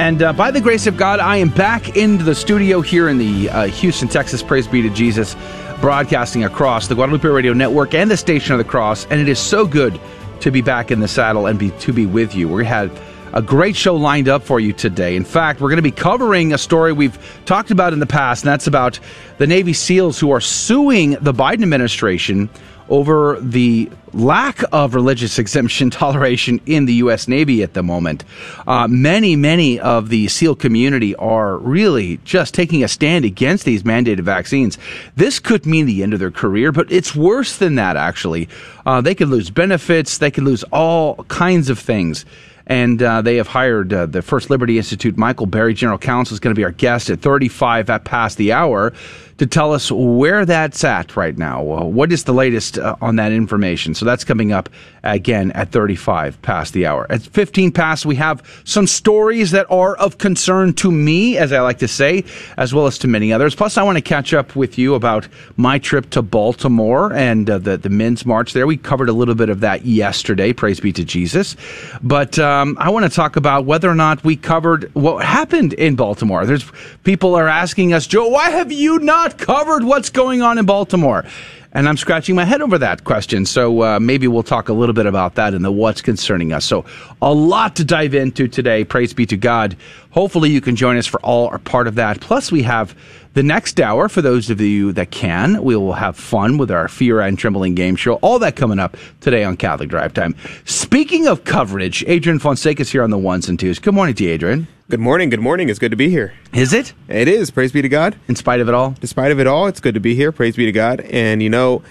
And uh, by the grace of God, I am back into the studio here in the uh, Houston, Texas. Praise be to Jesus, broadcasting across the Guadalupe Radio Network and the Station of the Cross. And it is so good to be back in the saddle and be, to be with you. We had a great show lined up for you today. In fact, we're going to be covering a story we've talked about in the past, and that's about the Navy SEALs who are suing the Biden administration over the lack of religious exemption toleration in the U.S. Navy at the moment. Uh, many, many of the SEAL community are really just taking a stand against these mandated vaccines. This could mean the end of their career, but it's worse than that, actually. Uh, they could lose benefits, they could lose all kinds of things and uh, they have hired uh, the First Liberty Institute. Michael Berry, General Counsel, is going to be our guest at 35 at past the hour to tell us where that's at right now. Uh, what is the latest uh, on that information? So that's coming up again at 35 past the hour. At 15 past, we have some stories that are of concern to me, as I like to say, as well as to many others. Plus, I want to catch up with you about my trip to Baltimore and uh, the, the men's march there. We covered a little bit of that yesterday. Praise be to Jesus. But um, I want to talk about whether or not we covered what happened in Baltimore. There's people are asking us, Joe, why have you not not covered what's going on in Baltimore? And I'm scratching my head over that question. So uh, maybe we'll talk a little bit about that and the what's concerning us. So a lot to dive into today. Praise be to God. Hopefully you can join us for all or part of that. Plus we have the next hour for those of you that can. We will have fun with our Fear and Trembling game show. All that coming up today on Catholic Drive Time. Speaking of coverage, Adrian Fonseca is here on the ones and twos. Good morning to you, Adrian. Good morning. Good morning. It's good to be here. Is it? It is. Praise be to God. In spite of it all? Despite of it all, it's good to be here. Praise be to God. And you know,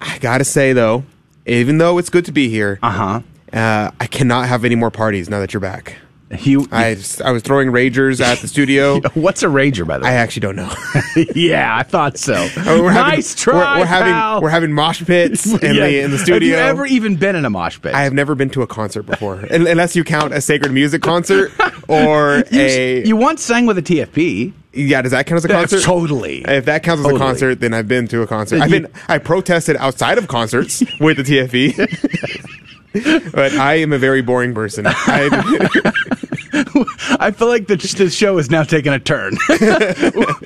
I got to say though, even though it's good to be here, uh-huh. Uh, I cannot have any more parties now that you're back. You, I, I was throwing ragers at the studio. What's a rager, by the way? I actually don't know. yeah, I thought so. Oh, we're nice having, try, we're, we're having we're having mosh pits in, yeah. the, in the studio. Have you ever even been in a mosh pit? I have never been to a concert before, unless you count a sacred music concert or you, a. You once sang with a TFP. Yeah, does that count as a concert? totally. If that counts as totally. a concert, then I've been to a concert. I've been. I protested outside of concerts with the TFP. but I am a very boring person. I, feel like the, the show is now taking a turn.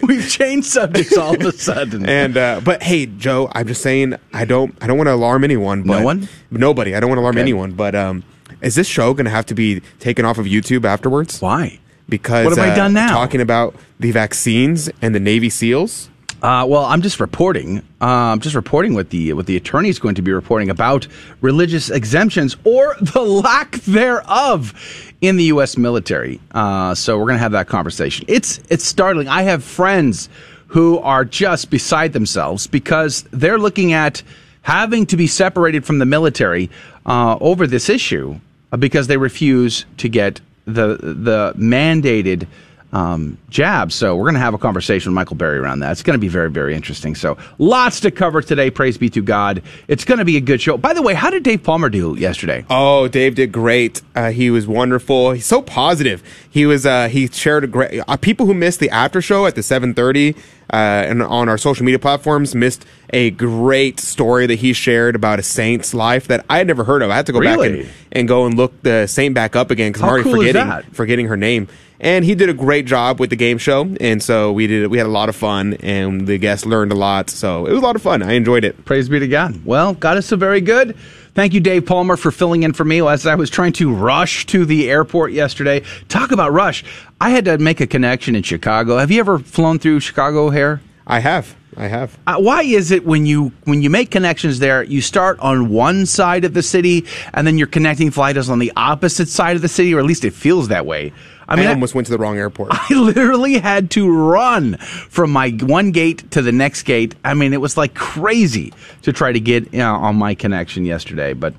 We've changed subjects all of a sudden. And uh, but hey, Joe, I'm just saying I don't I don't want to alarm anyone. But no one, nobody. I don't want to alarm okay. anyone. But um, is this show going to have to be taken off of YouTube afterwards? Why? Because what have uh, I done now? Talking about the vaccines and the Navy SEAls. Uh, well, I'm just reporting. Uh, I'm just reporting what the what the attorney is going to be reporting about religious exemptions or the lack thereof in the U.S. military. Uh, so we're going to have that conversation. It's it's startling. I have friends who are just beside themselves because they're looking at having to be separated from the military uh, over this issue because they refuse to get the the mandated um, jab. So we're going to have a conversation with Michael Berry around that. It's going to be very, very interesting. So lots to cover today. Praise be to God. It's going to be a good show. By the way, how did Dave Palmer do yesterday? Oh, Dave did great. Uh, he was wonderful. He's so positive. He was. Uh, he shared a great. Uh, people who missed the after show at the seven thirty. Uh, and on our social media platforms, missed a great story that he shared about a saint's life that I had never heard of. I had to go really? back and, and go and look the saint back up again because I'm already cool forgetting forgetting her name. And he did a great job with the game show, and so we did. We had a lot of fun, and the guests learned a lot. So it was a lot of fun. I enjoyed it. Praise be to God. Well, God is so very good. Thank you, Dave Palmer, for filling in for me as I was trying to rush to the airport yesterday. Talk about rush. I had to make a connection in Chicago. Have you ever flown through Chicago O'Hare? I have. I have. Uh, why is it when you when you make connections there, you start on one side of the city, and then your connecting flight is on the opposite side of the city, or at least it feels that way. I mean, I almost went to the wrong airport. I literally had to run from my one gate to the next gate. I mean, it was like crazy to try to get you know, on my connection yesterday. But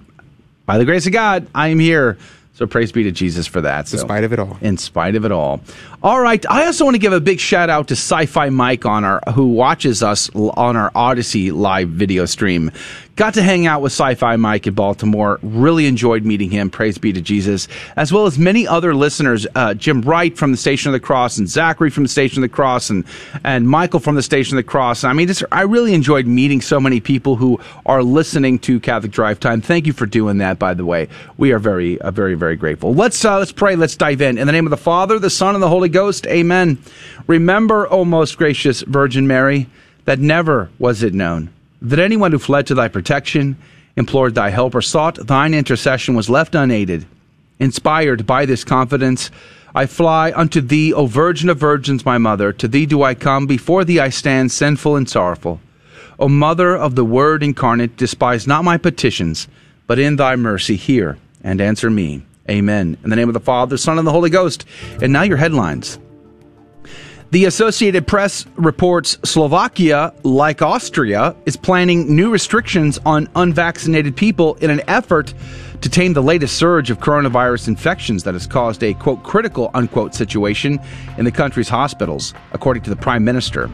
by the grace of God, I am here. So praise be to Jesus for that. So, In spite of it all. In spite of it all. All right. I also want to give a big shout out to Sci-Fi Mike on our who watches us on our Odyssey live video stream. Got to hang out with Sci-Fi Mike in Baltimore. Really enjoyed meeting him. Praise be to Jesus, as well as many other listeners. Uh, Jim Wright from the Station of the Cross, and Zachary from the Station of the Cross, and and Michael from the Station of the Cross. I mean, this, I really enjoyed meeting so many people who are listening to Catholic Drive Time. Thank you for doing that. By the way, we are very, uh, very, very grateful. Let's uh, let's pray. Let's dive in. In the name of the Father, the Son, and the Holy Ghost. Amen. Remember, O most gracious Virgin Mary, that never was it known that anyone who fled to thy protection, implored thy help, or sought thine intercession was left unaided. Inspired by this confidence, I fly unto thee, O Virgin of Virgins, my mother. To thee do I come, before thee I stand, sinful and sorrowful. O Mother of the Word incarnate, despise not my petitions, but in thy mercy hear and answer me. Amen. In the name of the Father, Son, and the Holy Ghost. And now your headlines. The Associated Press reports Slovakia, like Austria, is planning new restrictions on unvaccinated people in an effort to tame the latest surge of coronavirus infections that has caused a quote critical unquote situation in the country's hospitals, according to the prime minister.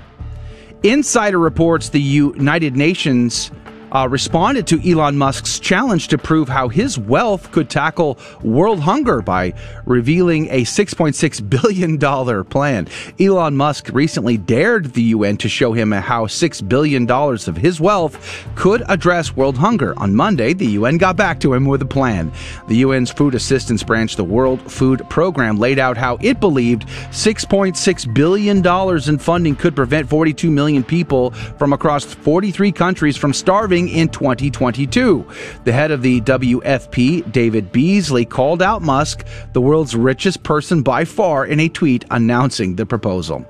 Insider reports the United Nations uh, responded to Elon Musk's challenge to prove how his wealth could tackle world hunger by revealing a $6.6 billion plan. Elon Musk recently dared the UN to show him how $6 billion of his wealth could address world hunger. On Monday, the UN got back to him with a plan. The UN's Food Assistance Branch, the World Food Program, laid out how it believed $6.6 billion in funding could prevent 42 million people from across 43 countries from starving in 2022. The head of the WFP, David Beasley, called out Musk, the world's richest person by far, in a tweet announcing the proposal.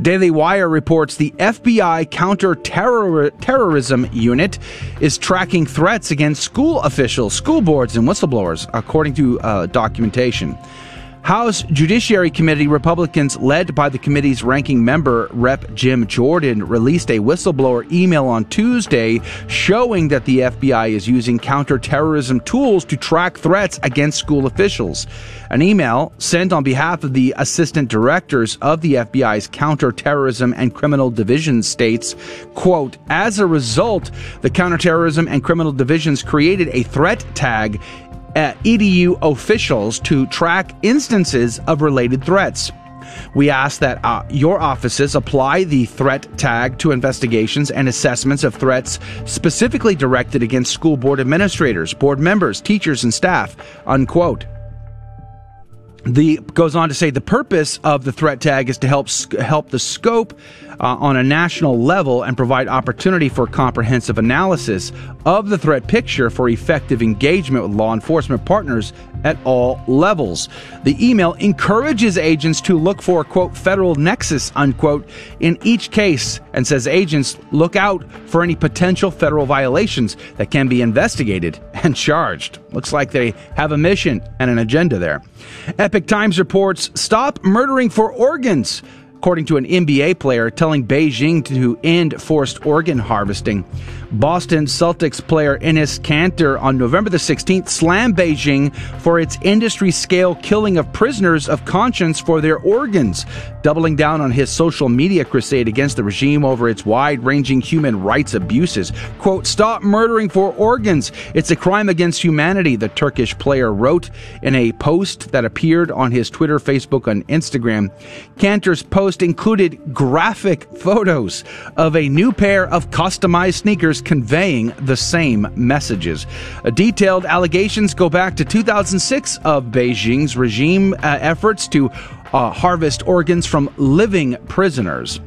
Daily Wire reports the FBI counter-terrorism unit is tracking threats against school officials, school boards, and whistleblowers, according to uh, documentation. House Judiciary Committee Republicans, led by the committee's ranking member, Rep. Jim Jordan, released a whistleblower email on Tuesday showing that the FBI is using counterterrorism tools to track threats against school officials. An email sent on behalf of the assistant directors of the FBI's counterterrorism and criminal division states, quote, as a result, the counterterrorism and criminal divisions created a threat tag at EDU officials to track instances of related threats. We ask that uh, your offices apply the threat tag to investigations and assessments of threats specifically directed against school board administrators, board members, teachers, and staff. Unquote. The goes on to say the purpose of the threat tag is to help help the scope uh, on a national level and provide opportunity for comprehensive analysis of the threat picture for effective engagement with law enforcement partners at all levels. The email encourages agents to look for quote federal nexus unquote in each case and says agents look out for any potential federal violations that can be investigated and charged. Looks like they have a mission and an agenda there. Epoch Times reports stop murdering for organs according to an NBA player telling Beijing to end forced organ harvesting. Boston Celtics player Enes Kanter on November the 16th slammed Beijing for its industry scale killing of prisoners of conscience for their organs, doubling down on his social media crusade against the regime over its wide ranging human rights abuses. Quote, stop murdering for organs. It's a crime against humanity, the Turkish player wrote in a post that appeared on his Twitter, Facebook, and Instagram. Kanter's post included graphic photos of a new pair of customized sneakers conveying the same messages. Uh, detailed allegations go back to 2006 of Beijing's regime uh, efforts to uh, harvest organs from living prisoners.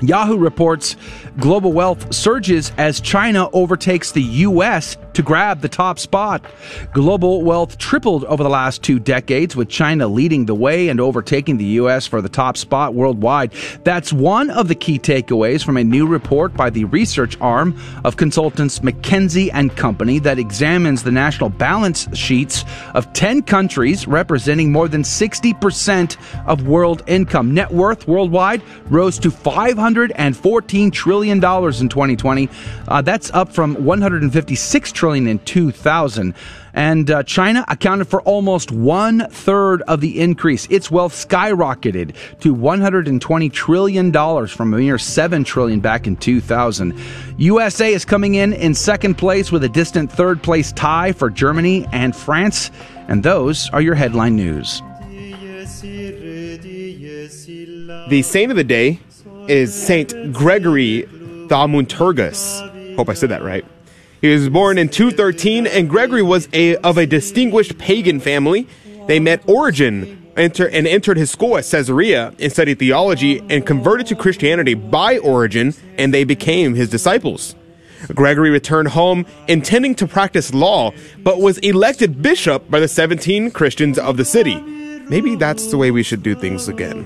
Yahoo reports global wealth surges as China overtakes the U.S. to grab the top spot. Global wealth tripled over the last two decades, with China leading the way and overtaking the U.S. for the top spot worldwide. That's one of the key takeaways from a new report by the research arm of consultants McKinsey and Company that examines the national balance sheets of 10 countries representing more than 60% of world income. Net worth worldwide rose to 514 trillion dollars in 2020. Uh, that's up from 156 trillion in 2000. And uh, China accounted for almost one third of the increase. Its wealth skyrocketed to 120 trillion dollars from a mere 7 trillion back in 2000. USA is coming in in second place with a distant third place tie for Germany and France. And those are your headline news. The saint of the day is Saint Gregory Thaumaturgus. Hope I said that right. He was born in 213, and Gregory was a, of a distinguished pagan family. They met Origen enter, and entered his school at Caesarea and studied theology and converted to Christianity by Origen, and they became his disciples. Gregory returned home intending to practice law, but was elected bishop by the 17 Christians of the city. Maybe that's the way we should do things again.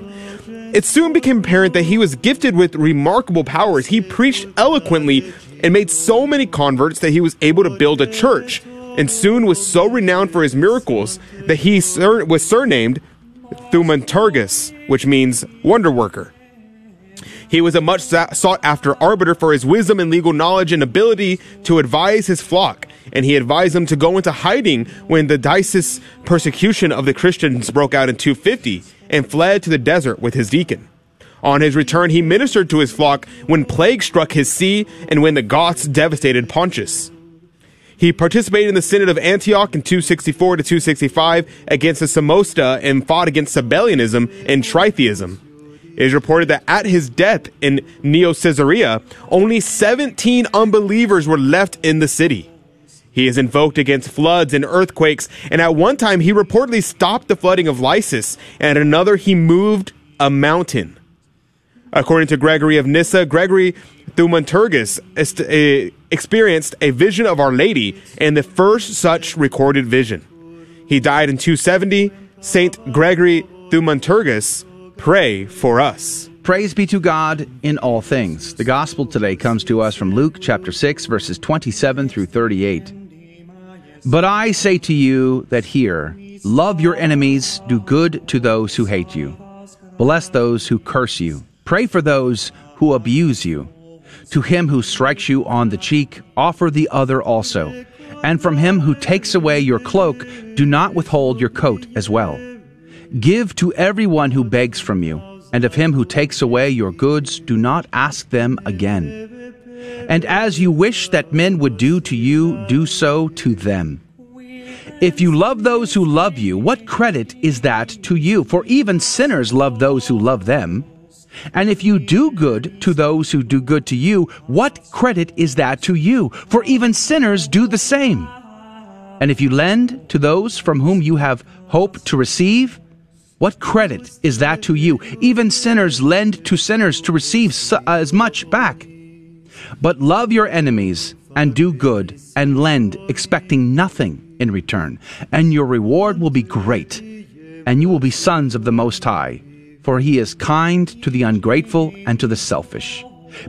It soon became apparent that he was gifted with remarkable powers. He preached eloquently and made so many converts that he was able to build a church, and soon was so renowned for his miracles that he sur- was surnamed Thaumaturgus, which means wonder worker. He was a much sought after arbiter for his wisdom and legal knowledge and ability to advise his flock, and he advised them to go into hiding when the Decius persecution of the Christians broke out in 250 and fled to the desert with his deacon. On his return, he ministered to his flock when plague struck his see and when the Goths devastated Pontus. He participated in the Synod of Antioch in 264 to 265 against the Samosata and fought against Sabellianism and Tritheism. It is reported that at his death in Neo Caesarea, only 17 unbelievers were left in the city. He is invoked against floods and earthquakes, and at one time he reportedly stopped the flooding of Lysis, and at another he moved a mountain. According to Gregory of Nyssa, Gregory Thaumaturgus est- eh, experienced a vision of Our Lady and the first such recorded vision. He died in 270. Saint Gregory Thaumaturgus, pray for us. Praise be to God in all things. The gospel today comes to us from Luke chapter 6, verses 27 through 38. But I say to you that here, love your enemies, do good to those who hate you, bless those who curse you, pray for those who abuse you. To him who strikes you on the cheek, offer the other also. And from him who takes away your cloak, do not withhold your coat as well. Give to everyone who begs from you, and of him who takes away your goods, do not ask them again. And as you wish that men would do to you, do so to them. If you love those who love you, what credit is that to you? For even sinners love those who love them. And if you do good to those who do good to you, what credit is that to you? For even sinners do the same. And if you lend to those from whom you have hope to receive, what credit is that to you? Even sinners lend to sinners to receive uh, as much back. But love your enemies and do good and lend, expecting nothing in return, and your reward will be great, and you will be sons of the Most High, for he is kind to the ungrateful and to the selfish.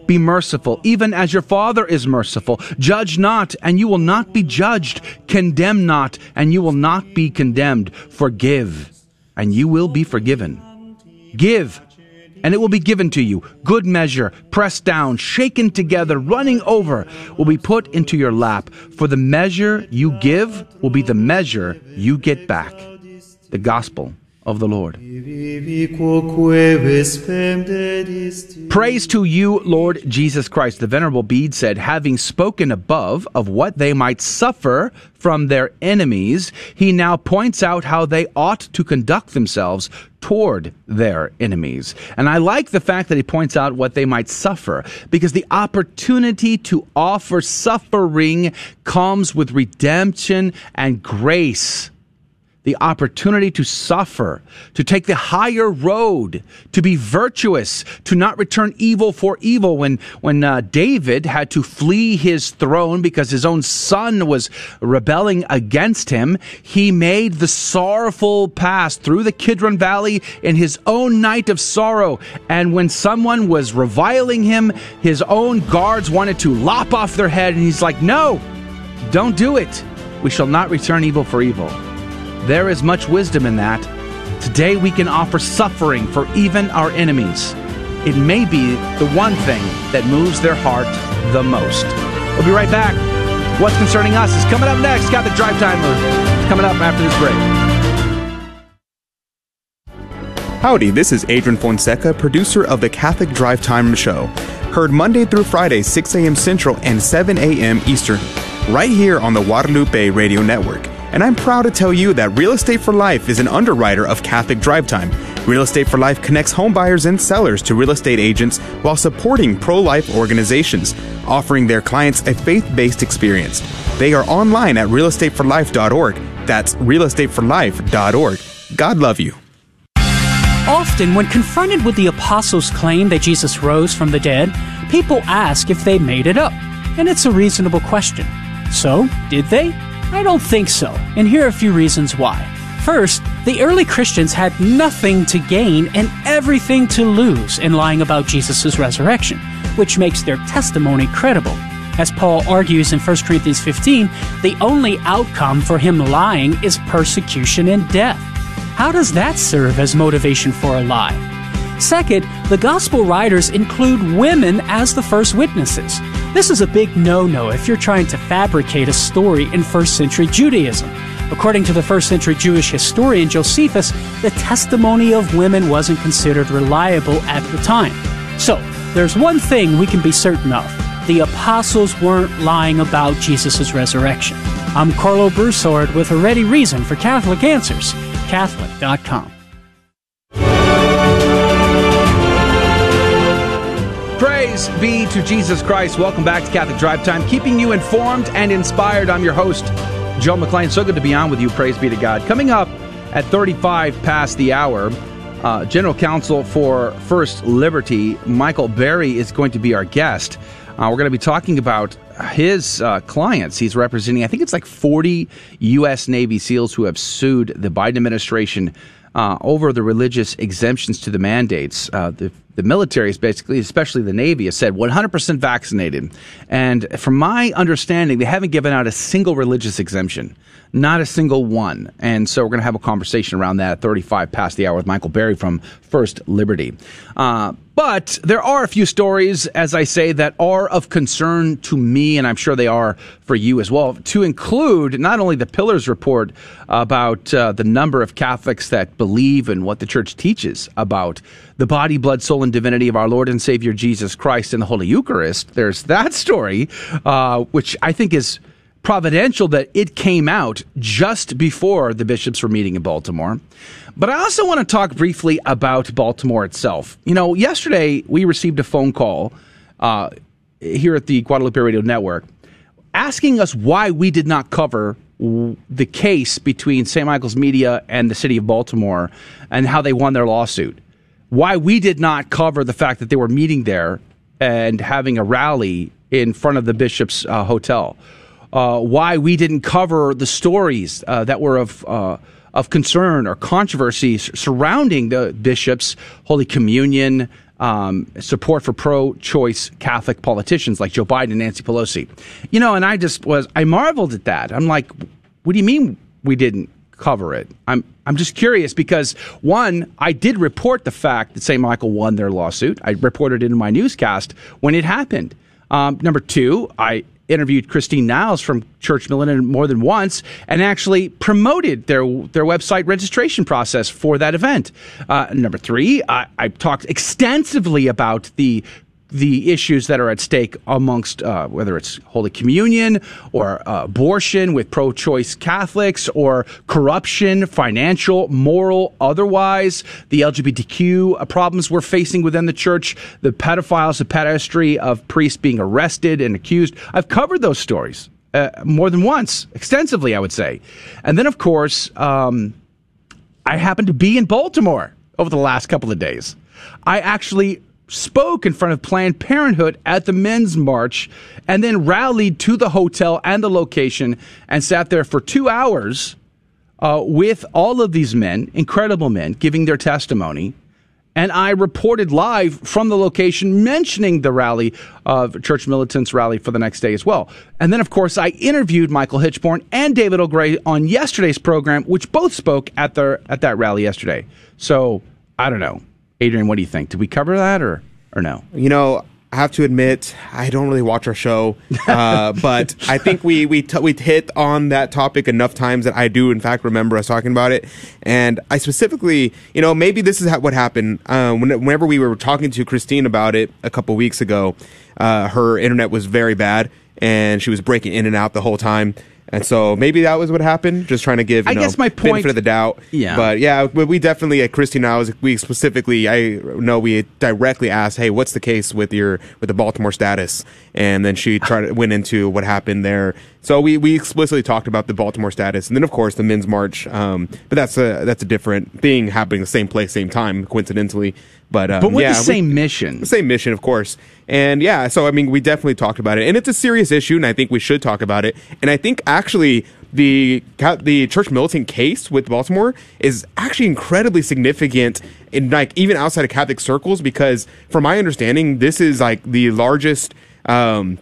Be merciful, even as your Father is merciful. Judge not, and you will not be judged. Condemn not, and you will not be condemned. Forgive, and you will be forgiven. Give, and it will be given to you. Good measure, pressed down, shaken together, running over, will be put into your lap. For the measure you give will be the measure you get back. The Gospel of the Lord. Praise to you, Lord Jesus Christ. The Venerable Bede said, having spoken above of what they might suffer from their enemies, he now points out how they ought to conduct themselves toward their enemies. And I like the fact that he points out what they might suffer, because the opportunity to offer suffering comes with redemption and grace the opportunity to suffer, to take the higher road, to be virtuous, to not return evil for evil. When, when uh, David had to flee his throne because his own son was rebelling against him, he made the sorrowful pass through the Kidron Valley in his own night of sorrow. And when someone was reviling him, his own guards wanted to lop off their head, and he's like, No, don't do it. We shall not return evil for evil. There is much wisdom in that. Today we can offer suffering for even our enemies. It may be the one thing that moves their heart the most. We'll be right back. What's concerning us is coming up next. Got the Drive Timer coming up after this break. Howdy, this is Adrian Fonseca, producer of the Catholic Drive Time Show. Heard Monday through Friday, 6 a.m. Central and 7 a.m. Eastern, right here on the Guadalupe Radio Network. And I'm proud to tell you that Real Estate for Life is an underwriter of Catholic Drive Time. Real Estate for Life connects home buyers and sellers to real estate agents while supporting pro life organizations, offering their clients a faith based experience. They are online at realestateforlife.org. That's realestateforlife.org. God love you. Often, when confronted with the apostles' claim that Jesus rose from the dead, people ask if they made it up. And it's a reasonable question. So, did they? I don't think so. And here are a few reasons why. First, the early Christians had nothing to gain and everything to lose in lying about Jesus' resurrection, which makes their testimony credible. As Paul argues in 1 Corinthians 15, the only outcome for him lying is persecution and death. How does that serve as motivation for a lie? Second, the gospel writers include women as the first witnesses. This is a big no no if you're trying to fabricate a story in first century Judaism. According to the first century Jewish historian Josephus, the testimony of women wasn't considered reliable at the time. So, there's one thing we can be certain of the apostles weren't lying about Jesus' resurrection. I'm Karlo Broussard with a ready reason for Catholic Answers, Catholic.com. Praise be to Jesus Christ. Welcome back to Catholic Drive Time, keeping you informed and inspired. I'm your host, Joe McClane. So good to be on with you. Praise be to God. Coming up at 35 past the hour, uh, General Counsel for First Liberty, Michael Berry, is going to be our guest. Uh, we're going to be talking about his uh, clients. He's representing, I think it's like 40 U.S. Navy SEALs who have sued the Biden administration uh, over the religious exemptions to the mandates. Uh, the, the military is basically, especially the Navy, has said 100% vaccinated. And from my understanding, they haven't given out a single religious exemption. Not a single one. And so we're going to have a conversation around that at 35 past the hour with Michael Berry from First Liberty. Uh, but there are a few stories, as I say, that are of concern to me, and I'm sure they are for you as well, to include not only the Pillars report about uh, the number of Catholics that believe in what the church teaches about the body, blood, soul, and divinity of our Lord and Savior Jesus Christ in the Holy Eucharist. There's that story, uh, which I think is providential that it came out just before the bishops were meeting in Baltimore. But I also want to talk briefly about Baltimore itself. You know, yesterday we received a phone call uh, here at the Guadalupe Radio Network asking us why we did not cover the case between St. Michael's Media and the city of Baltimore and how they won their lawsuit. Why we did not cover the fact that they were meeting there and having a rally in front of the bishop's uh, hotel. Uh, why we didn't cover the stories uh, that were of uh, of concern or controversy surrounding the bishops' Holy Communion, um, support for pro-choice Catholic politicians like Joe Biden and Nancy Pelosi. You know, and I just was I marveled at that. I'm like, what do you mean we didn't cover it? I'm I'm just curious because one, I did report the fact that St. Michael won their lawsuit. I reported it in my newscast when it happened. Um, number two, I interviewed Christine Niles from Church Militant more than once and actually promoted their their website registration process for that event. Uh, number three, I, I talked extensively about the the issues that are at stake amongst uh, whether it's Holy Communion or uh, abortion with pro choice Catholics or corruption, financial, moral, otherwise, the LGBTQ problems we're facing within the church, the pedophiles, the pederasty of priests being arrested and accused. I've covered those stories uh, more than once, extensively, I would say. And then, of course, um, I happened to be in Baltimore over the last couple of days. I actually spoke in front of Planned Parenthood at the men's march and then rallied to the hotel and the location and sat there for two hours uh, with all of these men, incredible men, giving their testimony. And I reported live from the location mentioning the rally of Church Militants rally for the next day as well. And then, of course, I interviewed Michael Hichborn and David O'Gray on yesterday's program, which both spoke at, their, at that rally yesterday. So I don't know. Adrian, what do you think? Did we cover that or, or no? You know, I have to admit, I don't really watch our show, uh, but I think we we t- we hit on that topic enough times that I do, in fact, remember us talking about it. And I specifically, you know, maybe this is ha- what happened. Uh, when, whenever we were talking to Christine about it a couple weeks ago, uh, her internet was very bad, and she was breaking in and out the whole time. And so maybe that was what happened. Just trying to give, you I know, guess my benefit point- of the doubt. Yeah. But yeah, but we definitely at Christy now we specifically I know we directly asked, hey, what's the case with your with the Baltimore status? And then she tried went into what happened there. So we, we explicitly talked about the Baltimore status, and then of course the men's march. Um, but that's a that's a different thing happening the same place, same time, coincidentally. But um, But with yeah, the we- same mission. the same mission, of course. And yeah, so I mean, we definitely talked about it, and it's a serious issue, and I think we should talk about it. And I think actually the the church militant case with Baltimore is actually incredibly significant in like even outside of Catholic circles because, from my understanding, this is like the largest um,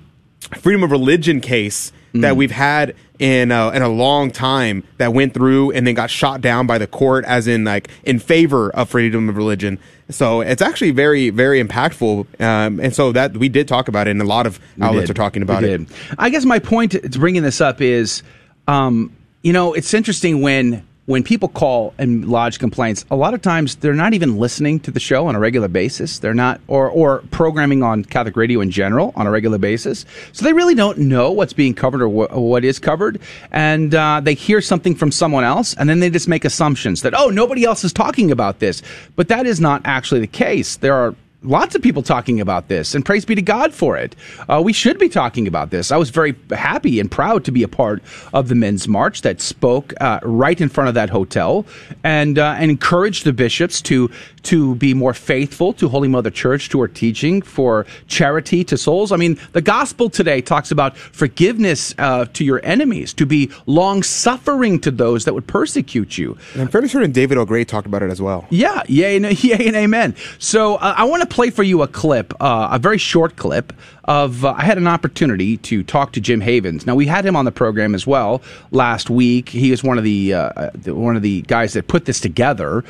freedom of religion case that we've had in a, in a long time that went through and then got shot down by the court as in like in favor of freedom of religion. So it's actually very very impactful, um, and so that we did talk about it, and a lot of outlets are talking about it. I guess my point to to bringing this up is, um, you know, it's interesting when when people call and lodge complaints. A lot of times they're not even listening to the show on a regular basis. They're not, or or programming on Catholic radio in general on a regular basis. So they really don't know what's being covered or wh- what is covered, and uh, they hear something from someone else, and then they just make assumptions that oh nobody else is talking about this, but that is not actually the case. There are lots of people talking about this, and praise be to God for it. Uh, we should be talking about this. I was very happy and proud to be a part of the men's march that spoke uh, right in front of that hotel and uh, and encouraged the bishops to to be more faithful to Holy Mother Church, to her teaching for charity to souls. I mean, the gospel today talks about forgiveness uh, to your enemies, to be long suffering to those that would persecute you. And I'm fairly certain David O'Gray talked about it as well. Yeah, yay and, yay and amen. So uh, I want to play for you a clip, uh, a very short clip of. Uh, I had an opportunity to talk to Jim Havens. Now we had him on the program as well last week. He is one of the, uh, the one of the guys that put this together.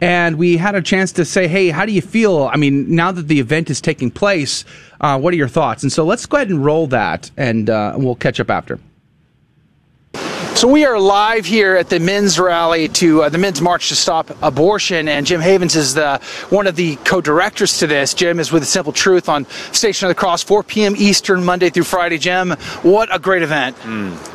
And we had a chance to say, "Hey, how do you feel? I mean, now that the event is taking place, uh, what are your thoughts?" And so let's go ahead and roll that, and uh, we'll catch up after. So we are live here at the men's rally to uh, the men's march to stop abortion, and Jim Havens is the one of the co-directors to this. Jim is with the Simple Truth on Station of the Cross, 4 p.m. Eastern, Monday through Friday. Jim, what a great event!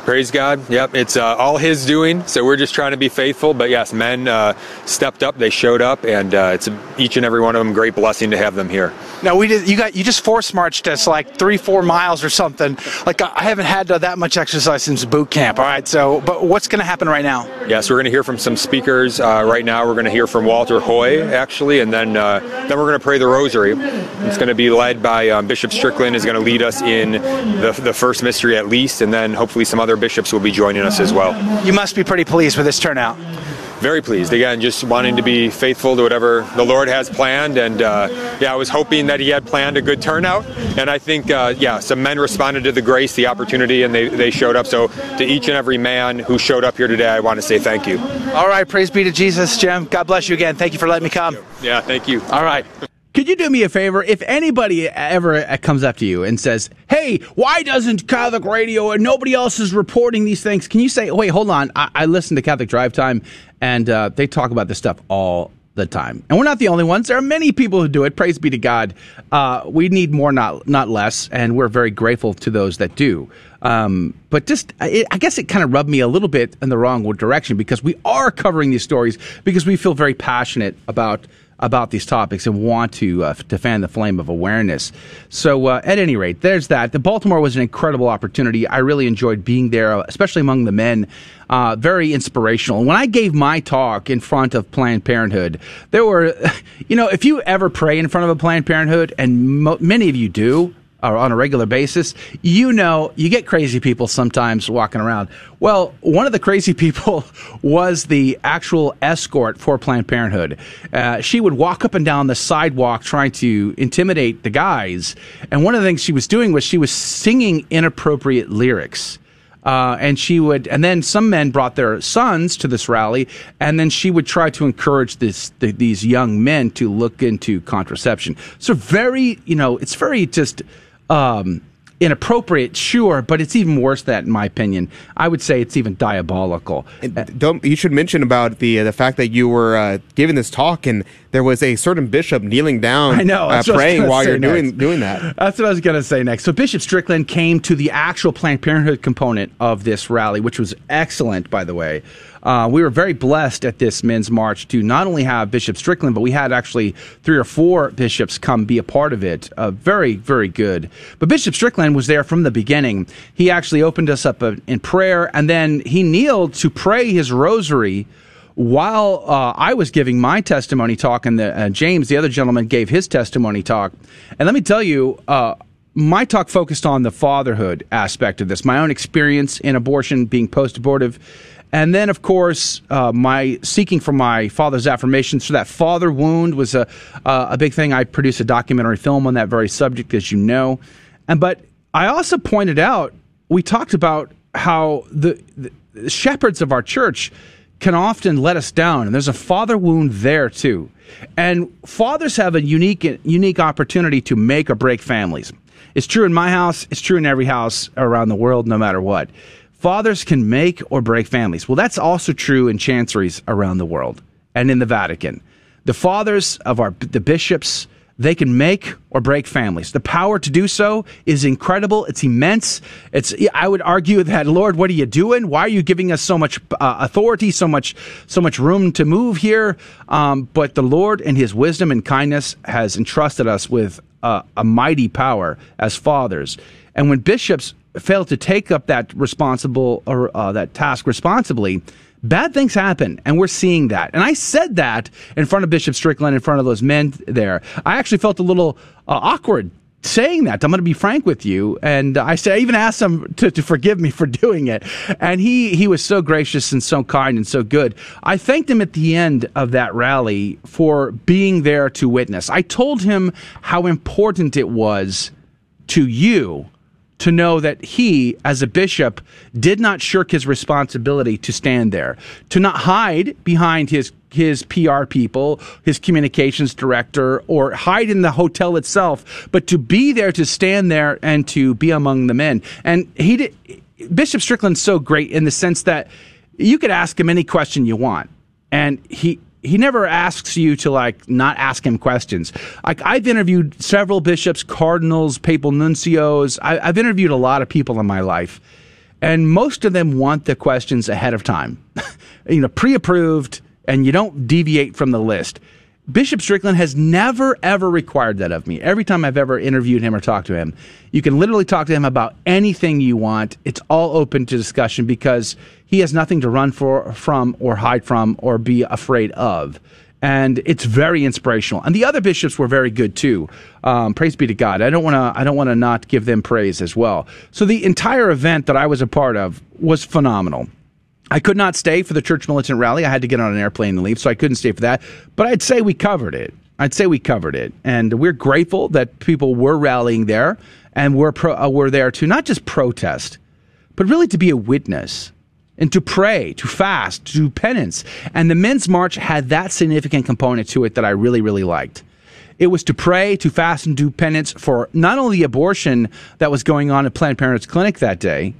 Praise God. Yep, it's uh, all His doing. So we're just trying to be faithful. But yes, men uh, stepped up. They showed up, and uh, it's each and every one of them great blessing to have them here. Now we did. You got you just force marched us like three, four miles or something. Like I haven't had uh, that much exercise since boot camp. All right. So, but what's going to happen right now? Yes, we're going to hear from some speakers uh, right now. We're going to hear from Walter Hoye actually, and then uh, then we're going to pray the Rosary. It's going to be led by um, Bishop Strickland. Is going to lead us in the, the first mystery at least, and then hopefully some other bishops will be joining us as well. You must be pretty pleased with this turnout. Very pleased. Again, just wanting to be faithful to whatever the Lord has planned. And uh, yeah, I was hoping that He had planned a good turnout. And I think, uh, yeah, some men responded to the grace, the opportunity, and they, they showed up. So to each and every man who showed up here today, I want to say thank you. All right. Praise be to Jesus, Jim. God bless you again. Thank you for letting me come. Yeah, thank you. All right. Could you do me a favor? If anybody ever comes up to you and says, "Hey, why doesn't Catholic Radio and nobody else is reporting these things?" Can you say, "Wait, hold on. I, I listen to Catholic Drive Time, and uh, they talk about this stuff all the time, and we're not the only ones. There are many people who do it. Praise be to God. Uh, we need more, not not less, and we're very grateful to those that do." Um, but just, it, I guess it kind of rubbed me a little bit in the wrong direction because we are covering these stories because we feel very passionate about about these topics and want to uh, to fan the flame of awareness. So, uh, at any rate, there's that. The Baltimore was an incredible opportunity. I really enjoyed being there, especially among the men. Uh, very inspirational. When I gave my talk in front of Planned Parenthood, there were, you know, if you ever pray in front of a Planned Parenthood, and mo- many of you do, or on a regular basis, you know, you get crazy people sometimes walking around. Well, one of the crazy people was the actual escort for Planned Parenthood. Uh, she would walk up and down the sidewalk trying to intimidate the guys. And one of the things she was doing was she was singing inappropriate lyrics. Uh, and she would, and then some men brought their sons to this rally, and then she would try to encourage this the, these young men to look into contraception. So very, you know, it's very just um, inappropriate, sure, but it's even worse than that, in my opinion. I would say it's even diabolical. And don't you should mention about the uh, the fact that you were uh, giving this talk and there was a certain bishop kneeling down, I know, uh, that's I was praying while you're doing next. doing that. That's what I was going to say next. So Bishop Strickland came to the actual Planned Parenthood component of this rally, which was excellent, by the way. Uh, we were very blessed at this men's march to not only have Bishop Strickland, but we had actually three or four bishops come be a part of it. Uh, very, very good. But Bishop Strickland was there from the beginning. He actually opened us up uh, in prayer, and then he kneeled to pray his rosary while uh, I was giving my testimony talk, and the, uh, James, the other gentleman, gave his testimony talk. And let me tell you, uh, my talk focused on the fatherhood aspect of this, my own experience in abortion, being post abortive. And then, of course, uh, my seeking for my father's affirmations. So that father wound was a uh, a big thing. I produced a documentary film on that very subject, as you know. And but I also pointed out we talked about how the, the shepherds of our church can often let us down, and there's a father wound there too. And fathers have a unique unique opportunity to make or break families. It's true in my house. It's true in every house around the world, no matter what. Fathers can make or break families. Well, that's also true in chanceries around the world and in the Vatican. The fathers of our the bishops, they can make or break families. The power to do so is incredible. It's immense. It's I would argue that Lord, what are you doing? Why are you giving us so much uh, authority, so much so much room to move here? Um, but the Lord, in His wisdom and kindness, has entrusted us with uh, a mighty power as fathers. And when bishops fail to take up that responsible or uh, that task responsibly, bad things happen, and we're seeing that. And I said that in front of Bishop Strickland, in front of those men there. I actually felt a little uh, awkward saying that. I'm going to be frank with you, and I said I even asked him to, to forgive me for doing it, and he he was so gracious and so kind and so good. I thanked him at the end of that rally for being there to witness. I told him how important it was to you to know that he, as a bishop, did not shirk his responsibility to stand there, to not hide behind his his PR people, his communications director, or hide in the hotel itself, but to be there, to stand there, and to be among the men. And he did. Bishop Strickland's so great in the sense that you could ask him any question you want, and he he never asks you to like not ask him questions. Like I've interviewed several bishops, cardinals, papal nuncios. I, I've interviewed a lot of people in my life, and most of them want the questions ahead of time, you know, pre-approved, and you don't deviate from the list. Bishop Strickland has never ever required that of me. Every time I've ever interviewed him or talked to him, you can literally talk to him about anything you want. It's all open to discussion because he has nothing to run for from or hide from or be afraid of. And it's very inspirational. And the other bishops were very good too. Um, praise be to God. I don't want to. I don't want to not give them praise as well. So the entire event that I was a part of was phenomenal. I could not stay for the church militant rally. I had to get on an airplane and leave, so I couldn't stay for that. But I'd say we covered it. I'd say we covered it, and we're grateful that people were rallying there, and we're pro, uh, we're there to not just protest, but really to be a witness and to pray, to fast, to do penance. And the men's march had that significant component to it that I really, really liked. It was to pray, to fast, and do penance for not only the abortion that was going on at Planned Parenthood's clinic that day,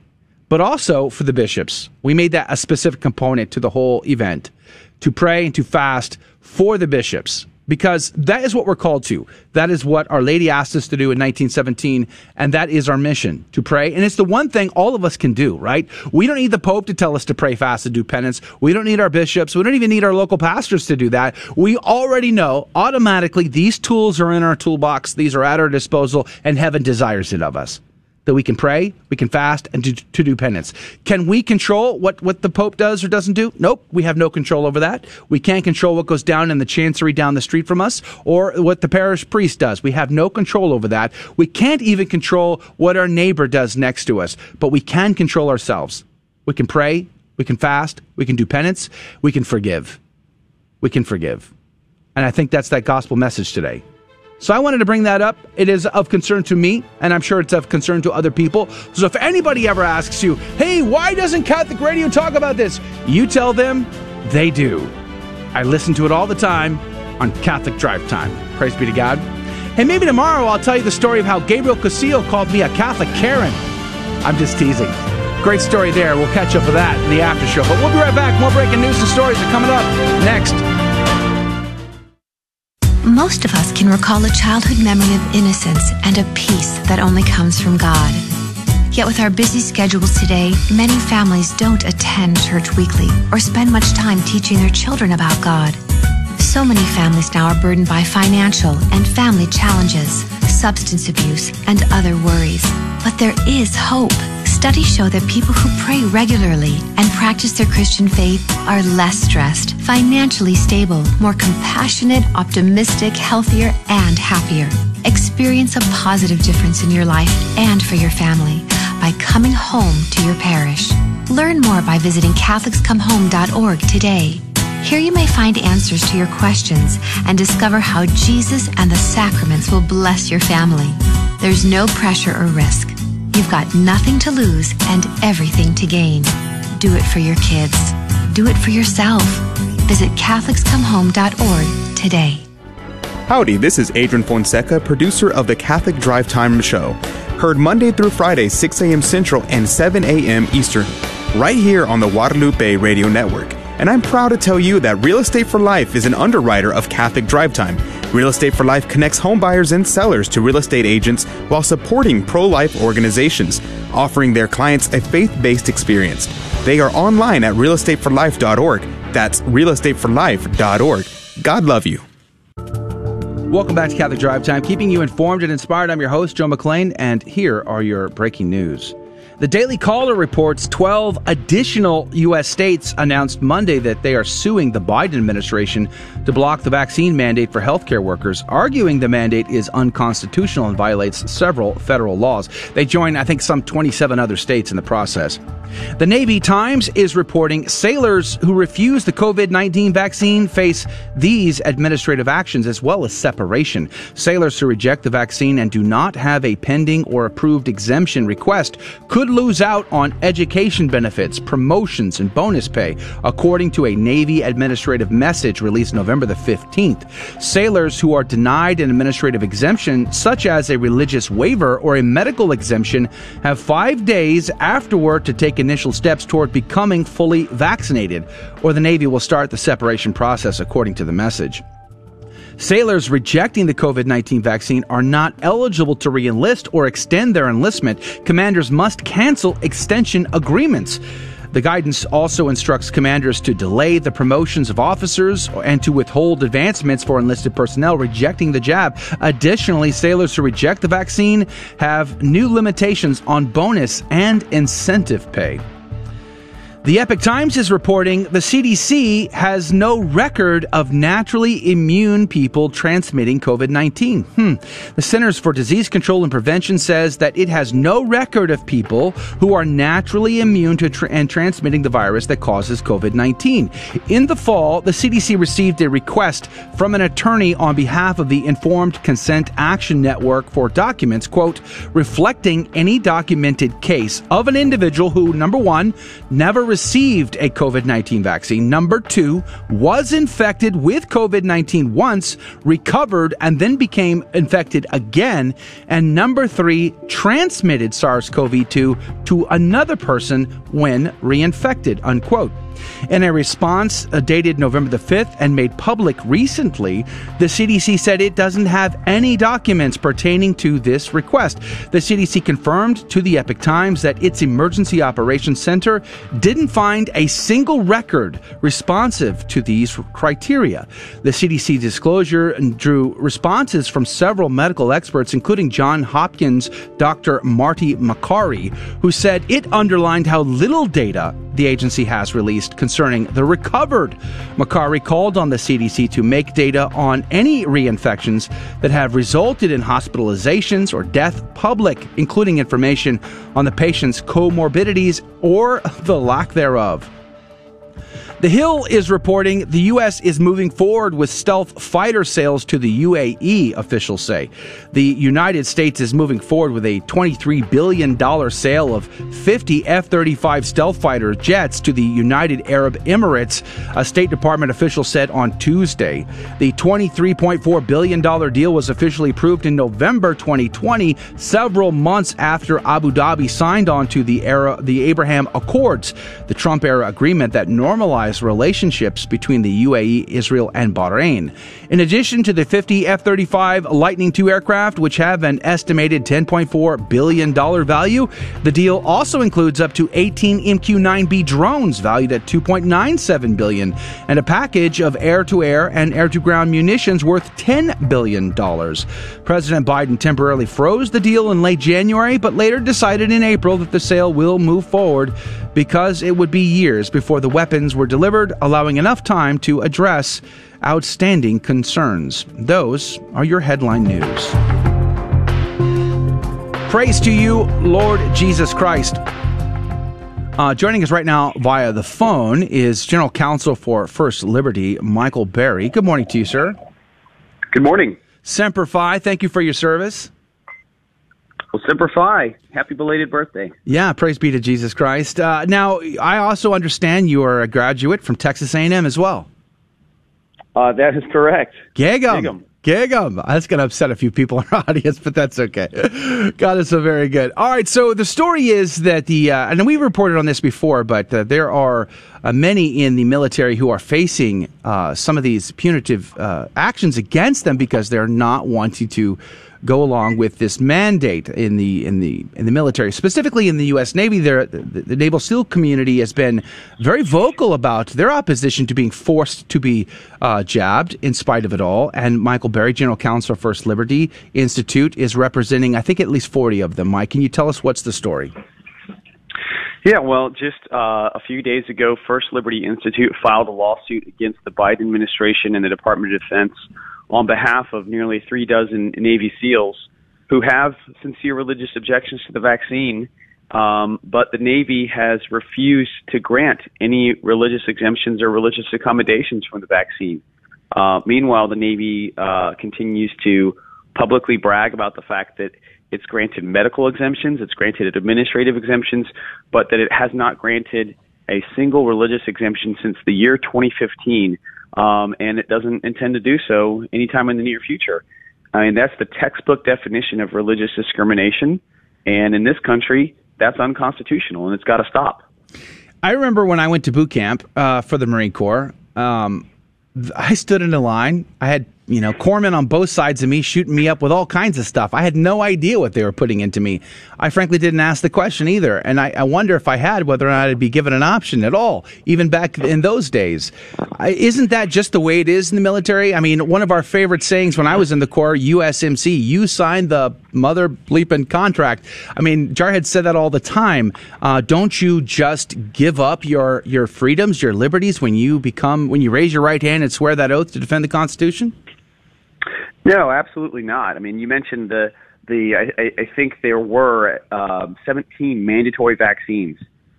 but also for the bishops. We made that a specific component to the whole event to pray and to fast for the bishops because that is what we're called to. That is what Our Lady asked us to do in 1917, and that is our mission to pray. And it's the one thing all of us can do, right? We don't need the Pope to tell us to pray, fast, and do penance. We don't need our bishops. We don't even need our local pastors to do that. We already know automatically these tools are in our toolbox, these are at our disposal, and heaven desires it of us that we can pray, we can fast, and to, to, do penance. Can we control what, what the Pope does or doesn't do? Nope, we have no control over that. We can't control what goes down in the chancery down the street from us or what the parish priest does. We have no control over that. We can't even control what our neighbor does next to us, but we can control ourselves. We can pray, we can fast, we can do penance, we can forgive. We can forgive. And I think that's that gospel message today. So I wanted to bring that up. It is of concern to me, and I'm sure it's of concern to other people. So if anybody ever asks you, hey, why doesn't Catholic radio talk about this? You tell them they do. I listen to it all the time on Catholic Drive Time. Praise be to God. Hey, maybe tomorrow I'll tell you the story of how Gabriel Casillo called me a Catholic Karen. I'm just teasing. Great story there. We'll catch up with that in the after show. But we'll be right back. More breaking news and stories are coming up next. Most of us can recall a childhood memory of innocence and a peace that only comes from God. Yet with our busy schedules today, many families don't attend church weekly or spend much time teaching their children about God. So many families now are burdened by financial and family challenges, substance abuse, and other worries. But there is hope. Studies show that people who pray regularly and practice their Christian faith are less stressed, financially stable, more compassionate, optimistic, healthier, and happier. Experience a positive difference in your life and for your family by coming home to your parish. Learn more by visiting CatholicsComeHome.org today. Here you may find answers to your questions and discover how Jesus and the sacraments will bless your family. There's no pressure or risk. You've got nothing to lose and everything to gain. Do it for your kids. Do it for yourself. Visit CatholicsComeHome.org today. Howdy, this is Adrian Fonseca, producer of the Catholic Drive Time Show. Heard Monday through Friday, 6 a.m. Central and 7 a.m. Eastern, right here on the Guadalupe Radio Network. And I'm proud to tell you that Real Estate for Life is an underwriter of Catholic Drive Time. Real Estate for Life connects home buyers and sellers to real estate agents while supporting pro life organizations, offering their clients a faith based experience. They are online at realestateforlife.org. That's realestateforlife.org. God love you. Welcome back to Catholic Drive Time, keeping you informed and inspired. I'm your host, Joe McClane, and here are your breaking news. The Daily Caller reports 12 additional U.S. states announced Monday that they are suing the Biden administration to block the vaccine mandate for healthcare workers, arguing the mandate is unconstitutional and violates several federal laws. They join, I think, some 27 other states in the process. The Navy Times is reporting sailors who refuse the COVID 19 vaccine face these administrative actions as well as separation. Sailors who reject the vaccine and do not have a pending or approved exemption request could lose out on education benefits, promotions, and bonus pay, according to a Navy administrative message released November the 15th. Sailors who are denied an administrative exemption, such as a religious waiver or a medical exemption, have five days afterward to take initial steps toward becoming fully vaccinated, or the Navy will start the separation process, according to the message. Sailors rejecting the COVID 19 vaccine are not eligible to reenlist or extend their enlistment. Commanders must cancel extension agreements. The guidance also instructs commanders to delay the promotions of officers and to withhold advancements for enlisted personnel rejecting the jab. Additionally, sailors who reject the vaccine have new limitations on bonus and incentive pay. The Epoch Times is reporting the CDC has no record of naturally immune people transmitting COVID 19. Hmm. The Centers for Disease Control and Prevention says that it has no record of people who are naturally immune to tra- and transmitting the virus that causes COVID 19. In the fall, the CDC received a request from an attorney on behalf of the Informed Consent Action Network for documents, quote, reflecting any documented case of an individual who, number one, never received a COVID 19 vaccine. Number two, was infected with COVID 19 once, recovered, and then became infected again. And number three, transmitted SARS CoV 2 to another person when reinfected, unquote. In a response uh, dated November the 5th and made public recently, the CDC said it doesn't have any documents pertaining to this request. The CDC confirmed to the Epoch Times that its Emergency Operations Center didn't find a single record responsive to these criteria. The CDC disclosure drew responses from several medical experts, including John Hopkins Dr. Marty Makary, who said it underlined how little data the agency has released concerning the recovered. Makary called on the CDC to make data on any reinfections that have resulted in hospitalizations or death public, including information on the patient's comorbidities or the lack thereof. The Hill is reporting the U.S. is moving forward with stealth fighter sales to the UAE, officials say. The United States is moving forward with a $23 billion sale of 50 F 35 stealth fighter jets to the United Arab Emirates, a State Department official said on Tuesday. The $23.4 billion deal was officially approved in November 2020, several months after Abu Dhabi signed on to the, era, the Abraham Accords, the Trump era agreement that normalized relationships between the UAE, Israel, and Bahrain. In addition to the 50 F 35 Lightning II aircraft, which have an estimated $10.4 billion value, the deal also includes up to 18 MQ 9B drones valued at 2.97 billion and a package of air to air and air to ground munitions worth $10 billion. President Biden temporarily froze the deal in late January, but later decided in April that the sale will move forward because it would be years before the weapons were delivered, allowing enough time to address outstanding concerns. Those are your headline news. Praise to you, Lord Jesus Christ. Uh, joining us right now via the phone is General Counsel for First Liberty, Michael Berry. Good morning to you, sir. Good morning. Semper Fi, thank you for your service. Well, Semper Fi, happy belated birthday. Yeah, praise be to Jesus Christ. Uh, now, I also understand you are a graduate from Texas A&M as well. Uh, that is correct. Gig'em. Gig'em. That's going to upset a few people in our audience, but that's okay. God is so very good. All right, so the story is that the, uh, and we reported on this before, but uh, there are uh, many in the military who are facing uh, some of these punitive uh, actions against them because they're not wanting to go along with this mandate in the in the in the military, specifically in the U.S. Navy. There, the, the naval SEAL community has been very vocal about their opposition to being forced to be uh, jabbed, in spite of it all. And Michael Berry, General Counsel of First Liberty Institute, is representing, I think, at least forty of them. Mike, can you tell us what's the story? Yeah, well, just uh, a few days ago, First Liberty Institute filed a lawsuit against the Biden administration and the Department of Defense on behalf of nearly three dozen Navy SEALs who have sincere religious objections to the vaccine, um, but the Navy has refused to grant any religious exemptions or religious accommodations from the vaccine. Uh, meanwhile, the Navy uh, continues to publicly brag about the fact that it's granted medical exemptions, it's granted administrative exemptions, but that it has not granted a single religious exemption since the year 2015 um, and it doesn't intend to do so anytime in the near future. I mean, that's the textbook definition of religious discrimination, and in this country, that's unconstitutional, and it's got to stop. I remember when I went to boot camp uh, for the Marine Corps. Um, I stood in a line. I had you know, corpsmen on both sides of me shooting me up with all kinds of stuff. I had no idea what they were putting into me. I frankly didn't ask the question either. And I, I wonder if I had whether or not I'd be given an option at all, even back in those days. I, isn't that just the way it is in the military? I mean, one of our favorite sayings when I was in the Corps, USMC, you signed the mother bleeping contract. I mean, Jarhead said that all the time. Uh, don't you just give up your, your freedoms, your liberties when you become, when you raise your right hand and swear that oath to defend the Constitution? No, absolutely not. I mean, you mentioned the the. I, I think there were um, 17 mandatory vaccines.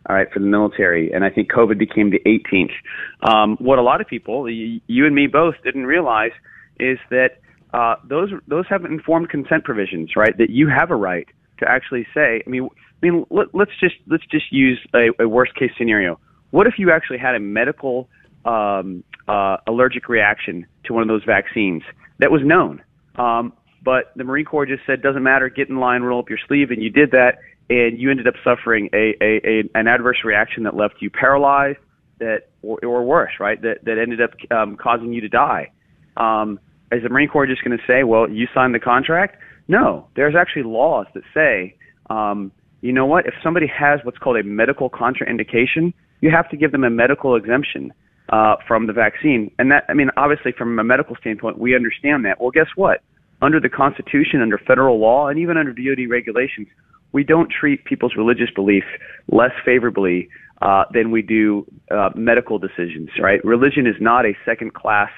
All right, for the military, and I think COVID became the 18th. Um, what a lot of people, you and me both, didn't realize is that uh, those those have informed consent provisions, right? That you have a right to actually say. I mean, I mean, let, us just let's just use a, a worst case scenario. What if you actually had a medical um, uh, allergic reaction to one of those vaccines? That was known. Um, but the Marine Corps just said, doesn't matter, get in line, roll up your sleeve, and you did that, and you ended up suffering a, a, a an adverse reaction that left you paralyzed, that or, or worse, right? That that ended up um, causing you to die. Um, is the Marine Corps just going to say, well, you signed the contract? No, there's actually laws that say, um, you know what? If somebody has what's called a medical contraindication, you have to give them a medical exemption uh, from the vaccine. And that, I mean, obviously, from a medical standpoint, we understand that. Well, guess what? Under the Constitution, under federal law, and even under DoD regulations, we don't treat people's religious belief less favorably uh, than we do uh, medical decisions. Right? Religion is not a second-class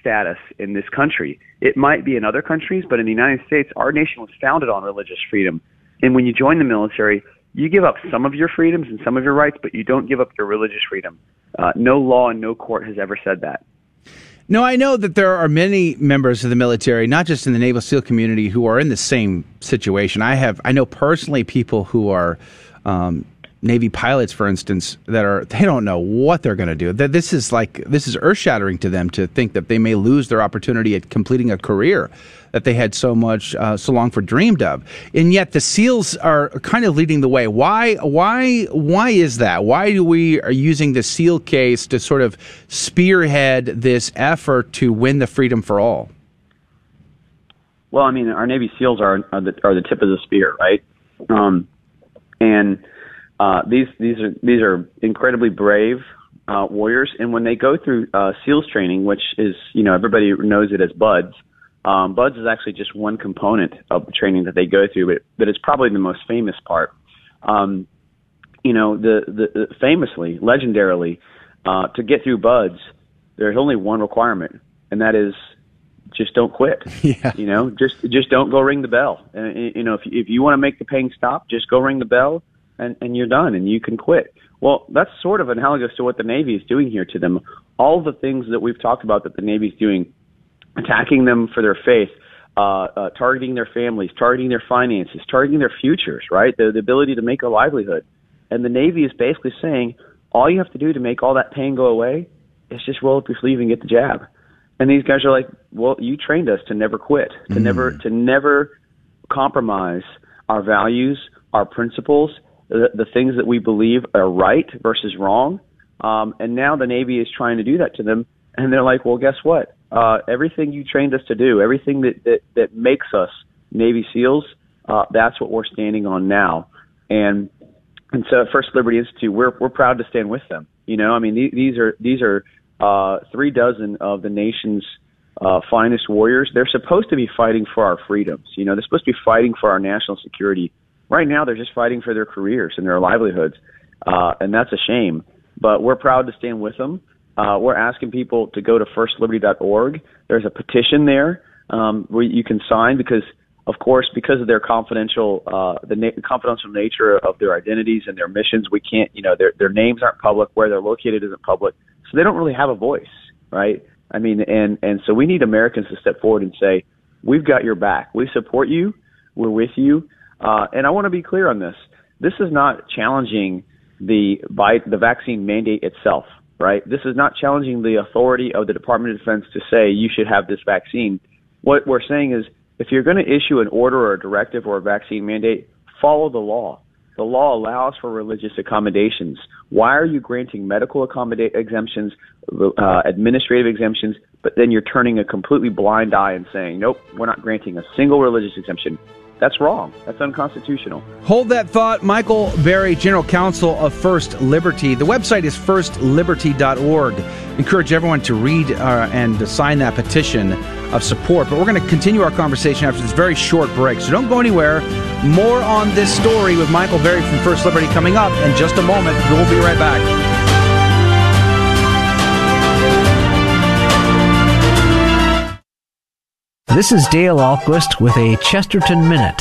status in this country. It might be in other countries, but in the United States, our nation was founded on religious freedom. And when you join the military, you give up some of your freedoms and some of your rights, but you don't give up your religious freedom. Uh, no law and no court has ever said that. No, I know that there are many members of the military, not just in the Naval SEAL community, who are in the same situation. I have, I know personally people who are um, Navy pilots, for instance, that are they don't know what they're going to do. That this is like this is earth shattering to them to think that they may lose their opportunity at completing a career that they had so much uh, so long for dreamed of. And yet the SEALs are kind of leading the way. Why? Why? Why is that? Why do we are using the SEAL case to sort of spearhead this effort to win the freedom for all? Well, I mean, our Navy SEALs are are the, are the tip of the spear, right? Um, and uh, these these are these are incredibly brave uh, warriors, and when they go through uh, SEALs training, which is you know everybody knows it as BUDS, um, BUDS is actually just one component of the training that they go through, but but it's probably the most famous part. Um, you know, the, the famously, legendarily, uh, to get through BUDS, there's only one requirement, and that is just don't quit. Yeah. You know, just just don't go ring the bell. And you know, if if you want to make the pain stop, just go ring the bell and, and you're done and you can quit. Well, that's sort of analogous to what the Navy is doing here to them. All the things that we've talked about that the Navy is doing, attacking them for their faith, uh, uh, targeting their families, targeting their finances, targeting their futures, right? The, the ability to make a livelihood. And the Navy is basically saying, all you have to do to make all that pain go away is just roll up your sleeve and get the jab. And these guys are like, well, you trained us to never quit, to Mm. never, to never compromise our values, our principles, the, the things that we believe are right versus wrong. Um, and now the Navy is trying to do that to them. And they're like, well, guess what? Uh, everything you trained us to do, everything that, that, that makes us Navy SEALs, uh, that's what we're standing on now. And, and so at First Liberty Institute, we're, we're proud to stand with them. You know, I mean, these, these are, these are, uh, three dozen of the nation's, uh, finest warriors. They're supposed to be fighting for our freedoms. You know, they're supposed to be fighting for our national security right now they're just fighting for their careers and their livelihoods, uh, and that's a shame. But we're proud to stand with them. Uh, we're asking people to go to firstliberty.org. There's a petition there um, where you can sign because, of course, because of their confidential, uh, the na- confidential nature of their identities and their missions, we can't, you know, their their names aren't public. Where they're located isn't public, so they don't really have a voice, right? I mean, and and so we need Americans to step forward and say, we've got your back. We support you. We're with you. Uh, and I want to be clear on this. This is not challenging the by the vaccine mandate itself, right? This is not challenging the authority of the Department of Defense to say you should have this vaccine. What we're saying is if you're going to issue an order or a directive or a vaccine mandate, follow the law. The law allows for religious accommodations. Why are you granting medical accommodate exemptions, uh, administrative exemptions, but then you're turning a completely blind eye and saying, nope, we're not granting a single religious exemption? That's wrong. That's unconstitutional. Hold that thought. Michael Berry, General Counsel of First Liberty. The website is firstliberty.org. Encourage everyone to read uh, and sign that petition of support. But we're going to continue our conversation after this very short break. So don't go anywhere. More on this story with Michael Berry from First Liberty coming up in just a moment. We'll be right back. This is Dale Ahlquist with a Chesterton Minute.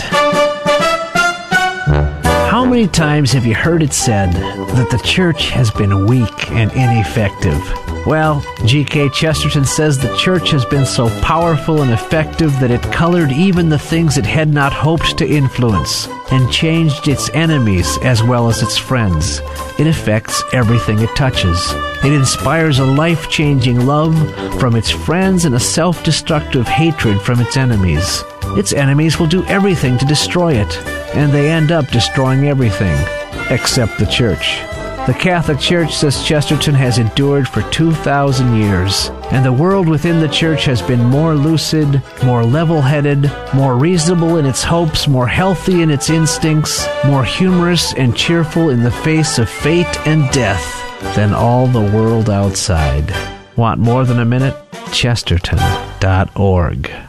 How many times have you heard it said that the church has been weak and ineffective? Well, G.K. Chesterton says the church has been so powerful and effective that it colored even the things it had not hoped to influence and changed its enemies as well as its friends. It affects everything it touches. It inspires a life changing love from its friends and a self destructive hatred from its enemies. Its enemies will do everything to destroy it, and they end up destroying everything, except the church. The Catholic Church, says Chesterton, has endured for 2,000 years, and the world within the church has been more lucid, more level headed, more reasonable in its hopes, more healthy in its instincts, more humorous and cheerful in the face of fate and death than all the world outside. Want more than a minute? Chesterton.org.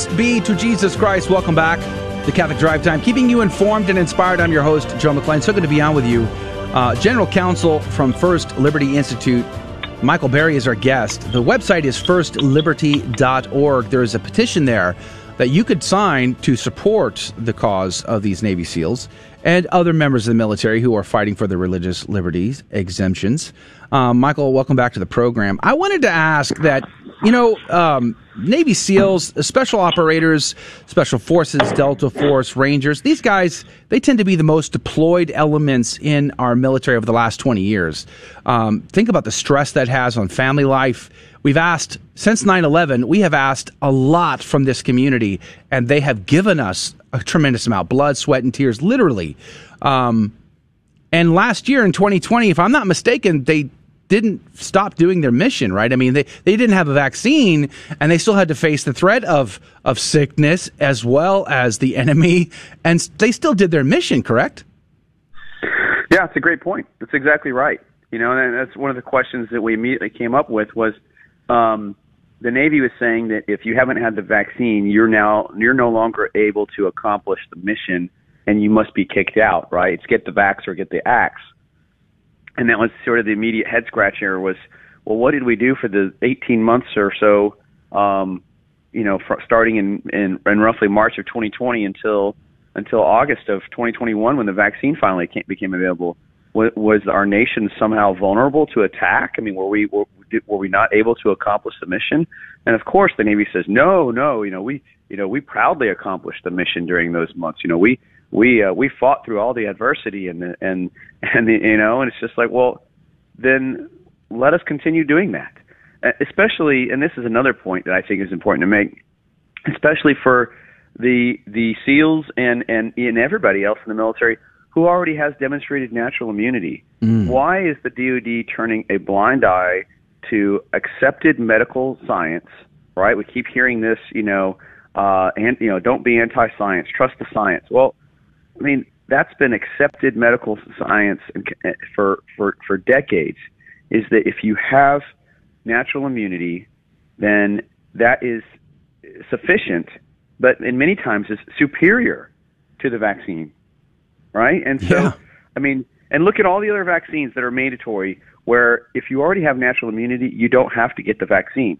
Praise be to Jesus Christ. Welcome back to Catholic Drive Time, keeping you informed and inspired. I'm your host, Joe McClane. So good to be on with you. Uh, General Counsel from First Liberty Institute, Michael Berry, is our guest. The website is firstliberty.org. There is a petition there that you could sign to support the cause of these Navy SEALs and other members of the military who are fighting for their religious liberties exemptions. Um, Michael, welcome back to the program. I wanted to ask that, you know, um, Navy SEALs, special operators, special forces, Delta Force, Rangers, these guys, they tend to be the most deployed elements in our military over the last 20 years. Um, think about the stress that has on family life. We've asked, since 9 11, we have asked a lot from this community, and they have given us a tremendous amount blood, sweat, and tears, literally. Um, and last year in 2020, if I'm not mistaken, they didn't stop doing their mission, right? I mean, they, they didn't have a vaccine and they still had to face the threat of, of sickness as well as the enemy. And they still did their mission, correct? Yeah, it's a great point. That's exactly right. You know, and that's one of the questions that we immediately came up with was um, the Navy was saying that if you haven't had the vaccine, you're now you're no longer able to accomplish the mission, and you must be kicked out. Right? It's get the vax or get the axe and that was sort of the immediate head scratcher was, well, what did we do for the 18 months or so, um, you know, fr- starting in, in in roughly March of 2020 until until August of 2021 when the vaccine finally came, became available? Was, was our nation somehow vulnerable to attack? I mean, were we were, were we not able to accomplish the mission? And of course, the Navy says, no, no, you know, we you know we proudly accomplished the mission during those months. You know, we we uh, we fought through all the adversity and and and the, you know and it's just like well then let us continue doing that especially and this is another point that I think is important to make especially for the the SEALs and and and everybody else in the military who already has demonstrated natural immunity. Mm. Why is the DoD turning a blind eye to accepted medical science? Right, we keep hearing this, you know, uh, and you know, don't be anti-science, trust the science. Well, I mean, that's been accepted medical science eh, for for for decades. Is that if you have natural immunity, then that is sufficient, but in many times is superior to the vaccine, right? And so, yeah. I mean, and look at all the other vaccines that are mandatory, where if you already have natural immunity, you don't have to get the vaccine.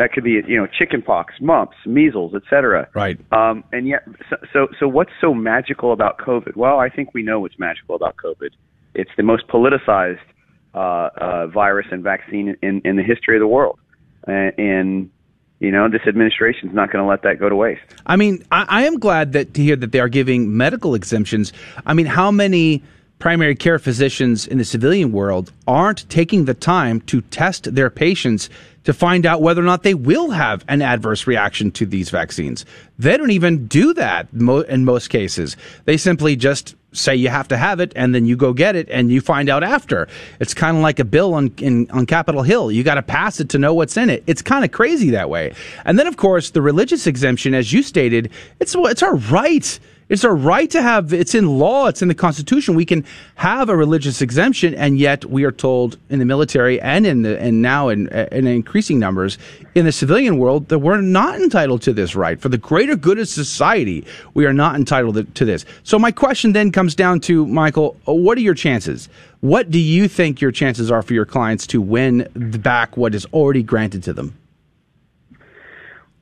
That could be, you know, chickenpox, mumps, measles, etc. Right. Um, and yet, so, so, so what's so magical about COVID? Well, I think we know what's magical about COVID. It's the most politicized uh, uh, virus and vaccine in, in the history of the world, and, and you know this administration is not going to let that go to waste. I mean, I, I am glad that to hear that they are giving medical exemptions. I mean, how many? Primary care physicians in the civilian world aren't taking the time to test their patients to find out whether or not they will have an adverse reaction to these vaccines. They don't even do that in most cases. They simply just say you have to have it and then you go get it and you find out after. It's kind of like a bill on in, on Capitol Hill. You got to pass it to know what's in it. It's kind of crazy that way. And then of course the religious exemption as you stated, it's it's our right it's our right to have, it's in law, it's in the Constitution. We can have a religious exemption, and yet we are told in the military and in the, and now in, in increasing numbers in the civilian world that we're not entitled to this right. For the greater good of society, we are not entitled to this. So my question then comes down to, Michael, what are your chances? What do you think your chances are for your clients to win back what is already granted to them?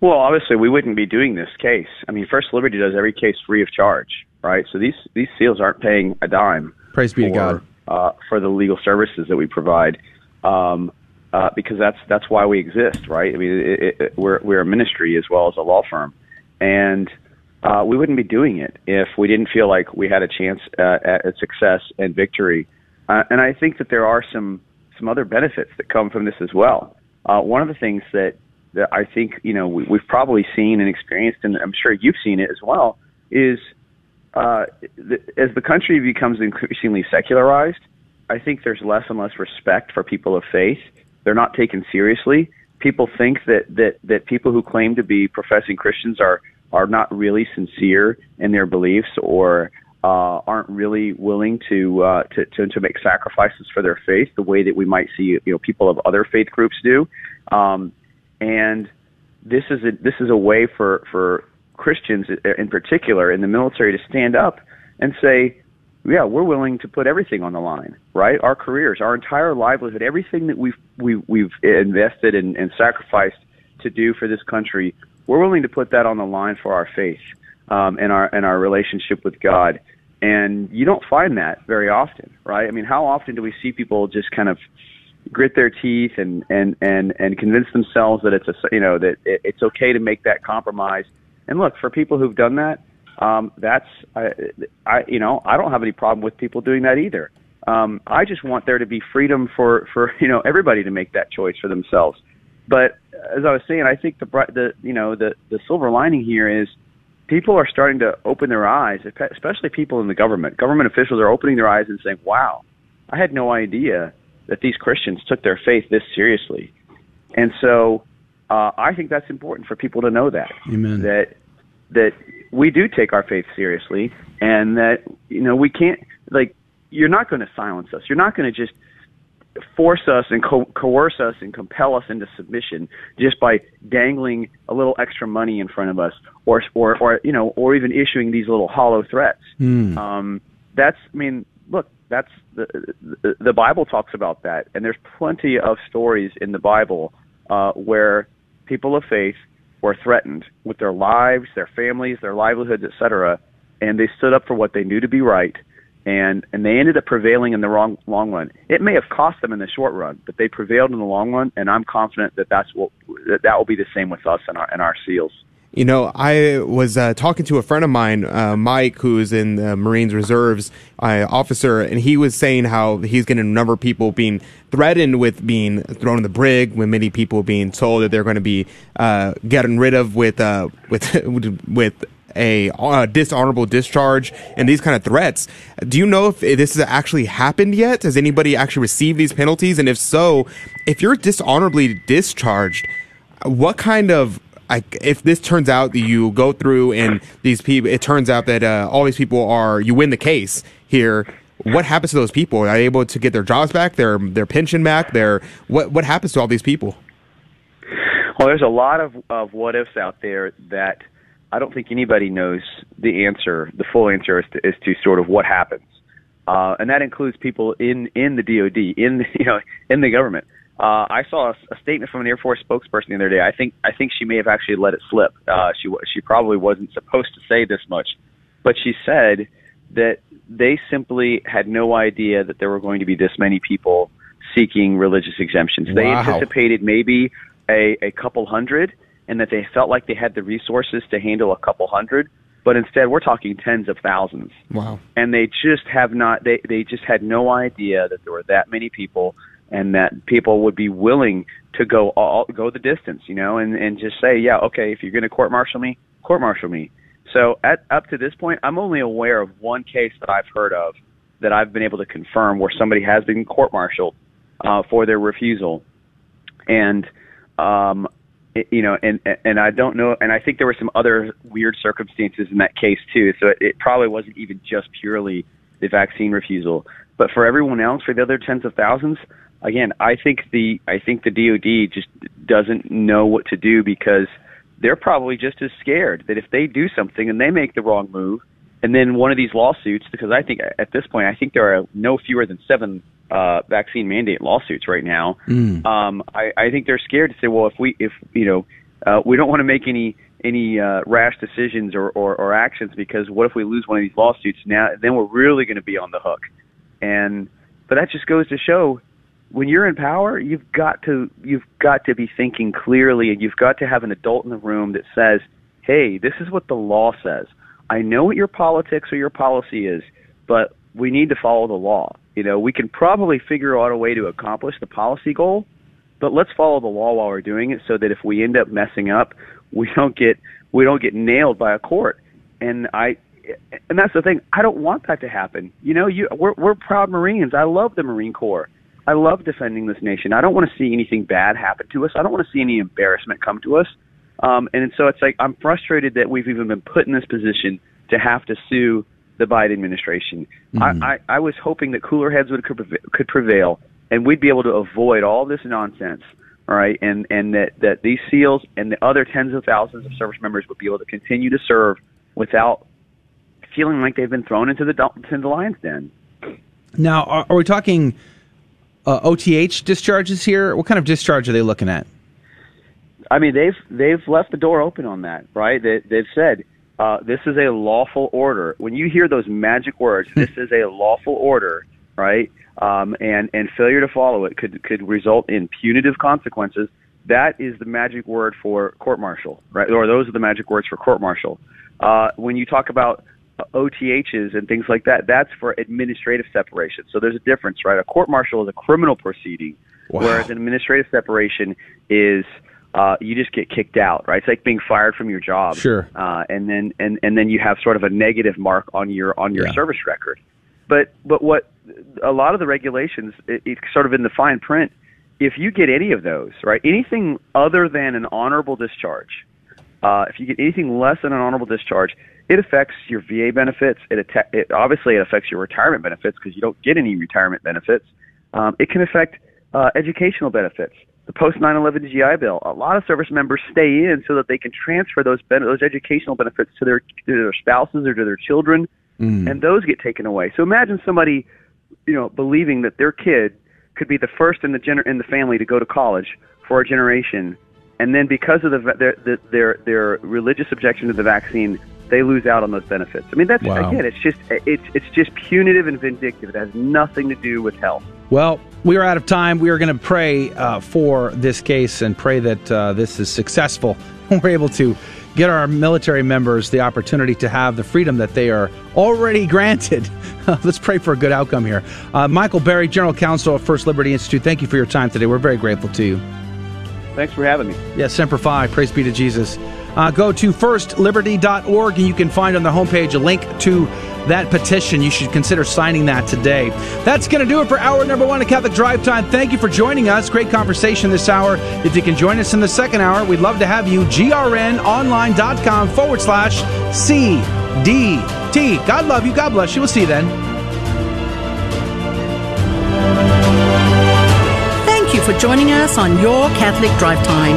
Well, obviously, we wouldn't be doing this case. I mean, First Liberty does every case free of charge, right? So these these seals aren't paying a dime. Praise be for, to God uh, for the legal services that we provide, um, uh, because that's that's why we exist, right? I mean, it, it, we're we're a ministry as well as a law firm, and uh, we wouldn't be doing it if we didn't feel like we had a chance uh, at success and victory. Uh, and I think that there are some some other benefits that come from this as well. Uh, one of the things that that I think you know we, we've probably seen and experienced, and I'm sure you've seen it as well, is uh, the, as the country becomes increasingly secularized, I think there's less and less respect for people of faith. They're not taken seriously. People think that that that people who claim to be professing Christians are are not really sincere in their beliefs or uh, aren't really willing to, uh, to to to make sacrifices for their faith the way that we might see you know people of other faith groups do, um, and this is a this is a way for for Christians in particular in the military to stand up and say, yeah, we're willing to put everything on the line, right? Our careers, our entire livelihood, everything that we've we've, we've invested and, and sacrificed to do for this country, we're willing to put that on the line for our faith um, and our and our relationship with God. And you don't find that very often, right? I mean, how often do we see people just kind of grit their teeth and and and and convince themselves that it's a you know that it's okay to make that compromise? And look, for people who've done that, um, that's I, I you know I don't have any problem with people doing that either. Um, I just want there to be freedom for for you know everybody to make that choice for themselves. But as I was saying, I think the the you know the the silver lining here is people are starting to open their eyes, especially people in the government. Government officials are opening their eyes and saying, "Wow, I had no idea that these Christians took their faith this seriously." And so, uh, I think that's important for people to know that Amen. that that we do take our faith seriously, and that you know we can't like you're not going to silence us. You're not going to just force us and co- coerce us and compel us into submission just by dangling a little extra money in front of us or or or you know or even issuing these little hollow threats mm. um that's i mean look that's the, the the bible talks about that and there's plenty of stories in the bible uh where people of faith were threatened with their lives their families their livelihoods etc and they stood up for what they knew to be right and and they ended up prevailing in the wrong long run. It may have cost them in the short run, but they prevailed in the long run, and I'm confident that that's what that, that will be the same with us and our and our seals. You know, I was uh, talking to a friend of mine, uh, Mike, who's in the Marines Reserves uh, officer, and he was saying how he's getting a number of people being threatened with being thrown in the brig, with many people being told that they're going to be uh, getting rid of with uh, with with a uh, dishonorable discharge and these kind of threats. Do you know if this has actually happened yet? Has anybody actually received these penalties? And if so, if you're dishonorably discharged, what kind of like if this turns out that you go through and these people, it turns out that uh, all these people are you win the case here. What happens to those people? Are they able to get their jobs back, their their pension back? Their what what happens to all these people? Well, there's a lot of, of what ifs out there that I don't think anybody knows the answer, the full answer as to, as to sort of what happens, uh, and that includes people in in the DoD, in you know in the government. Uh, I saw a, a statement from an Air Force spokesperson the other day. I think I think she may have actually let it slip. Uh, she she probably wasn't supposed to say this much, but she said that they simply had no idea that there were going to be this many people seeking religious exemptions. They anticipated maybe a, a couple hundred, and that they felt like they had the resources to handle a couple hundred. But instead, we're talking tens of thousands Wow. and they just have not they they just had no idea that there were that many people and that people would be willing to go all go the distance you know and and just say yeah okay if you're going to court martial me court martial me. So at up to this point i'm only aware of one case that i've heard of that i've been able to confirm where somebody has been court martialed uh for their refusal. And um it- you know and and i don't know and i think there were some other weird circumstances in that case too. So it, it probably wasn't even just purely the vaccine refusal. But for everyone else for the other tens of thousands again i think the i think the dod just doesn't know what to do because they're probably just as scared that if they do something and they make the wrong move and then one of these lawsuits because i think at this point i think there are no fewer than seven uh vaccine mandate lawsuits right now um, I, I think they're scared to say, well, if we, if you know, uh, we don't want to make any any uh, rash decisions or, or, or actions because what if we lose one of these lawsuits? Now, then we're really going to be on the hook. And but that just goes to show when you're in power, you've got to you've got to be thinking clearly, and you've got to have an adult in the room that says, "Hey, this is what the law says. I know what your politics or your policy is, but we need to follow the law. You know, we can probably figure out a way to accomplish the policy goal, but let's follow the law while we're doing it, so that if we end up messing up, we don't get we don't get nailed by a court." And I and that's the thing. I don't want that to happen. You know, you we're we're proud Marines. I love the Marine Corps. I love defending this nation. I don't want to see anything bad happen to us. I don't want to see any embarrassment come to us. Um, and so it's like I'm frustrated that we've even been put in this position to have to sue the Biden administration. Mhm. I, I, I was hoping that cooler heads would could prevail, and we'd be able to avoid all this nonsense. All right, and and that that these SEALs and the other tens of thousands of service members would be able to continue to serve without feeling like they've been thrown into the into the lion's den. Now, are, are we talking uh, OTH discharges here? What kind of discharge are they looking at? I mean, they've they've left the door open on that, right? They, they've said uh, this is a lawful order. When you hear those magic words, this is a lawful order, right? Um, and and failure to follow it could could result in punitive consequences. That is the magic word for court martial, right? Or those are the magic words for court martial. Uh, when you talk about OTHs and things like that, that's for administrative separation. So there's a difference, right? A court martial is a criminal proceeding, Wow. whereas an administrative separation is uh, you just get kicked out, right? It's like being fired from your job. Sure. Uh, and then and and then you have sort of a negative mark on your on your Yeah. service record. But but what a lot of the regulations, it, it's sort of in the fine print. If you get any of those, right, anything other than an honorable discharge, uh, if you get anything less than an honorable discharge, it affects your VA benefits. It, atta- it obviously it affects your retirement benefits because you don't get any retirement benefits. Um, it can affect uh, educational benefits. The post 9/11 GI Bill. A lot of service members stay in so that they can transfer those ben- those educational benefits to their to their spouses or to their children, and those get taken away. So imagine somebody, you know, believing that their kid could be the first in the gener- in the family to go to college for a generation, and then because of the, their, their their their religious objection to the vaccine, they lose out on those benefits. I mean, that's Wow. again, it's just it's it's just punitive and vindictive. It has nothing to do with health. Well, we are out of time. We are going to pray uh, for this case and pray that uh, this is successful. We're able to get our military members the opportunity to have the freedom that they are already granted. Let's pray for a good outcome here. Uh, Michael Berry, General Counsel of First Liberty Institute, thank you for your time today. We're very grateful to you. Thanks for having me. Yes, Semper Fi. Praise be to Jesus. Uh, go to firstliberty.org and you can find on the homepage a link to that petition. You should consider signing that today. That's going to do it for hour number one of Catholic Drive Time. Thank you for joining us. Great conversation this hour. If you can join us in the second hour, we'd love to have you. grnonline.com forward slash CDT. God love you. God bless you. We'll see you then. Thank you for joining us on Your Catholic Drive Time,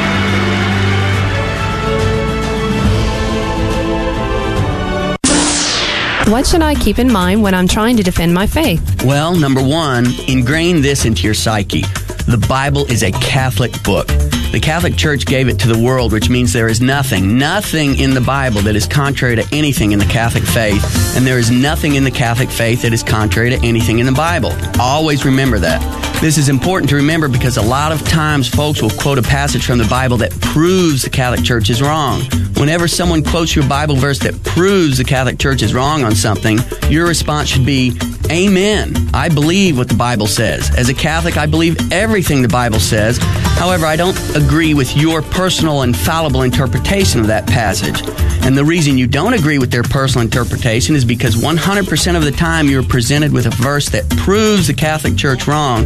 What should I keep in mind when I'm trying to defend my faith? Well, number one, ingrain this into your psyche. The Bible is a Catholic book. The Catholic Church gave it to the world, which means there is nothing, nothing in the Bible that is contrary to anything in the Catholic faith, and there is nothing in the Catholic faith that is contrary to anything in the Bible. Always remember that. This is important to remember because a lot of times folks will quote a passage from the Bible that proves the Catholic Church is wrong. Whenever someone quotes your Bible verse that proves the Catholic Church is wrong on something, your response should be, Amen. I believe what the Bible says. As a Catholic, I believe everything the Bible says. However, I don't agree with your personal infallible interpretation of that passage. And the reason you don't agree with their personal interpretation is because 100% of the time you're presented with a verse that proves the Catholic Church wrong.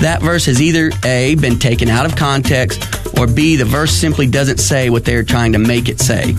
That verse has either A, been taken out of context, or B, the verse simply doesn't say what they're trying to make it say.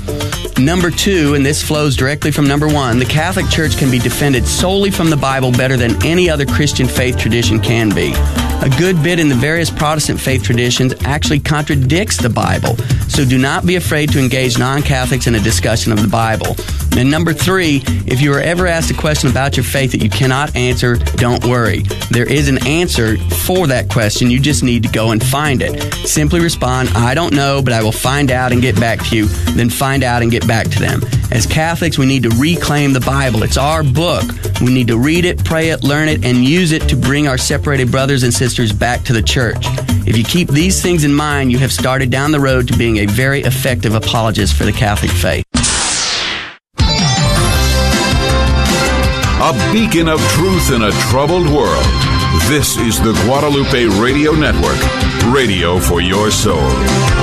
Number two, and this flows directly from number one, the Catholic Church can be defended solely from the Bible better than any other Christian faith tradition can be. A good bit in the various Protestant faith traditions actually contradicts the Bible, so do not be afraid to engage non Catholics in a discussion of the Bible. And number three, if you are ever asked a question about your faith that you cannot answer, don't worry. There is an answer for that question. You just need to go and find it. Simply respond, I don't know, but I will find out and get back to you. Then find out and get it back to them. As Catholics, we need to reclaim the Bible. It's our book. We need to read it, pray it, learn it, and use it to bring our separated brothers and sisters back to the church. If you keep these things in mind, you have started down the road to being a very effective apologist for the Catholic faith. A beacon of truth in a troubled world. This is the Guadalupe Radio Network, radio for your soul.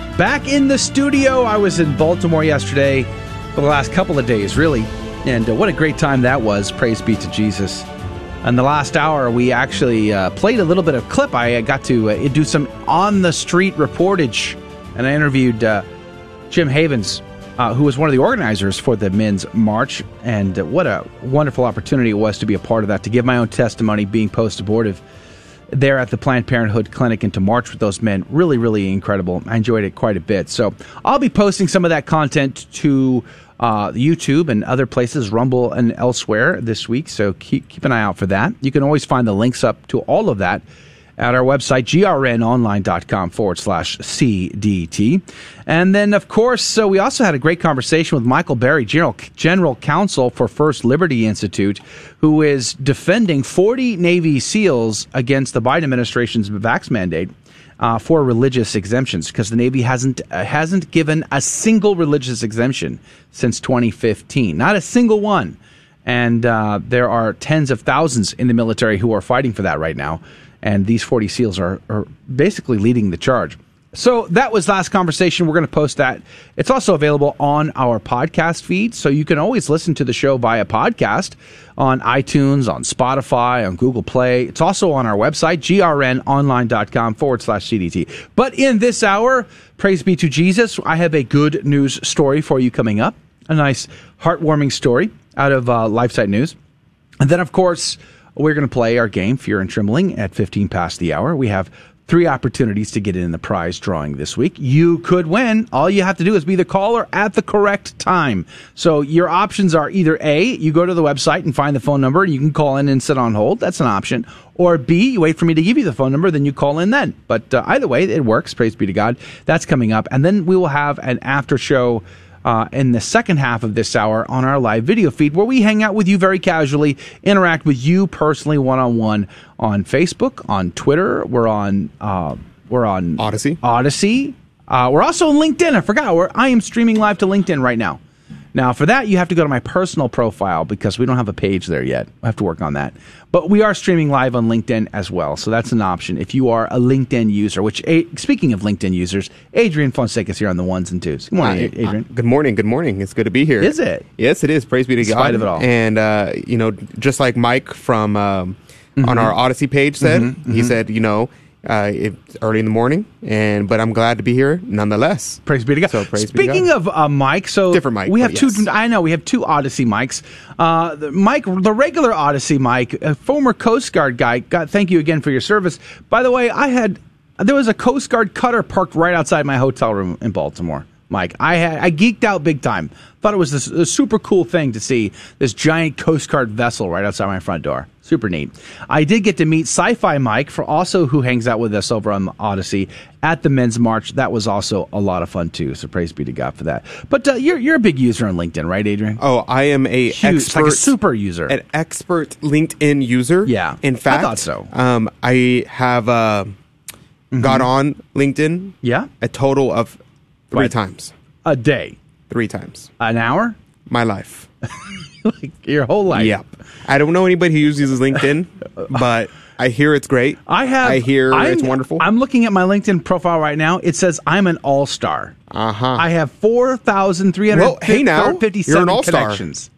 Back in the studio. I was in Baltimore yesterday for the last couple of days, really. And uh, what a great time that was. Praise be to Jesus. In the last hour, we actually uh, played a little bit of clip. I got to uh, do some on the street reportage, and I interviewed uh, Jim Havens, uh, who was one of the organizers for the men's march. And uh, what a wonderful opportunity it was to be a part of that, to give my own testimony being post abortive there at the Planned Parenthood Clinic and to march with those men. Really, really incredible. I enjoyed it quite a bit. So I'll be posting some of that content to uh, YouTube and other places, Rumble and elsewhere this week. So keep, keep an eye out for that. You can always find the links up to all of that at our website, grnonline.com forward slash CDT. And then, of course, so we also had a great conversation with Michael Berry, General, General Counsel for First Liberty Institute, who is defending 40 Navy SEALs against the Biden administration's vax mandate. Uh, for religious exemptions, because the Navy hasn't uh, hasn't given a single religious exemption since 2015, not a single one, and uh, there are tens of thousands in the military who are fighting for that right now and these 40 SEALs are, are basically leading the charge. So that was last conversation. We're going to post that. It's also available on our podcast feed, so you can always listen to the show via podcast on iTunes, on Spotify, on Google Play. It's also on our website, grnonline.com forward slash CDT. But in this hour, praise be to Jesus, I have a good news story for you coming up. A nice, heartwarming story out of uh, LifeSite News. And then, of course, we're going to play our game, Fear and Trembling, at 15 past the hour. We have three opportunities to get in the prize drawing this week. You could win. All you have to do is be the caller at the correct time. So your options are either A, you go to the website and find the phone number and you can call in and sit on hold. That's an option. Or B, you wait for me to give you the phone number, then you call in then. But uh, either way, it works. Praise be to God. That's coming up. And then we will have an after show uh, in the second half of this hour on our live video feed, where we hang out with you very casually, interact with you personally, one on one on Facebook, on Twitter. We're on uh, we're on Odysee. Odysee. Uh, we're also on LinkedIn. I forgot. We're, I am streaming live to LinkedIn right now. Now, for that, you have to go to my personal profile because we don't have a page there yet. I have to work on that. But we are streaming live on LinkedIn as well. So that's an option if you are a LinkedIn user, which, speaking of LinkedIn users, Adrian Fonseca is here on the ones and twos. Good morning, Hi, Adrian. Uh, good morning. Good morning. It's good to be here. Is it? Yes, it is. Praise be to In God. spite of it all. And, uh, you know, just like Mike from um, mm-hmm. on our Odysee page said, mm-hmm, he mm-hmm. said, you know, uh, it's early in the morning, and but I'm glad to be here nonetheless. Praise be to God. So praise Speaking God. of uh, Mike, so different Mike. We have yes. two. I know we have two Odysee mics. Uh, the Mike, the regular Odysee Mike, a former Coast Guard guy. God, thank you again for your service. By the way, I had there was a Coast Guard cutter parked right outside my hotel room in Baltimore. Mike. I had I geeked out big time. Thought it was this a super cool thing to see this giant Coast Guard vessel right outside my front door. Super neat. I did get to meet Sci-Fi Mike, for also who hangs out with us over on Odysee at the Men's March. That was also a lot of fun too. So praise be to God for that. But uh, you're you're a big user on LinkedIn, right, Adrian? Oh, I am a Huge, expert, like a super user, an expert LinkedIn user. Yeah, in fact, I thought so. Um, I have uh, mm-hmm. got on LinkedIn. Yeah, a total of three times. a day, Three times. an hour, My life. like your whole life. Yep. I don't know anybody who uses LinkedIn, but I hear it's great. I have. I hear I'm, it's wonderful. I'm looking at my LinkedIn profile right now. It says I'm an all star. Uh huh. I have four thousand three hundred Well, hey now, you're an all-star. connections.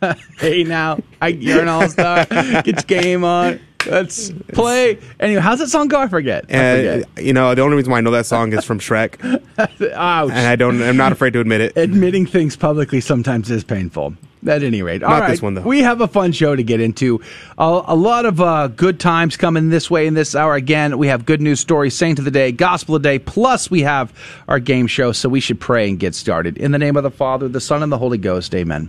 hey now, I, you're an all star. Get your game on. Let's play. Anyway, how's that song go? I forget. I And forget. you know, the only reason why I know that song is from Shrek, Ouch. and I don't. I'm not afraid to admit it. Admitting things publicly sometimes is painful. At any rate, all Not right. this one, though. We have a fun show to get into. A, a lot of uh, good times coming this way in this hour. Again, we have good news stories, saint of the day, gospel of the day. Plus, we have our game show. So we should pray and get started. In the name of the Father, the Son, and the Holy Ghost. Amen.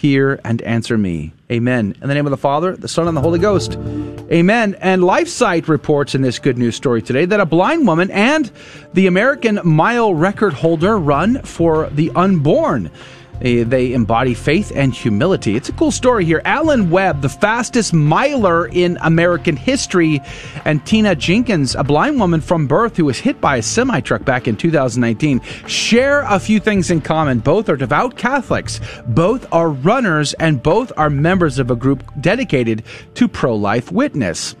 hear and answer me. Amen. In the name of the Father, the Son, and the Holy Ghost. Amen. And LifeSite reports in this good news story today that a blind woman and the American mile record holder run for the unborn. They, they embody faith and humility. It's a cool story here. Alan Webb, the fastest miler in American history, and Tina Jenkins, a blind woman from birth who was hit by a semi truck back in 2019, share a few things in common. Both are devout Catholics, both are runners, and both are members of a group dedicated to pro life witness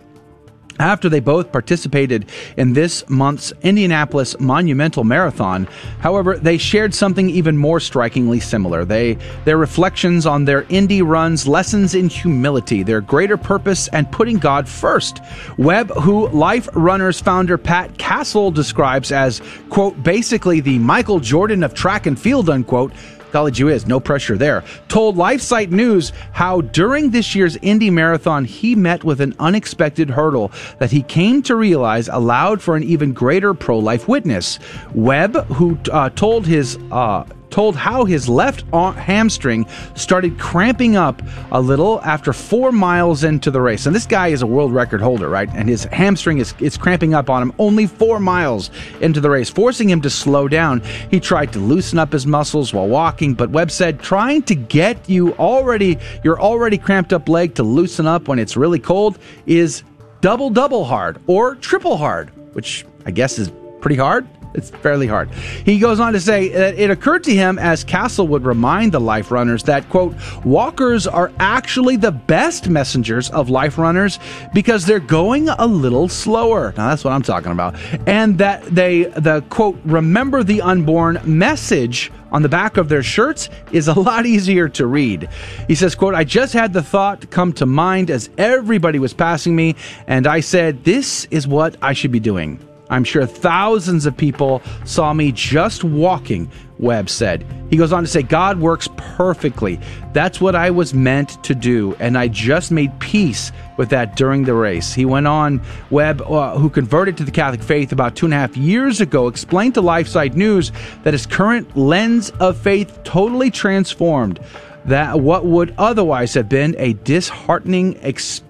after they both participated in this month's Indianapolis Monumental Marathon. However, they shared something even more strikingly similar. They their reflections on their Indy runs, lessons in humility, their greater purpose, and putting God first. Webb, who Life Runners founder Pat Castle describes as quote basically the Michael Jordan of track and field unquote College you is, no pressure there. Told LifeSite News how during this year's Indy Marathon he met with an unexpected hurdle that he came to realize allowed for an even greater pro-life witness. Webb, who uh, told his uh, told how his left hamstring started cramping up a little after four miles into the race. And this guy is a world record holder, right? And his hamstring is, is cramping up on him only four miles into the race, forcing him to slow down. He tried to loosen up his muscles while walking, but Webb said trying to get you already, your already cramped up leg to loosen up when it's really cold is double, double hard or triple hard, which I guess is pretty hard. It's fairly hard. He goes on to say that it occurred to him as Castle would remind the life runners that, quote, walkers are actually the best messengers of life runners because they're going a little slower. Now, that's what I'm talking about. And that they, the, quote, remember the unborn message on the back of their shirts is a lot easier to read. He says, quote, I just had the thought come to mind as everybody was passing me, and I said, this is what I should be doing. I'm sure thousands of people saw me just walking, Webb said. He goes on to say, God works perfectly. That's what I was meant to do, and I just made peace with that during the race. He went on, Webb, uh, who converted to the Catholic faith about two and a half years ago, explained to LifeSite News that his current lens of faith totally transformed that what would otherwise have been a disheartening experience.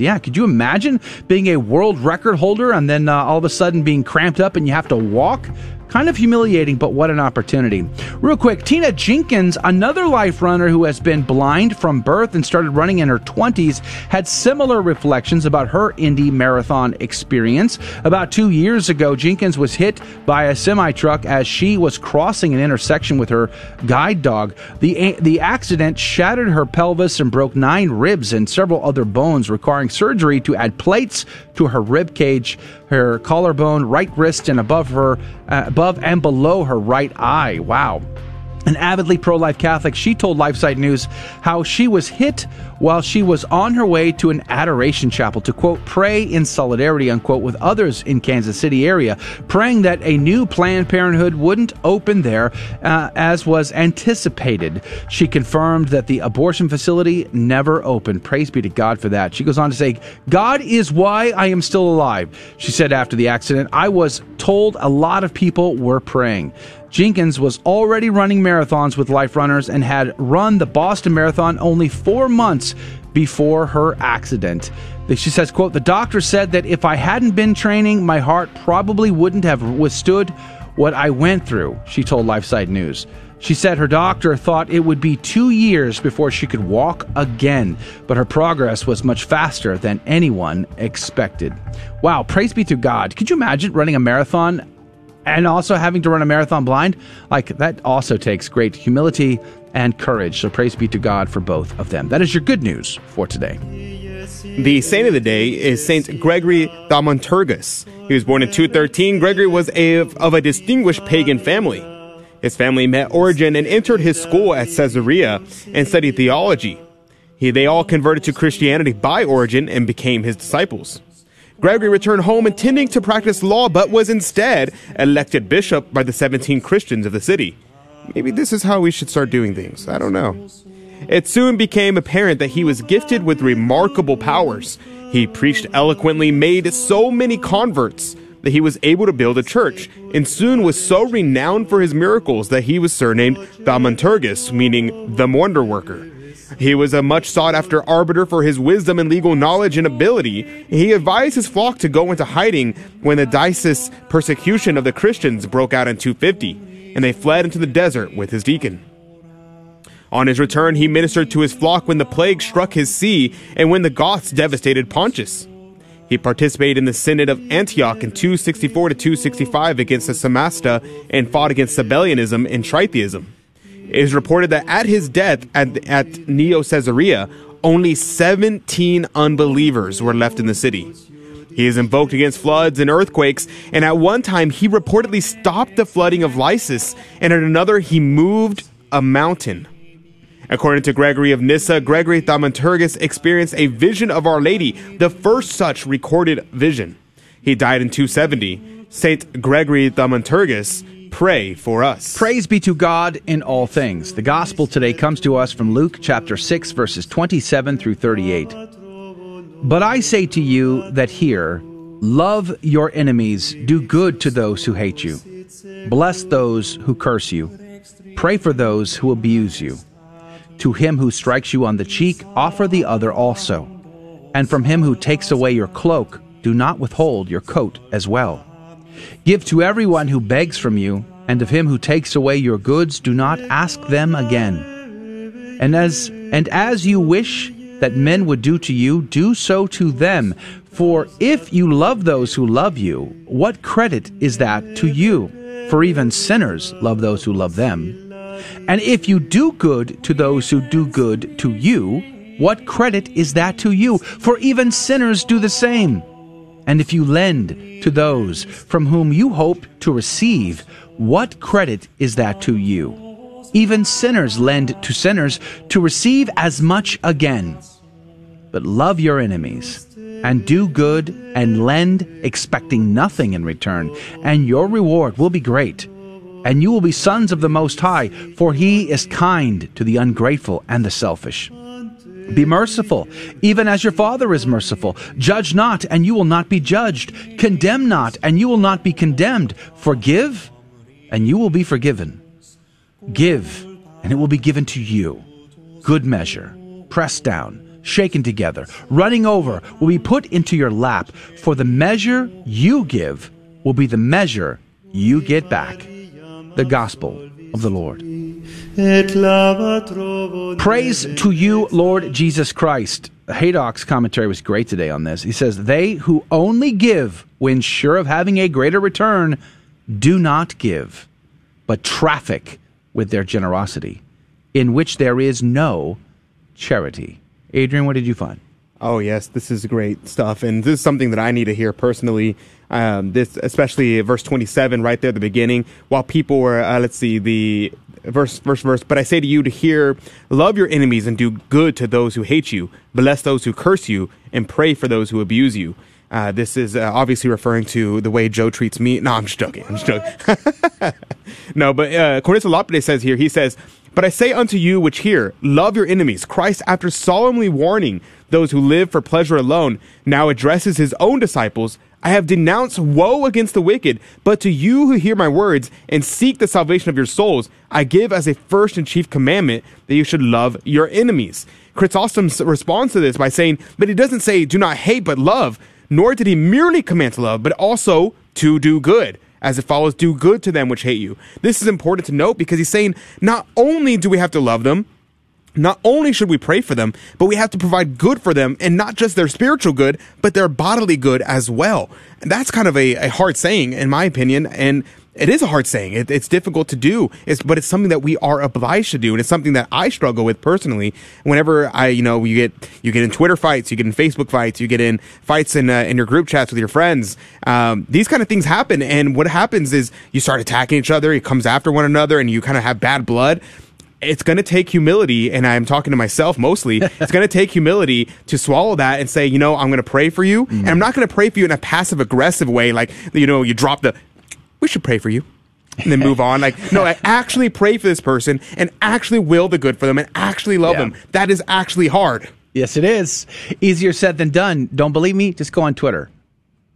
Yeah, could you imagine being a world record holder and then uh, all of a sudden being cramped up and you have to walk? Kind of humiliating, but what an opportunity. Real quick, Tina Jenkins, another life runner who has been blind from birth and started running in her 20s, had similar reflections about her Indy Marathon experience. About two years ago, Jenkins was hit by a semi truck as she was crossing an intersection with her guide dog. The, the accident shattered her pelvis and broke nine ribs and several other bones, requiring surgery to add plates to her rib cage, her collarbone, right wrist, and above her, uh, above and below her right eye. Wow. An avidly pro life Catholic, she told LifeSite News how she was hit while she was on her way to an adoration chapel to, quote, pray in solidarity, unquote, with others in Kansas City area, praying that a new Planned Parenthood wouldn't open there uh, as was anticipated. She confirmed that the abortion facility never opened. Praise be to God for that. She goes on to say, God is why I am still alive. She said after the accident, I was told a lot of people were praying. Jenkins was already running marathons with Life Runners and had run the Boston Marathon only four months before her accident. She says, quote, the doctor said that if I hadn't been training, my heart probably wouldn't have withstood what I went through, she told LifeSite News. She said her doctor thought it would be two years before she could walk again, but her progress was much faster than anyone expected. Wow, praise be to God. Could you imagine running a marathon and also having to run a marathon blind? Like, that also takes great humility and courage. So, praise be to God for both of them. That is your good news for today. The saint of the day is Saint Gregory Thaumaturgus. He was born in 213. Gregory was a, of a distinguished pagan family. His family met Origen and entered his school at Caesarea and studied theology. He, they all converted to Christianity by Origen and became his disciples. Gregory returned home intending to practice law, but was instead elected bishop by the 17 Christians of the city. Maybe this is how we should start doing things. I don't know. It soon became apparent that he was gifted with remarkable powers. He preached eloquently, made so many converts that he was able to build a church, and soon was so renowned for his miracles that he was surnamed Thaumaturgus, meaning the wonder worker. He was a much sought after arbiter for his wisdom and legal knowledge and ability. He advised his flock to go into hiding when the Decius persecution of the Christians broke out in 250, and they fled into the desert with his deacon. On his return, he ministered to his flock when the plague struck his see and when the Goths devastated Pontus. He participated in the Synod of Antioch in 264 to 265 against the Samosata and fought against Sabellianism and Tritheism. It is reported that at his death at, at Neo Caesarea, only 17 unbelievers were left in the city. He is invoked against floods and earthquakes, and at one time he reportedly stopped the flooding of Lycus, and at another he moved a mountain. According to Gregory of Nyssa, Gregory Thaumaturgus experienced a vision of Our Lady, the first such recorded vision. He died in 270. Saint Gregory Thaumaturgus, pray for us. Praise be to God in all things. The gospel today comes to us from Luke chapter 6, verses 27 through 38. But I say to you that here, love your enemies, do good to those who hate you, bless those who curse you, pray for those who abuse you. To him who strikes you on the cheek, offer the other also. And from him who takes away your cloak, do not withhold your coat as well. Give to everyone who begs from you, and of him who takes away your goods, do not ask them again. And as and as you wish that men would do to you, do so to them. For if you love those who love you, what credit is that to you? For even sinners love those who love them. And if you do good to those who do good to you, what credit is that to you? For even sinners do the same. And if you lend to those from whom you hope to receive, what credit is that to you? Even sinners lend to sinners to receive as much again. But love your enemies, and do good, and lend, expecting nothing in return, and your reward will be great and you will be sons of the Most High, for he is kind to the ungrateful and the selfish. Be merciful, even as your Father is merciful. Judge not, and you will not be judged. Condemn not, and you will not be condemned. Forgive, and you will be forgiven. Give, and it will be given to you. Good measure, pressed down, shaken together, running over, will be put into your lap. For the measure you give will be the measure you get back the gospel of the Lord. Praise to you, Lord Jesus Christ. Haydock's commentary was great today on this. He says, They who only give when sure of having a greater return do not give, but traffic with their generosity, in which there is no charity. Adrian, what did you find? Oh yes, this is great stuff, and this is something that I need to hear personally. Um, this, especially verse twenty-seven, right there at the beginning. While people were, uh, let's see, the verse, verse, verse. But I say to you to hear, love your enemies and do good to those who hate you, bless those who curse you, and pray for those who abuse you. Uh, this is uh, obviously referring to the way Joe treats me. No, I'm just joking. I'm just joking. no, but uh, Cornelius Lapide says here, he says, But I say unto you which hear, love your enemies. Christ, after solemnly warning those who live for pleasure alone, now addresses his own disciples. I have denounced woe against the wicked, but to you who hear my words and seek the salvation of your souls, I give as a first and chief commandment that you should love your enemies. Chrysostom responds to this by saying, but he doesn't say do not hate but love, nor did he merely command to love, but also to do good. as it follows, do good to them which hate you. This is important to note because he's saying not only do we have to love them, not only should we pray for them, but we have to provide good for them and not just their spiritual good, but their bodily good as well. And that's kind of a, a hard saying, in my opinion. And it is a hard saying. It, it's difficult to do, it's, but it's something that we are obliged to do, and it's something that I struggle with personally. Whenever I, you know, you get you get in Twitter fights, you get in Facebook fights, you get in fights in uh, in your group chats with your friends. Um, these kind of things happen, and what happens is you start attacking each other. It comes after one another, and you kind of have bad blood it's going to take humility, and I'm talking to myself mostly. it's going to take humility to swallow that and say, you know, I'm going to pray for you, mm. and I'm not going to pray for you in a passive aggressive way, like you know, you drop the, we should pray for you. And then move on. Like, no, I actually pray for this person and actually will the good for them and actually love Yeah. them. That is actually hard. Yes, it is. Easier said than done. Don't believe me? Just go on Twitter.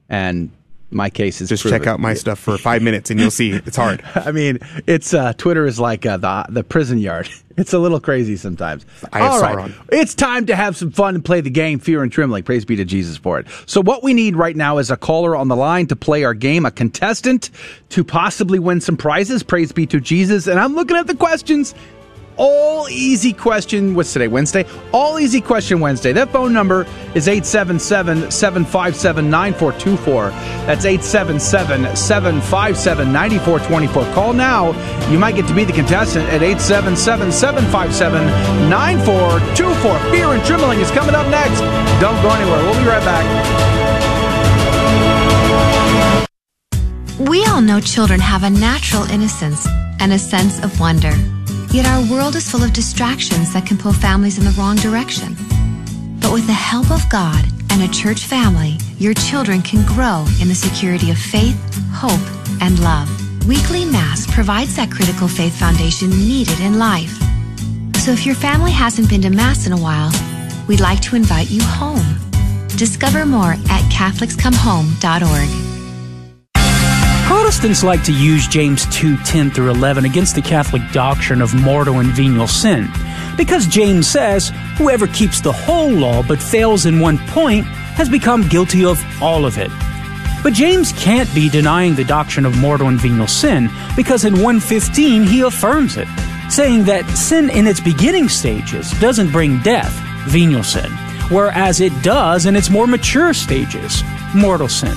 And my case is Just proven. check out my stuff for five minutes and you'll see it's hard. I mean, it's uh, Twitter is like uh, the the prison yard. It's a little crazy sometimes. I All right, Sauron. it's time to have some fun and play the game. Fear and trembling. Praise be to Jesus for it. So what we need right now is a caller on the line to play our game, a contestant to possibly win some prizes. Praise be to Jesus. And I'm looking at the questions. All easy question. What's today? Wednesday? All easy question Wednesday. That phone number is 877 757 9424. That's 877 757 9424. Call now. You might get to be the contestant at 877 757 9424. Fear and trembling is coming up next. Don't go anywhere. We'll be right back. We all know children have a natural innocence and a sense of wonder. Yet our world is full of distractions that can pull families in the wrong direction. But with the help of God and a church family, your children can grow in the security of faith, hope, and love. Weekly Mass provides that critical faith foundation needed in life. So if your family hasn't been to Mass in a while, we'd like to invite you home. Discover more at CatholicsComeHome.org. Protestants like to use James 2 10 through 11 against the Catholic doctrine of mortal and venial sin. Because James says, whoever keeps the whole law but fails in one point has become guilty of all of it. But James can't be denying the doctrine of mortal and venial sin because in 115 he affirms it, saying that sin in its beginning stages doesn't bring death, venial sin, whereas it does in its more mature stages, mortal sin.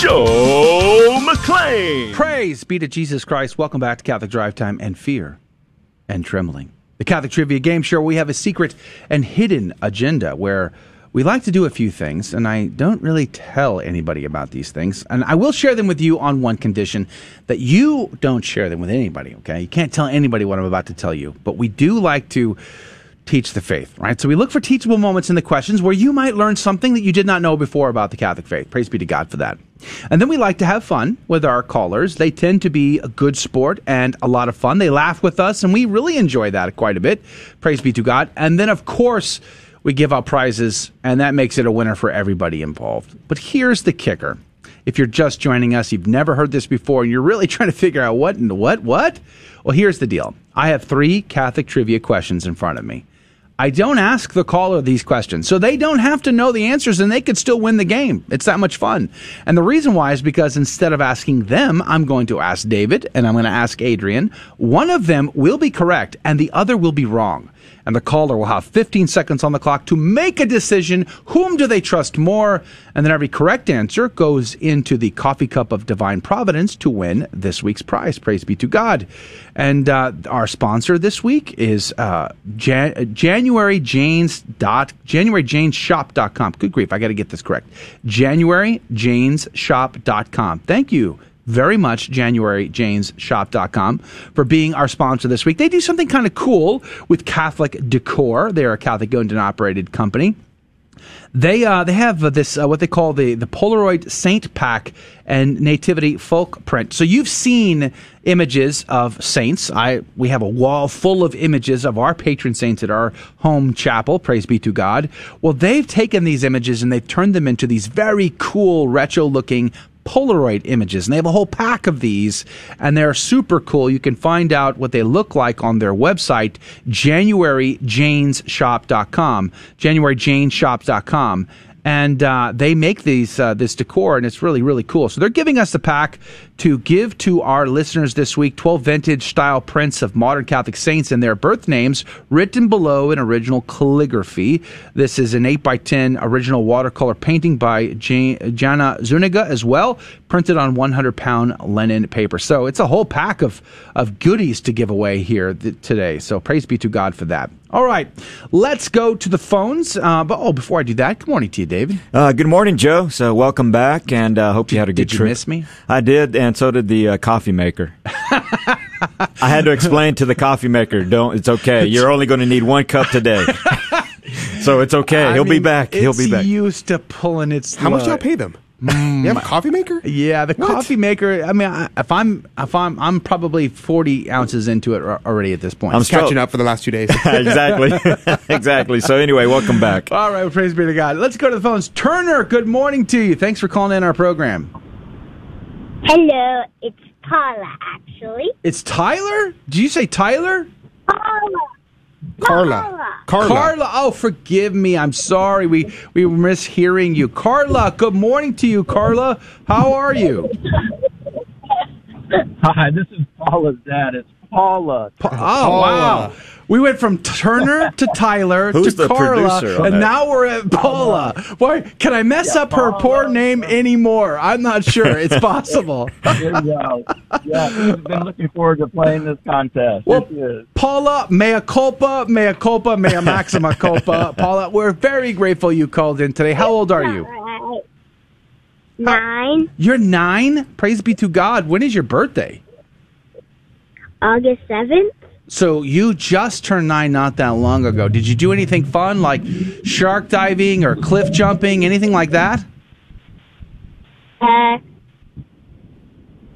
Joe McClane. Praise be to Jesus Christ. Welcome back to Catholic Drive Time and Fear and Trembling. The Catholic Trivia Game Show, we have a secret and hidden agenda where we like to do a few things, and I don't really tell anybody about these things. And I will share them with you on one condition that you don't share them with anybody, okay? You can't tell anybody what I'm about to tell you. But we do like to teach the faith, right? So we look for teachable moments in the questions where you might learn something that you did not know before about the Catholic faith. Praise be to God for that. And then we like to have fun with our callers. They tend to be a good sport and a lot of fun. They laugh with us, and we really enjoy that quite a bit. Praise be to God. And then, of course, we give out prizes, and that makes it a winner for everybody involved. But here's the kicker. If you're just joining us, you've never heard this before, and you're really trying to figure out what and what, what? Well, here's the deal I have three Catholic trivia questions in front of me. I don't ask the caller these questions, so they don't have to know the answers and they could still win the game. It's that much fun. And the reason why is because instead of asking them, I'm going to ask David and I'm going to ask Adrian. One of them will be correct and the other will be wrong. And the caller will have 15 seconds on the clock to make a decision. Whom do they trust more? And then every correct answer goes into the coffee cup of divine providence to win this week's prize. Praise be to God. And uh, our sponsor this week is uh, Jan- January dot JanuaryJanesShop.com. Good grief, I got to get this correct. JanuaryJanesShop.com. Thank you very much, JanuaryJanesShop.com, for being our sponsor this week. They do something kind of cool with Catholic decor. They're a Catholic owned and operated company. They uh, they have uh, this uh, what they call the the Polaroid Saint Pack and Nativity folk print. So you've seen images of saints. I we have a wall full of images of our patron saints at our home chapel. Praise be to God. Well, they've taken these images and they've turned them into these very cool retro looking Polaroid images. And they have a whole pack of these, and they're super cool. You can find out what they look like on their website, JanuaryJanesShop.com. JanuaryJanesShop.com and uh, they make these uh, this decor, and it's really really cool. So they're giving us the pack to give to our listeners this week: twelve vintage style prints of modern Catholic saints and their birth names written below in original calligraphy. This is an eight by ten original watercolor painting by Jana Zuniga as well, printed on one hundred pound linen paper. So it's a whole pack of of goodies to give away here th- today. So praise be to God for that. All right, let's go to the phones. Uh, but oh, before I do that, good morning to you, David. Uh, good morning, Joe. So welcome back, and uh, hope you had a good did you trip. miss me? I did, and so did the uh, coffee maker. I had to explain to the coffee maker, "Don't. It's okay. You're only going to need one cup today." so it's okay. I He'll be back. He'll be back. used to pulling its. How much y'all pay them? Mm, You have a coffee maker? Yeah, the coffee maker. I mean, I, if I'm if I'm I'm probably forty ounces into it al- already at this point. I'm still- Catching up for the last two days. exactly. exactly. So anyway, welcome back. All right, well, praise be to God. Let's go to the phones. Turner, good morning to you. Thanks for calling in our program. Hello, it's Paula, actually. It's Tyler. Do you say Tyler? Paula. Carla. Carla. Oh, forgive me. I'm sorry. We we were mishearing you. Carla, good morning to you, Carla. How are you? Hi, this is Paula's dad. It's Paula. Oh, wow. We went from Turner to Tyler Who's to the Carla, producer on and that? now we're at Paula. Why can I mess up her poor name anymore? I'm not sure. It's possible. There you go. Yeah, we've been looking forward to playing this contest. Well, Yes, Paula, mea culpa, mea culpa, mea maxima culpa. Paula, we're very grateful you called in today. How old are you? Alright. Nine, You're nine. Praise be to God. When is your birthday? August 7th. So you just turned nine not that long ago. Did you do anything fun like shark diving or cliff jumping, anything like that? Uh,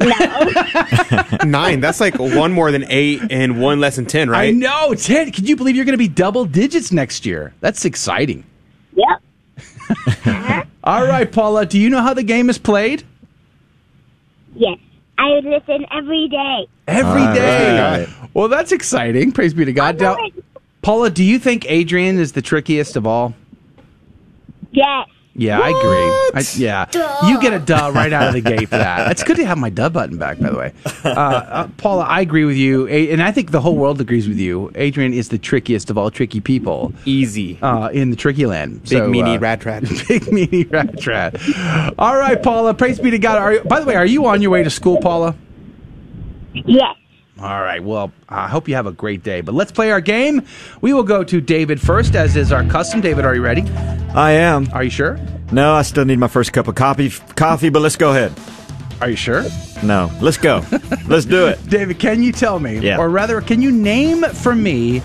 no. Nine. That's like one more than eight and one less than ten, right? I know, ten. Can you believe you're going to be double digits next year? That's exciting. yep. All right, Paula. Do you know how the game is played? Yes. I listen every day. Every All day. Well, that's exciting. Praise be to God. Now, Paula, do you think Adrian is the trickiest of all? Yes. Yeah, I agree. I, yeah, you get a duh right out of the gate for that. It's good to have my duh button back, by the way. Uh, uh, Paula, I agree with you, A- and I think the whole world agrees with you. Adrian is the trickiest of all tricky people. Easy uh, in the tricky land. Big So, meanie uh, rat rat. Big meanie rat rat. All right, Paula. Praise be to God. Are you, by the way, are you on your way to school, Paula? Yes. All right. Well, I hope you have a great day. But let's play our game. We will go to David first, as is our custom. David, are you ready? I am. Are you sure? No, I still need my first cup of coffee. Coffee, but let's go ahead. Are you sure? No, let's go. let's do it. David, can you tell me, Yeah. or rather, can you name for me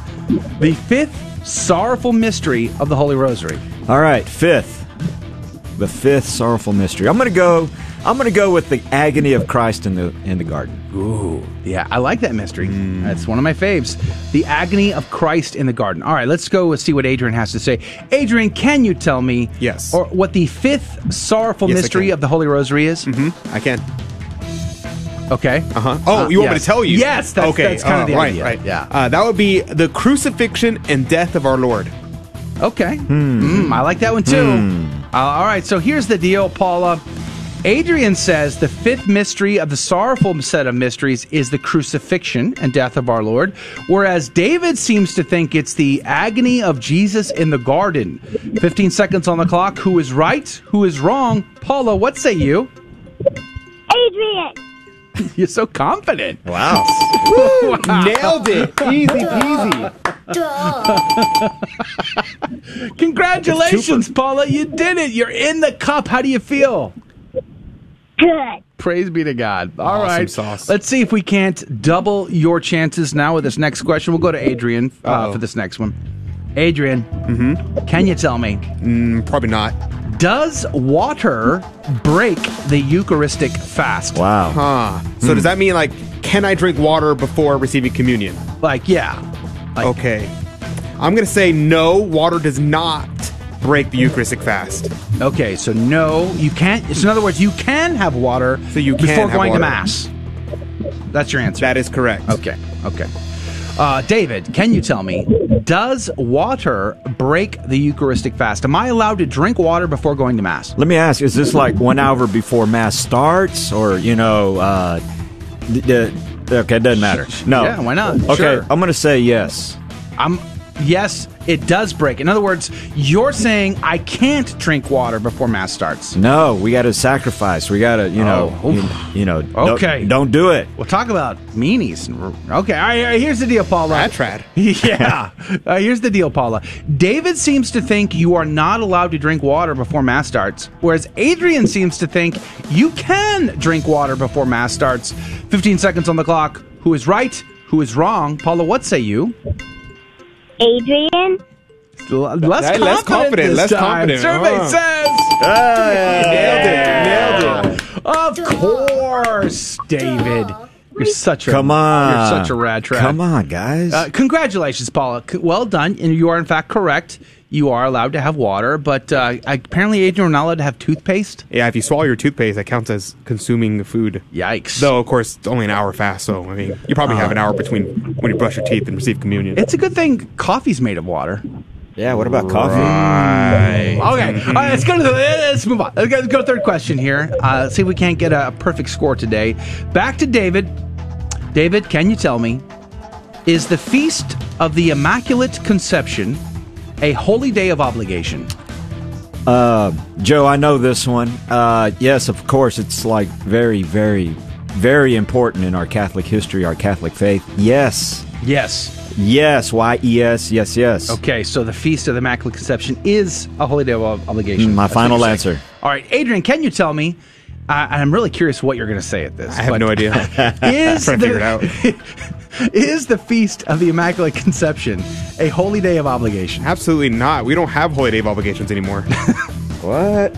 the fifth sorrowful mystery of the Holy Rosary? All right, fifth. The fifth sorrowful mystery. I'm going to go I'm going to go with the agony of Christ in the in the garden. Ooh, yeah, I like that mystery. That's one of my faves. The agony of Christ in the garden. All right, let's go see what Adrian has to say. Adrian, can you tell me Yes. or what the fifth sorrowful Yes, mystery of the Holy Rosary is? Mm-hmm. I can. Okay. Uh huh. Oh, you want me to tell you? Yes, that's, okay. that's kind of uh, the right, idea. Right. Yeah. Uh, that would be the crucifixion and death of our Lord. Okay. Mm, I like that one too. Uh, all right, so here's the deal, Paula. Adrian says the fifth mystery of the sorrowful set of mysteries is the crucifixion and death of our Lord, whereas David seems to think it's the agony of Jesus in the garden. 15 seconds on the clock. Who is right? Who is wrong? Paula, what say you? Adrian. You're so confident. Wow. Nailed it. Easy peasy. Congratulations, Paula. You did it. You're in the cup. How do you feel? Good. Praise be to God. All right, Awesome sauce. Let's see if we can't double your chances now with this next question. We'll go to Adrian uh, for this next one. Adrian, can you tell me, Mm, probably not. does water break the Eucharistic fast? Wow. Huh. So does that mean like, can I drink water before receiving communion? Like, yeah. Like, Okay. I'm gonna say no. Water does not break the Eucharistic fast. Okay, so no, you can't. So in other words, you can have water So you can before have going to. Mass. That's your answer. That is correct. Okay, okay. Uh, David, can you tell me, does water break the Eucharistic fast? Am I allowed to drink water before going to Mass? Let me ask: Is this like one hour before mass starts, or you know? Uh, d- d- okay, it doesn't matter. No. Yeah, why not? Okay, Sure. I'm going to say yes. I'm yes, it does break. In other words, you're saying I can't drink water before Mass starts. No, we got to sacrifice. We got to, you know, Oh, you, you know. don't- Okay. Don't, do it. We'll talk about meanies. Okay, all right, all right, here's the deal, Paula. That's rad. yeah. Uh, here's the deal, Paula. David seems to think you are not allowed to drink water before Mass starts, whereas Adrian seems to think you can drink water before Mass starts. 15 seconds on the clock. Who is right? Who is wrong? Paula, what say you? Adrian. L- less Hey, confident. less confident, this less time. confident. Survey Uh. says. Nailed it. Nailed it. Of course, David. You're such a Come on. You're such a rad track. Come on, guys. Uh, congratulations, Paula. C- Well done, and you are in fact correct. You are allowed to have water, but uh, apparently, Adrian, we're not allowed to have toothpaste. Yeah, if you swallow your toothpaste, that counts as consuming the food. Yikes! Though, of course, it's only an hour fast, so I mean, you probably have an hour between when you brush your teeth and receive communion. It's a good thing coffee's made of water. yeah. What about coffee? Okay, all right, let's go to the, let's move on. Let's go, to the third question here. Uh, see if we can't get a perfect score today. Back to David. David, can you tell me, is the feast of the Immaculate Conception a holy day of obligation? Uh, Joe, I know this one. Uh, yes, of course, it's like very, very, very important in our Catholic history, our Catholic faith. Yes, Yes. yes. Y E S. Yes, yes. Okay, so the Feast of the Immaculate Conception is a holy day of obligation. Mm, my That's final answer. All right, Adrian, can you tell me? Uh, and I'm really curious what you're going to say at this. I have but no idea. Is Trying to figure it the, is the Feast of the Immaculate Conception a holy day of obligation? Absolutely not. We don't have holy day of obligations anymore. What?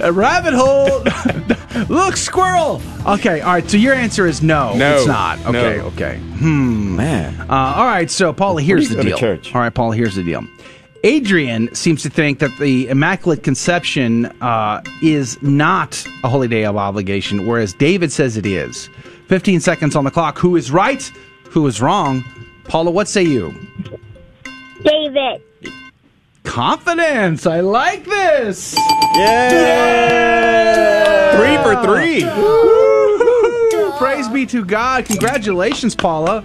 A rabbit hole. Look, squirrel. Okay, all right. So your answer is no. No, it's not. Okay, no. okay. Hmm. Man. Uh, all right, so Paula, here's the you go to deal. church? All right, Paula, here's the deal. Adrian seems to think that the Immaculate Conception uh, is not a holy day of obligation, whereas David says it is. 15 seconds on the clock. Who is right? Who is wrong? Paula, what say you? David. Confidence. I like this. three for three. Praise be to God. Congratulations, Paula.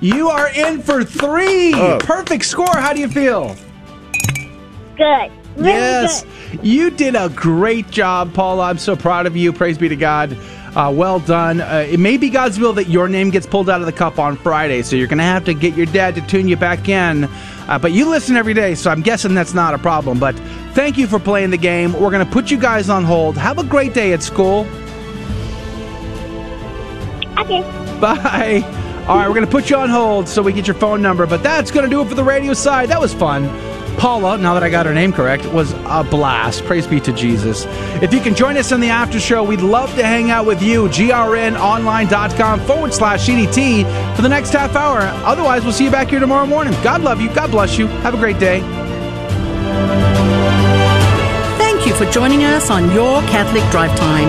You are in for three. Oh. Perfect score. How do you feel? Good. Really yes, good. you did a great job, Paula. I'm so proud of you. Praise be to God. Uh, well done. Uh, it may be God's will that your name gets pulled out of the cup on Friday, so you're going to have to get your dad to tune you back in. Uh, but you listen every day, so I'm guessing that's not a problem. But thank you for playing the game. We're going to put you guys on hold. Have a great day at school. Okay. Bye. All right, we're going to put you on hold so we get your phone number, but that's going to do it for the radio side. That was fun. Paula, now that I got her name correct, was a blast. Praise be to Jesus. If you can join us in the after show, we'd love to hang out with you. grnonline.com forward slash CDT for the next half hour. Otherwise, we'll see you back here tomorrow morning. God love you. God bless you. Have a great day. Thank you for joining us on Your Catholic Drive Time,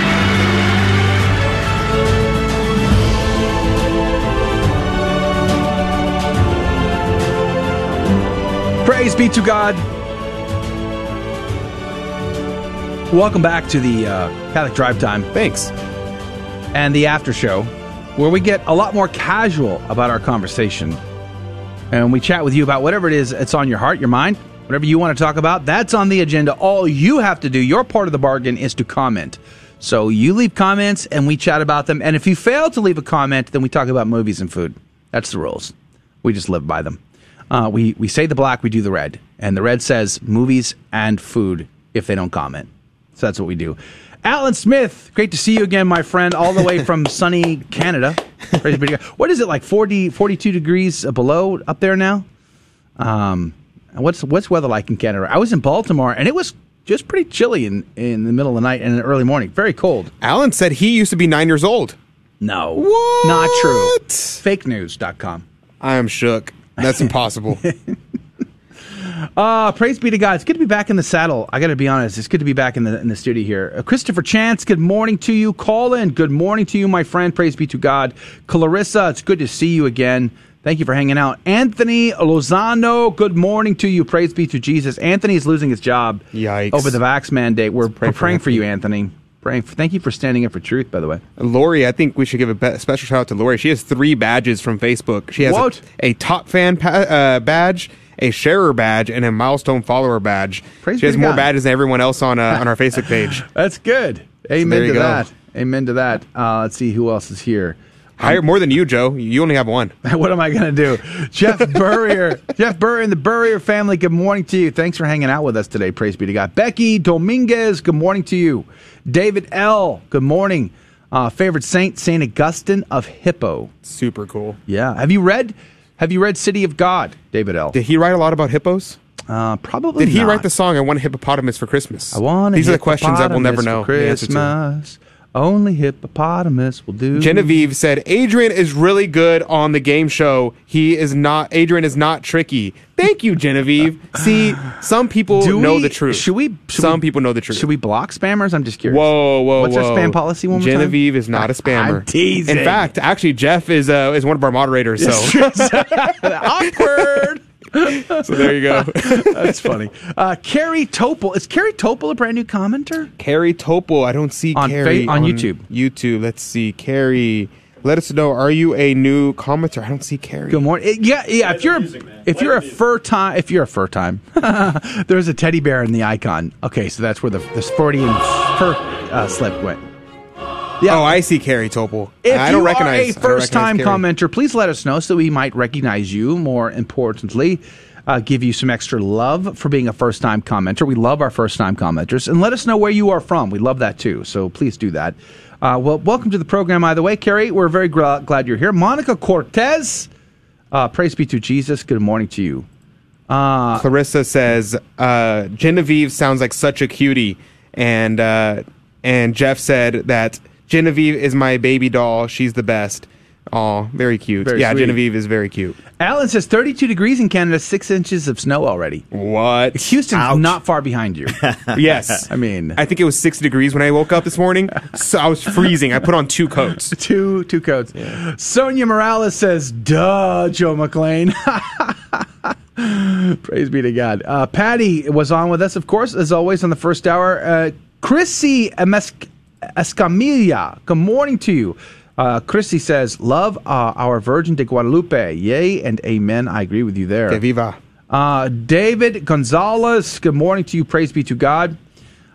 Praise be to God. Welcome back to the uh, Catholic Drive Time. Thanks. And the after show, where we get a lot more casual about our conversation. And we chat with you about whatever it is that's on your heart, your mind, whatever you want to talk about. That's on the agenda. All you have to do, your part of the bargain, is to comment. So you leave comments and we chat about them. And if you fail to leave a comment, then we talk about movies and food. That's the rules. We just live by them. Uh, we, we say the black, we do the red. And the red says movies and food if they don't comment. So that's what we do. Alan Smith, great to see you again, my friend, all the way from sunny Canada. Praise be to God. What is it like 40, 42 degrees below up there now? Um, what's what's weather like in Canada? I was in Baltimore and it was just pretty chilly in, in the middle of the night and in the early morning. Very cold. Alan said he used to be nine years old. No. What? Not true. Fake news.com. I am shook. That's impossible. Uh, praise be to God. It's good to be back in the saddle. I got to be honest. It's good to be back in the in the studio here. Uh, Christopher Chance, good morning to you. Colin, good morning to you, my friend. Praise be to God. Clarissa, it's good to see you again. Thank you for hanging out. Anthony Lozano, good morning to you. Praise be to Jesus. Anthony is losing his job Yikes. over the vax mandate. We're, we're for praying for you, Anthony. Praying. Thank you for standing up for truth, by the way. Lori, I think we should give a be- special shout out to Lori. She has three badges from Facebook. She has a, What? a top fan pa- uh, badge, a sharer badge, and a milestone follower badge. Praise she has more God. badges than everyone else on uh, on our Facebook page. That's good. Amen you to go. that. Amen to that. Uh, let's see who else is here. Higher, more than you, Joe. You only have one. what am I going to do? Jeff Burrier. Jeff Burrier and the Burrier family, good morning to you. Thanks for hanging out with us today. Praise be to God. Becky Dominguez, good morning to you. David L., good morning. Uh, favorite saint, St. Augustine of Hippo. Super cool. Yeah. Have you read Have you read City of God, David L.? Did he write a lot about hippos? Uh, probably Did he not. write the song "I Want a Hippopotamus for Christmas"? I want a These are the questions that we'll never know. hippopotamus the answer to. Only hippopotamus will do. Genevieve said Adrian is really good on the game show. He is not. Adrian is not tricky. Thank you, Genevieve. See, some people Do know we- the truth. should we- should some we- people know the truth. Should we block spammers? I'm just curious. Whoa, whoa, What's whoa! our spam policy one more time? Genevieve is not a spammer. I'm teasing. In fact, actually, Jeff is uh, is one of our moderators. So, Awkward. so there you go. That's funny. Uh, Carrie Topol. Is Carrie Topol a brand new commenter? Carrie Topol. I don't see On Carrie Fa- on YouTube. YouTube. Let's see, Carrie. Let us know. Are you a new commenter? I don't see Carrie. Good morning. Eh, Yeah, yeah. If you're if you're a fur time, if you're a fur time, there's a teddy bear in the icon. Okay, so that's where the the Freudian fur uh, slip went. Yeah. Oh, I see Carrie Topol. If I don't you recognize are a first time commenter, please let us know so we might recognize you. More importantly, uh, give you some extra love for being a first time commenter. We love our first time commenters. And let us know where you are from. We love that too. So please do that. Uh, well, welcome to the program, either way. Carrie, we're very gra- glad you're here. Monica Cortez, uh, praise be to Jesus. Good morning to you. Uh, Clarissa says uh, Genevieve sounds like such a cutie, and uh, and Jeff said that Genevieve is my baby doll. She's the best. Oh, very cute. Very yeah, sweet. Genevieve is very cute. Alan says 32 degrees in Canada, six inches of snow already. What? Houston's not far behind you. yes, I mean, I think it was six degrees when I woke up this morning, so I was freezing. I put on two coats. two two coats. Sonia Morales says, "Duh, Joe McClane." Praise be to God. Uh, Patty was on with us, of course, as always on the first hour. Uh, Chrissy Emes- Escamilla, good morning to you. Uh, Chrissy says, "Love uh, our Virgin de Guadalupe, yay and amen." I agree with you there. Que viva. Uh, David Gonzalez, good morning to you. Praise be to God.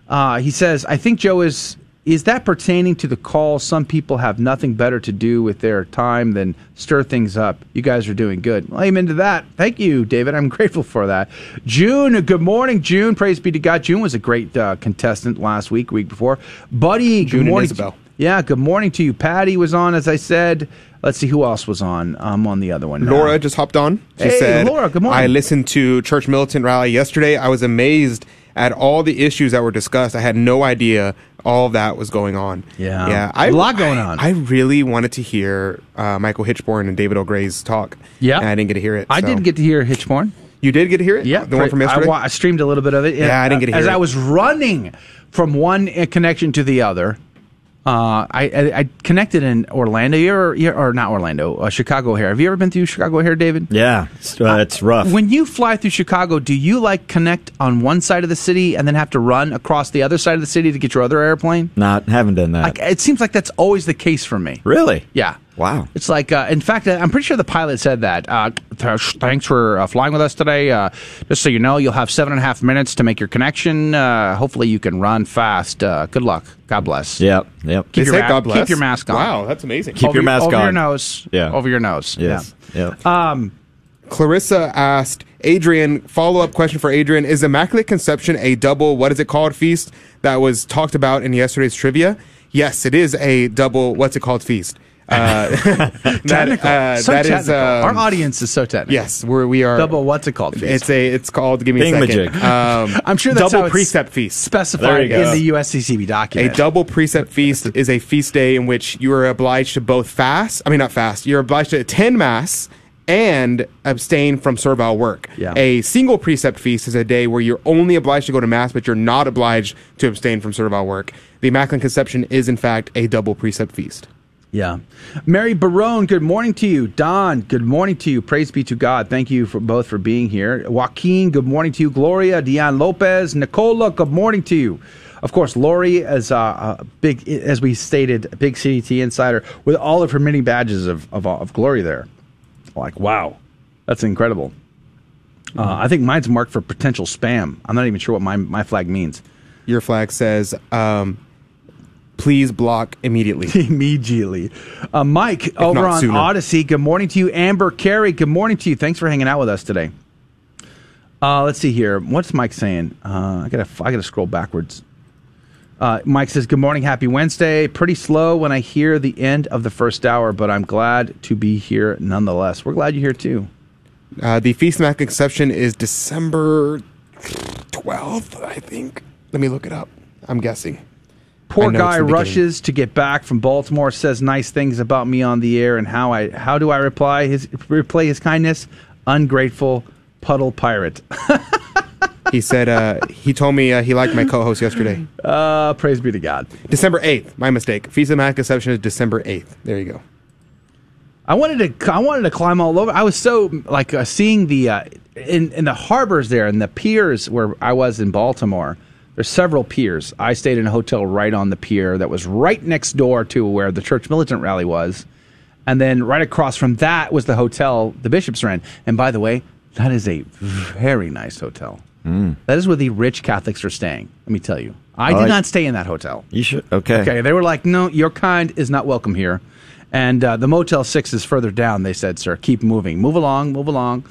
Uh, he says, I think Joe is is that pertaining to the call? Some people have nothing better to do with their time than stir things up. You guys are doing good. Well, amen to that. Thank you, David. I'm grateful for that. June, good morning, June. Praise be to God. June was a great uh, contestant last week, week before. Buddy, June good morning. Isabel. Yeah, good morning to you. Patty was on, as I said. Let's see who else was on. I'm on the other one. now. Laura just hopped on. She Hey, said, Laura, good morning. I listened to Church Militant Rally yesterday. I was amazed at all the issues that were discussed. I had no idea all that was going on. Yeah. Yeah. A lot going on. I, really wanted to hear uh, Michael Hichborn and David O'Gray's talk. Yeah. And I didn't get to hear it. I so. did get to hear Hichborn. You did get to hear it? Yeah, The one from yesterday? I, wa- I streamed a little bit of it. Yeah, I didn't get to As hear I was running from one uh, connection to the other, uh, I, I, I connected in Orlando, you're, you're, or not Orlando, uh, Chicago O'Hare. Have you ever been through Chicago O'Hare, David? Yeah, it's, uh, it's rough. When you fly through Chicago, do you like connect on one side of the city and then have to run across the other side of the city to get your other airplane? Not haven't done that. Like it seems like that's always the case for me. really? Yeah. Wow. It's like, uh, in fact, uh, I'm pretty sure the pilot said that. Uh, th- thanks for uh, flying with us today. Uh, just so you know, you'll have seven and a half minutes to make your connection. Uh, hopefully, you can run fast. Uh, good luck. God bless. Yep. Yep. Keep your, ma- God bless? keep your mask on. Wow, that's amazing. Keep over, your mask over on. Over your nose. Yeah. Over your nose. Yes. Yeah. Yep. Um, Clarissa asked Adrian, follow up question for Adrian. Is Immaculate Conception a double, what is it called, feast that was talked about in yesterday's trivia? Yes, it is a double, what's it called, feast. Uh, that, technical. uh, so that technical. is, um, Our audience is so technical. Yes, we're, we are. Double. What's it called? Feast? It's a. It's called. Give me a second. Thingamajig. Um, I'm sure that's double how it's precept feast. Specified in the USCCB document. A double precept feast is a feast day in which you are obliged to both fast. I mean, not fast. You're obliged to attend mass and abstain from servile work. Yeah. A single precept feast is a day where you're only obliged to go to mass, but you're not obliged to abstain from servile work. The Immaculate Conception is, in fact, a double precept feast. Yeah. Mary Barone, good morning to you. Don, good morning to you. Praise be to God. Thank you for both for being here. Joaquin, good morning to you. Gloria, Dion Lopez, Nicola, good morning to you. Of course, Lori, is uh, a big, as we stated, a big CDT insider with all of her many badges of, of, of glory there. Like, wow, that's incredible. Uh, I think mine's marked for potential spam. I'm not even sure what my, my flag means. Your flag says, um, please block immediately. immediately. Uh, Mike over on sooner. Odysee. Good morning to you, Amber Carey. Good morning to you. Thanks for hanging out with us today. Uh, let's see here. What's Mike saying? Uh, I gotta I gotta scroll backwards. Uh, Mike says, "Good morning, happy Wednesday. Pretty slow when I hear the end of the first hour, but I'm glad to be here nonetheless. We're glad you're here too. Uh, the Feast of Immaculate Conception is December 12th, I think. Let me look it up. I'm guessing. Poor guy rushes to get back from Baltimore, says nice things about me on the air, and how I how do I reply his replay his kindness? Ungrateful puddle pirate. He said uh, he told me uh, he liked my co-host yesterday. Uh, praise be to God. December 8th. My mistake. Feast of Conception is December 8th. There you go. I wanted to I wanted to climb all over. I was so like uh, seeing the uh, in in the harbors there and the piers where I was in Baltimore. There's several piers. I stayed in a hotel right on the pier that was right next door to where the church militant rally was. And then right across from that was the hotel the bishops ran. And by the way, that is a very nice hotel. That is where the rich Catholics are staying. Let me tell you. I Oh, did I- not stay in that hotel. You should. Okay. Okay, they were like, no, your kind is not welcome here. And uh, the Motel 6 is further down, they said, sir. Keep moving. Move along, move along.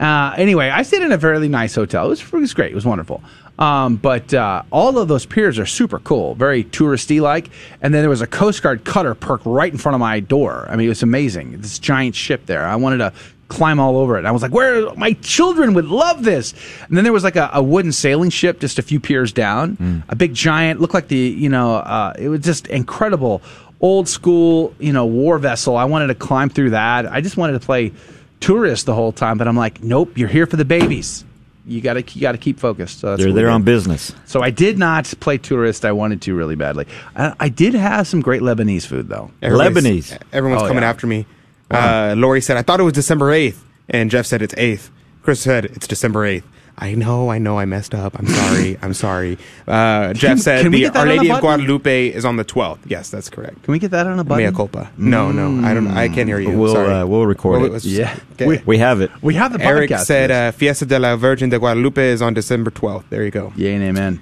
Uh, anyway, I stayed in a fairly nice hotel. It was, it was great. It was wonderful. Um, but uh, all of those piers are super cool, very touristy like. And then there was a Coast Guard cutter parked right in front of my door. I mean, it was amazing. This giant ship there. I wanted to climb all over it. I was like, where my children would love this. And then there was like a, a wooden sailing ship just a few piers down, a big giant, looked like the, you know, uh, it was just incredible. Old school, you know, war vessel. I wanted to climb through that. I just wanted to play tourist the whole time, but I'm like, nope, you're here for the babies. You gotta, you gotta keep focused. So that's They're there on business. So I did not play tourist. I wanted to really badly. I, I did have some great Lebanese food though. Everybody's- Lebanese. Everyone's Oh, coming yeah. after me. Uh, Lori said, I thought it was December 8th. And Jeff said it's 8th. Chris said it's December 8th. I know, I know, I messed up. I'm sorry. I'm sorry. Uh, Jeff said can we the get that Our on a Lady of button? Guadalupe is on the 12th. Yes, that's correct. Can we get that on a button? Mea culpa. No, no, I don't. I can't hear you. We'll sorry. uh, we'll record Well, it. was- Yeah. okay. We- We have it. We have the Eric podcast. said uh, Fiesta de la Virgen de Guadalupe is on December 12th. There you go. Yay and amen.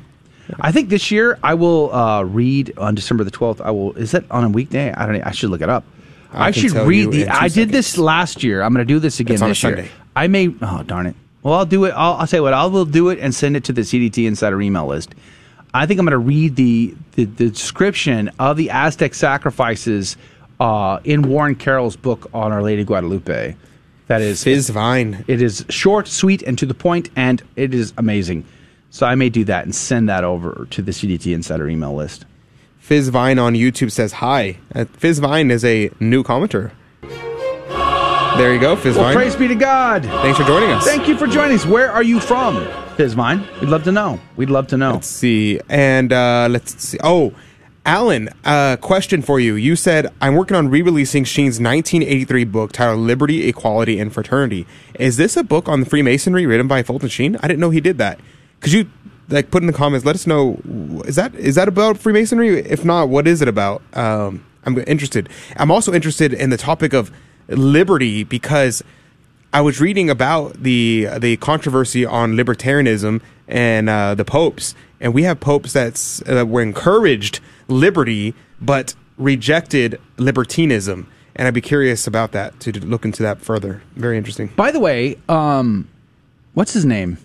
I think this year I will uh, read on December the twelfth. I will. Is that on a weekday? I don't. know. I should look it up. I I, can should tell read the. in two I did this last year. I'm going to do this again It's on a this year. Sunday. I may. Oh darn it. Well, I'll do it. I'll, I'll say what I will do it and send it to the CDT Insider email list. I think I'm going to read the, the the description of the Aztec sacrifices uh, in Warren Carroll's book on Our Lady Guadalupe. That is Fizz Vine. It is short, sweet, and to the point, and it is amazing. So I may do that and send that over to the CDT Insider email list. Fizz Vine on YouTube says hi. Uh, Fizz Vine is a new commenter. There you go, Fizz Well, praise be to God. Thanks for joining us. Thank you for joining us. Where are you from, Fizmine? We'd love to know. We'd love to know. Let's see. And uh, let's see. Oh, Alan, uh, question for you. You said, I'm working on re releasing Sheen's 1983 book titled Liberty, Equality, and Fraternity. Is this a book on the Freemasonry written by Fulton Sheen? I didn't know he did that. Could you like put in the comments, let us know is that is that about Freemasonry? If not, what is it about? Um, I'm interested. I'm also interested in the topic of liberty because I was reading about the the controversy on libertarianism and uh, the popes, and we have popes that's uh, were encouraged liberty but rejected libertinism, and I'd be curious about that to look into that further. Very interesting. By the way, um, what's his name?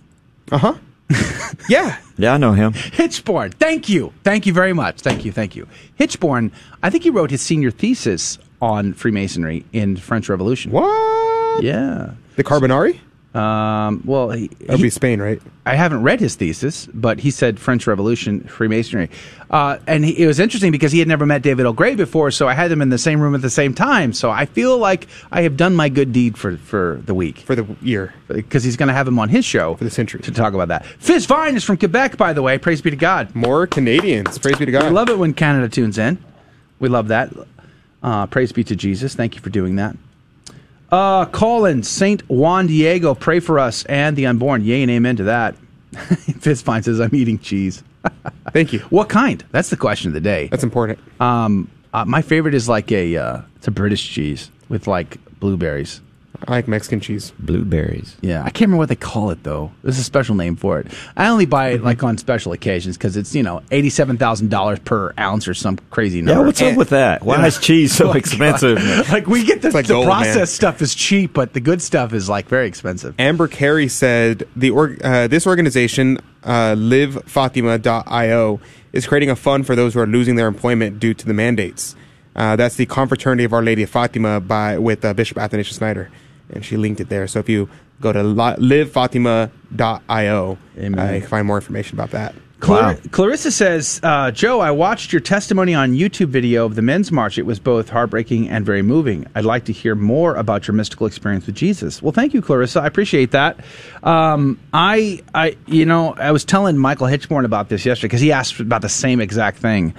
Uh huh. yeah. Yeah, I know him. Hichborn. Thank you. Thank you very much. Thank you. Thank you. Hichborn, I think he wrote his senior thesis on Freemasonry in French Revolution. What? Yeah. The Carbonari? Um, well, he, That'd be Spain, right? I haven't read his thesis, but he said French Revolution, Freemasonry. Uh, and he, it was interesting because he had never met David O'Gray before, so I had them in the same room at the same time. So I feel like I have done my good deed for, for the week. For the year. Because he's going to have him on his show. For the century. To talk about that. Fizz Vine is from Quebec, by the way. Praise be to God. More Canadians. Praise be to God. We love it when Canada tunes in. We love that. Uh, praise be to Jesus. Thank you for doing that. Uh, Colin, St. Juan Diego, pray for us and the unborn. Yay and amen to that. Fitzpine says, I'm eating cheese. Thank you. What kind? That's the question of the day. That's important. Um, uh, my favorite is like a, uh, it's a British cheese with like blueberries. I like Mexican cheese. Blueberries. Yeah, I can't remember what they call it though. There's a special name for it. I only buy it like on special occasions because it's you know eighty seven thousand dollars per ounce or some crazy number. Yeah, what's up with that? Why is cheese so Oh expensive? Like we get the, It's like the gold, man. processed stuff is cheap, but the good stuff is like very expensive. Amber Carey said the org- uh, this organization, uh, LiveFatima.io, is creating a fund for those who are losing their employment due to the mandates. Uh, that's the Confraternity of Our Lady of Fatima by with uh, Bishop Athanasius Schneider, and she linked it there. So if you go to li- LiveFatima.io, uh, you can find more information about that. Clar- Clarissa says, uh, Joe, I watched your testimony on YouTube video of the men's march. It was both heartbreaking and very moving. I'd like to hear more about your mystical experience with Jesus. Well, thank you, Clarissa. I appreciate that. Um, I, I, you know, I was telling Michael Hichborn about this yesterday because he asked about the same exact thing.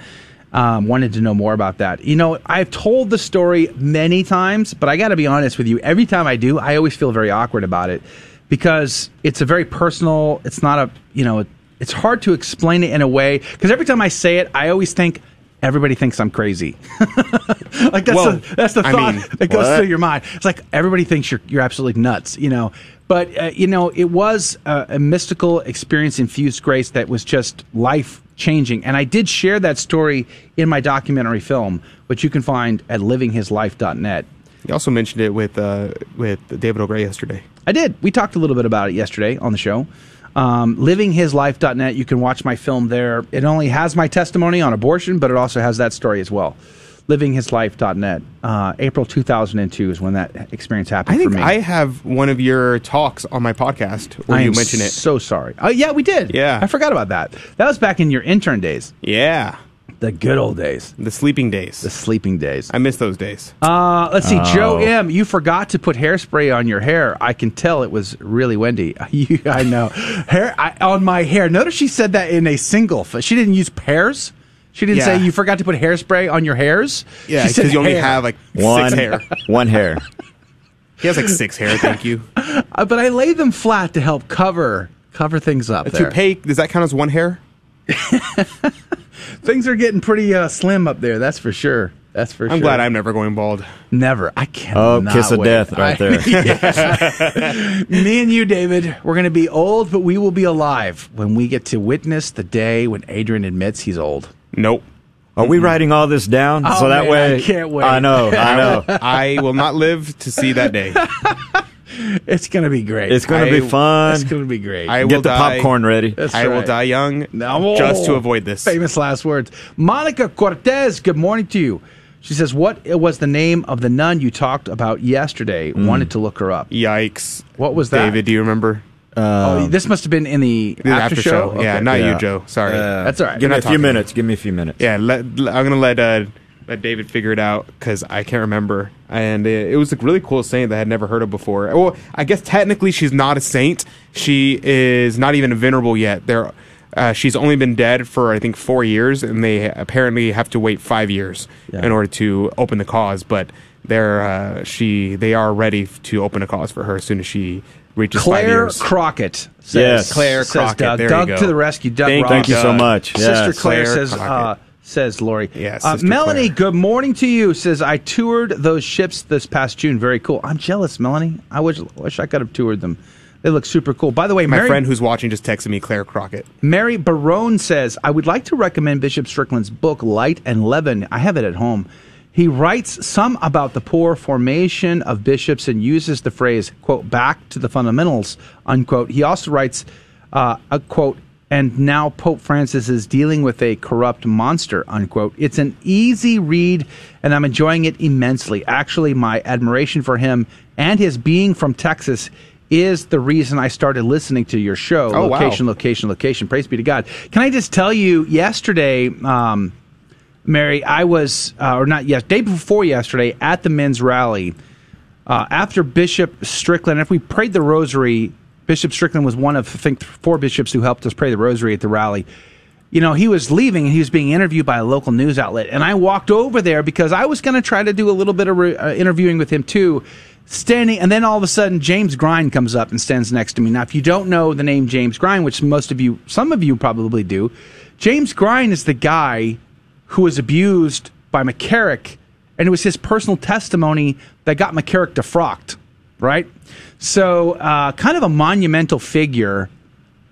Um, wanted to know more about that. You know, I've told the story many times, but I got to be honest with you. Every time I do, I always feel very awkward about it because it's a very personal. It's not a you know. It's hard to explain it in a way because every time I say it, I always think everybody thinks I'm crazy. like that's Well, the, that's the I thought mean, that goes what? through your mind. It's like everybody thinks you're you're absolutely nuts, you know. But uh, you know, it was a, a mystical experience infused grace that was just life changing, and I did share that story in my documentary film, which you can find at livinghislife.net. You also mentioned it with uh, with David O'Gray yesterday. I did. We talked a little bit about it yesterday on the show. Um, livinghislife.net. You can watch my film there. It only has my testimony on abortion, but it also has that story as well. Livinghislife.net. Uh, April 2002 is when that experience happened I think for me. I have one of your talks on my podcast where I you mention it. So sorry. Oh yeah, we did. Yeah. I forgot about that. That was back in your intern days. Yeah. The good old days. The sleeping days. The sleeping days. I miss those days. Uh, let's see, Joe Oh. M. You forgot to put hairspray on your hair. I can tell it was really windy. I know. Hair I, on my hair. Notice she said that in a single. She didn't use pairs. She didn't say you forgot to put hairspray on your hairs. Yeah, She said because you only hair. have like One six hair. One hair. He has like six hair. Thank you. Uh, but I lay them flat to help cover Cover things up A there. toupee, does that count as one hair? Things are getting pretty uh, slim up there. That's for sure. That's for sure. I'm glad I'm never going bald. Never. I can't. Oh, kiss of death right there. Me and you, David, we're going to be old, but we will be alive when we get to witness the day when Adrian admits he's old. Nope. Are we writing all this down Oh, so that man, way? I can't wait. I know. I know. I will not live to see that day. It's going to be great. It's going to I- be fun. It's going to be great. I Get will the die- popcorn ready. That's I will die young No. just to avoid this. Famous last words. Monica Cortez, good morning to you. She says, What was the name of the nun you talked about yesterday? Wanted to look her up. Yikes. What was that? Mm. David, do you remember? Oh, this must have been in the, after, show. Yeah, Okay. not Yeah. you, Joe. Sorry. That's all right. Give me a few talking. minutes. Give me a few minutes. Yeah, let, let- I'm gonna let uh, let David figure it out because I can't remember. And it, it was a really cool saint that I had never heard of before. Well, I guess technically she's not a saint. She is not even a venerable yet. There, uh, she's only been dead for I think four years, and they apparently have to wait five years Yeah. in order to open the cause. But they're uh, she they are ready to open a cause for her as soon as she reaches five Claire years. Crockett says, Yes. Claire says Crockett, Doug, there you Doug go. to the rescue. Doug Thank- Thank you so Doug. much. Sister Yes. Claire, Claire says, uh, says Lori. Yeah, uh, Melanie, Claire. good morning to you. Says, I toured those ships this past June. Very cool. I'm jealous, Melanie. I wish, wish I could have toured them. They look super cool. By the way, My Mary, friend who's watching just texted me, Claire Crockett. Mary Barone says, I would like to recommend Bishop Strickland's book, Light and Leaven. I have it at home. He writes some about the poor formation of bishops and uses the phrase, quote, back to the fundamentals, unquote. He also writes, uh, a quote, and now Pope Francis is dealing with a corrupt monster, unquote. It's an easy read, and I'm enjoying it immensely. Actually, my admiration for him and his being from Texas is the reason I started listening to your show. Oh, wow. location, location, location. Praise be to God. Can I just tell you, yesterday, um, Mary, I was, uh, or not yes, day before yesterday at the men's rally. Uh, after Bishop Strickland, if we prayed the rosary, Bishop Strickland was one of, I think, four bishops who helped us pray the rosary at the rally. You know, he was leaving and he was being interviewed by a local news outlet. And I walked over there because I was going to try to do a little bit of re- uh, interviewing with him too. Standing, and then all of a sudden, James Grein comes up and stands next to me. Now, if you don't know the name James Grein, which most of you, some of you probably do, James Grein is the guy who was abused by McCarrick, and it was his personal testimony that got McCarrick defrocked, right? So, uh, kind of a monumental figure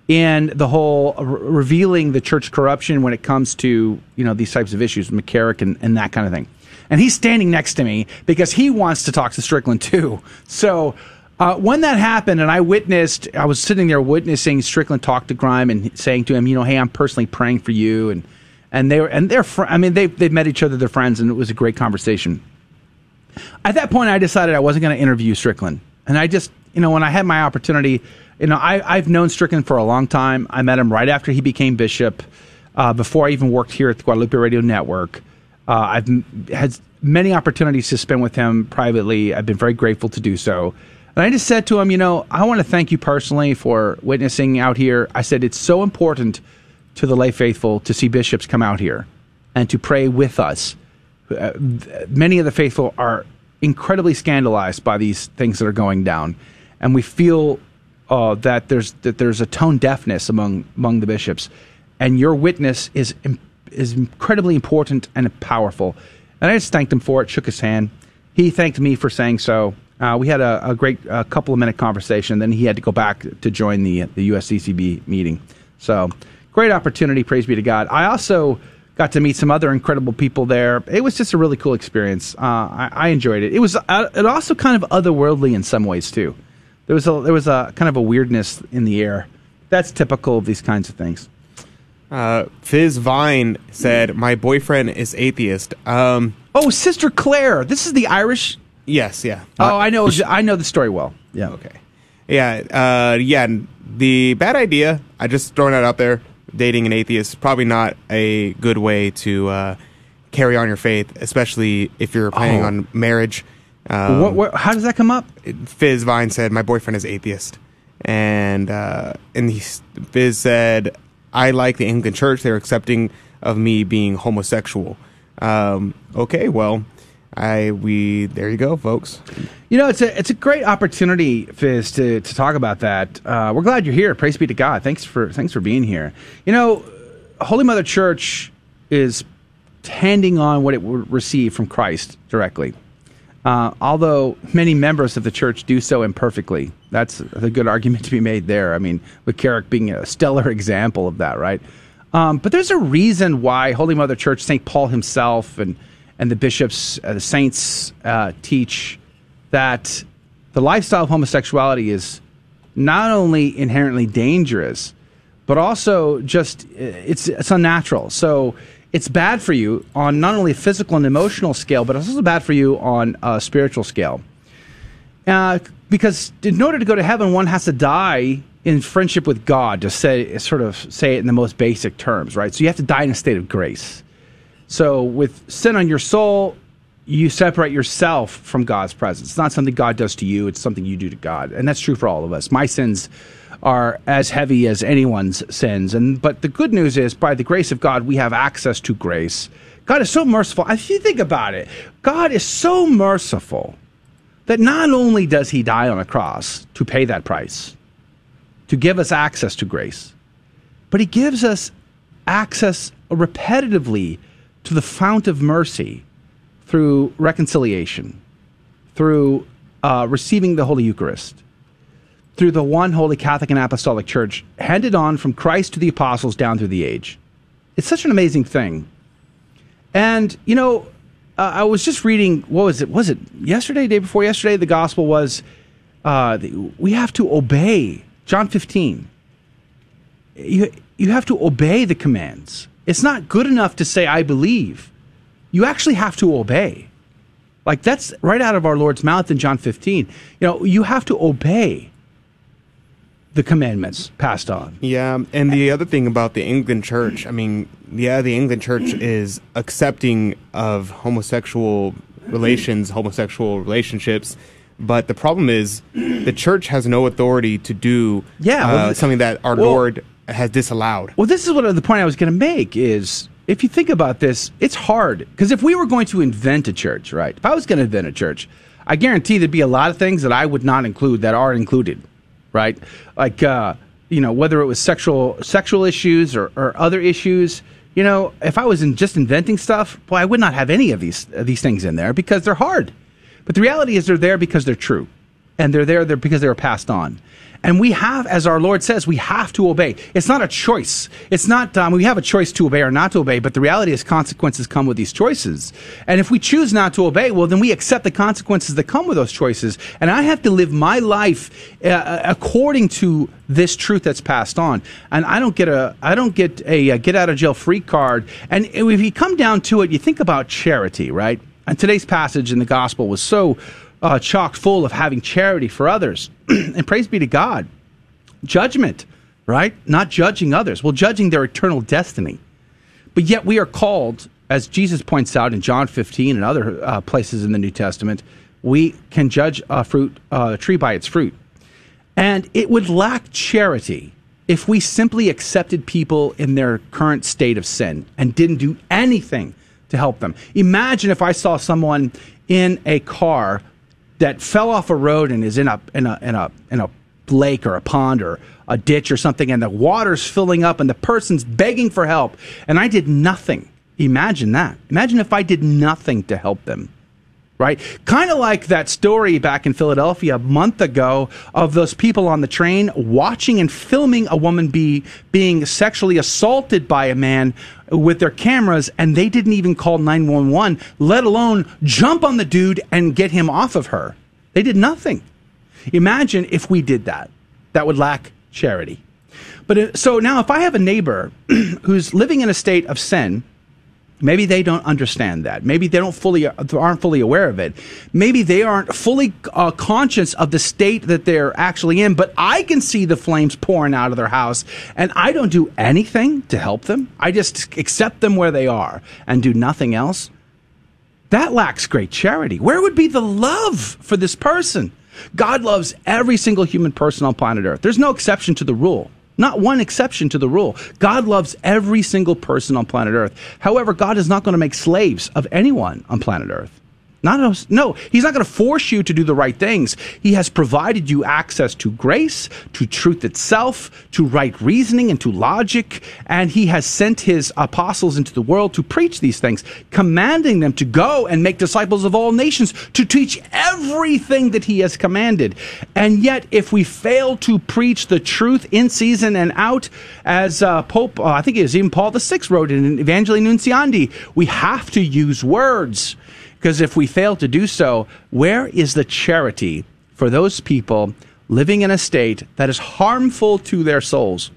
in the whole re- revealing the church corruption when it comes to you know these types of issues, McCarrick and, and that kind of thing. And he's standing next to me because he wants to talk to Strickland too. So. Uh, when that happened, and I witnessed, I was sitting there witnessing Strickland talk to Grein and saying to him, you know, hey, I'm personally praying for you, and and they were and they're fr- I mean they they've met each other, they're friends, and it was a great conversation. At that point, I decided I wasn't going to interview Strickland, and I just you know when I had my opportunity, you know I I've known Strickland for a long time. I met him right after he became bishop, uh, before I even worked here at the Guadalupe Radio Network. Uh, I've had many opportunities to spend with him privately. I've been very grateful to do so. And I just said to him, you know, I want to thank you personally for witnessing out here. I said it's so important to the lay faithful to see bishops come out here and to pray with us. Uh, many of the faithful are incredibly scandalized by these things that are going down, and we feel uh, that there's that there's a tone deafness among among the bishops, and your witness is is incredibly important and powerful. And I just thanked him for it. Shook his hand. He thanked me for saying so. Uh, we had a, a great couple of minute conversation. Then he had to go back to join the the USCCB meeting. So great opportunity. Praise be to God. I also got to meet some other incredible people there. It was just a really cool experience. Uh, I, I enjoyed it. It was uh, it also kind of otherworldly in some ways too. There was a there was a kind of a weirdness in the air. That's typical of these kinds of things. Uh, Fizz Vine said, "My boyfriend is atheist." Um, oh, Sister Claire, this is the Irish. Yes, yeah. Oh, I know. I know the story well. Yeah. Okay. Yeah, uh, yeah. The bad idea. I just throwing that out there. Dating an atheist is probably not a good way to uh, carry on your faith, especially if you're planning Oh. on marriage. Um, what, what, how does that come up? Fizz Vine said, "My boyfriend is atheist," and uh, and he, Fizz said, "I like the Anglican Church. They're accepting of me being homosexual." Um, okay, well, I we there you go, folks. You know, it's a it's a great opportunity, Fizz, to, to talk about that. Uh, we're glad you're here. Praise be to God. Thanks for thanks for being here. You know, Holy Mother Church is handing on what it would receive from Christ directly. Uh, although many members of the church do so imperfectly, that's a good argument to be made there. I mean, with Carrick being a stellar example of that, right? Um, but there's a reason why Holy Mother Church, St. Paul himself, and and the bishops, uh, the saints uh, teach that the lifestyle of homosexuality is not only inherently dangerous, but also just uh, it's it's unnatural. So it's bad for you on not only a physical and emotional scale, but it's also bad for you on a spiritual scale. Uh, because in order to go to heaven, one has to die in friendship with God, to say sort of say it in the most basic terms, right? So you have to die in a state of grace. So with sin on your soul, you separate yourself from God's presence. It's not something God does to you, it's something you do to God. And that's true for all of us. My sins are as heavy as anyone's sins. And but the good news is by the grace of God we have access to grace. God is so merciful. If you think about it, God is so merciful that not only does he die on a cross to pay that price, to give us access to grace, but he gives us access repetitively to the fount of mercy through reconciliation, through uh, receiving the Holy Eucharist, through the one holy Catholic and Apostolic Church, handed on from Christ to the apostles down through the age. It's such an amazing thing. And, you know, uh, I was just reading, what was it? Was it yesterday, day before yesterday? The gospel was uh, we have to obey. John 15. You, you have to obey the commands. It's not good enough to say, I believe. You actually have to obey. Like that's right out of our Lord's mouth in John 15. You know, you have to obey the commandments passed on. Yeah, and the other thing about the England Church, I mean, yeah, the England Church is accepting of homosexual relations, homosexual relationships, but the problem is the church has no authority to do Yeah, well, uh, something that our well- Lord has disallowed. Well, this is what the point I was going to make is if you think about this, it's hard because if we were going to invent a church, right? If I was going to invent a church, I guarantee there'd be a lot of things that I would not include that are included, right? Like uh, you know, whether it was sexual sexual issues or, or other issues. You know, if I was in just inventing stuff, boy, I would not have any of these of these things in there because they're hard. But the reality is, they're there because they're true, and they're there because they were passed on. And we have, as our Lord says, we have to obey. It's not a choice. It's not, um, we have a choice to obey or not to obey, but the reality is consequences come with these choices. And if we choose not to obey, well, then we accept the consequences that come with those choices. And I have to live my life uh, according to this truth that's passed on. And I don't get a, I don't get a, uh get out of jail free card. And if you come down to it, you think about charity, right? And today's passage in the gospel was so uh, chock full of having charity for others. and praise be to God. Judgment, right? Not judging others, well, judging their eternal destiny. But yet we are called, as Jesus points out in John 15 and other uh, places in the New Testament, we can judge a fruit, uh, a tree by its fruit. And it would lack charity if we simply accepted people in their current state of sin and didn't do anything to help them. Imagine if I saw someone in a car that fell off a road and is in a in a in a in a lake or a pond or a ditch or something and the water's filling up and the person's begging for help and I did nothing. Imagine that. Imagine if I did nothing to help them. Right? Kind of like that story back in Philadelphia a month ago of those people on the train watching and filming a woman be being sexually assaulted by a man with their cameras and they didn't even call 911, let alone jump on the dude and get him off of her. They did nothing. Imagine if we did that. That would lack charity. But uh, so now, if I have a neighbor who's living in a state of sin, maybe they don't understand that. Maybe they don't fully aren't fully aware of it. Maybe they aren't fully uh, conscious of the state that they're actually in. But I can see the flames pouring out of their house, and I don't do anything to help them. I just accept them where they are and do nothing else. That lacks great charity. Where would be the love for this person? God loves every single human person on planet Earth. There's no exception to the rule. Not one exception to the rule. God loves every single person on planet Earth. However, God is not going to make slaves of anyone on planet Earth. Not no, he's not going to force you to do the right things. He has provided you access to grace, to truth itself, to right reasoning, and to logic. And he has sent his apostles into the world to preach these things, commanding them to go and make disciples of all nations, to teach everything that he has commanded. And yet, if we fail to preach the truth in season and out, as uh, Pope, uh, I think it was even Paul VI wrote in Evangelii Nuntiandi, we have to use words. Because if we fail to do so, where is the charity for those people living in a state that is harmful to their souls,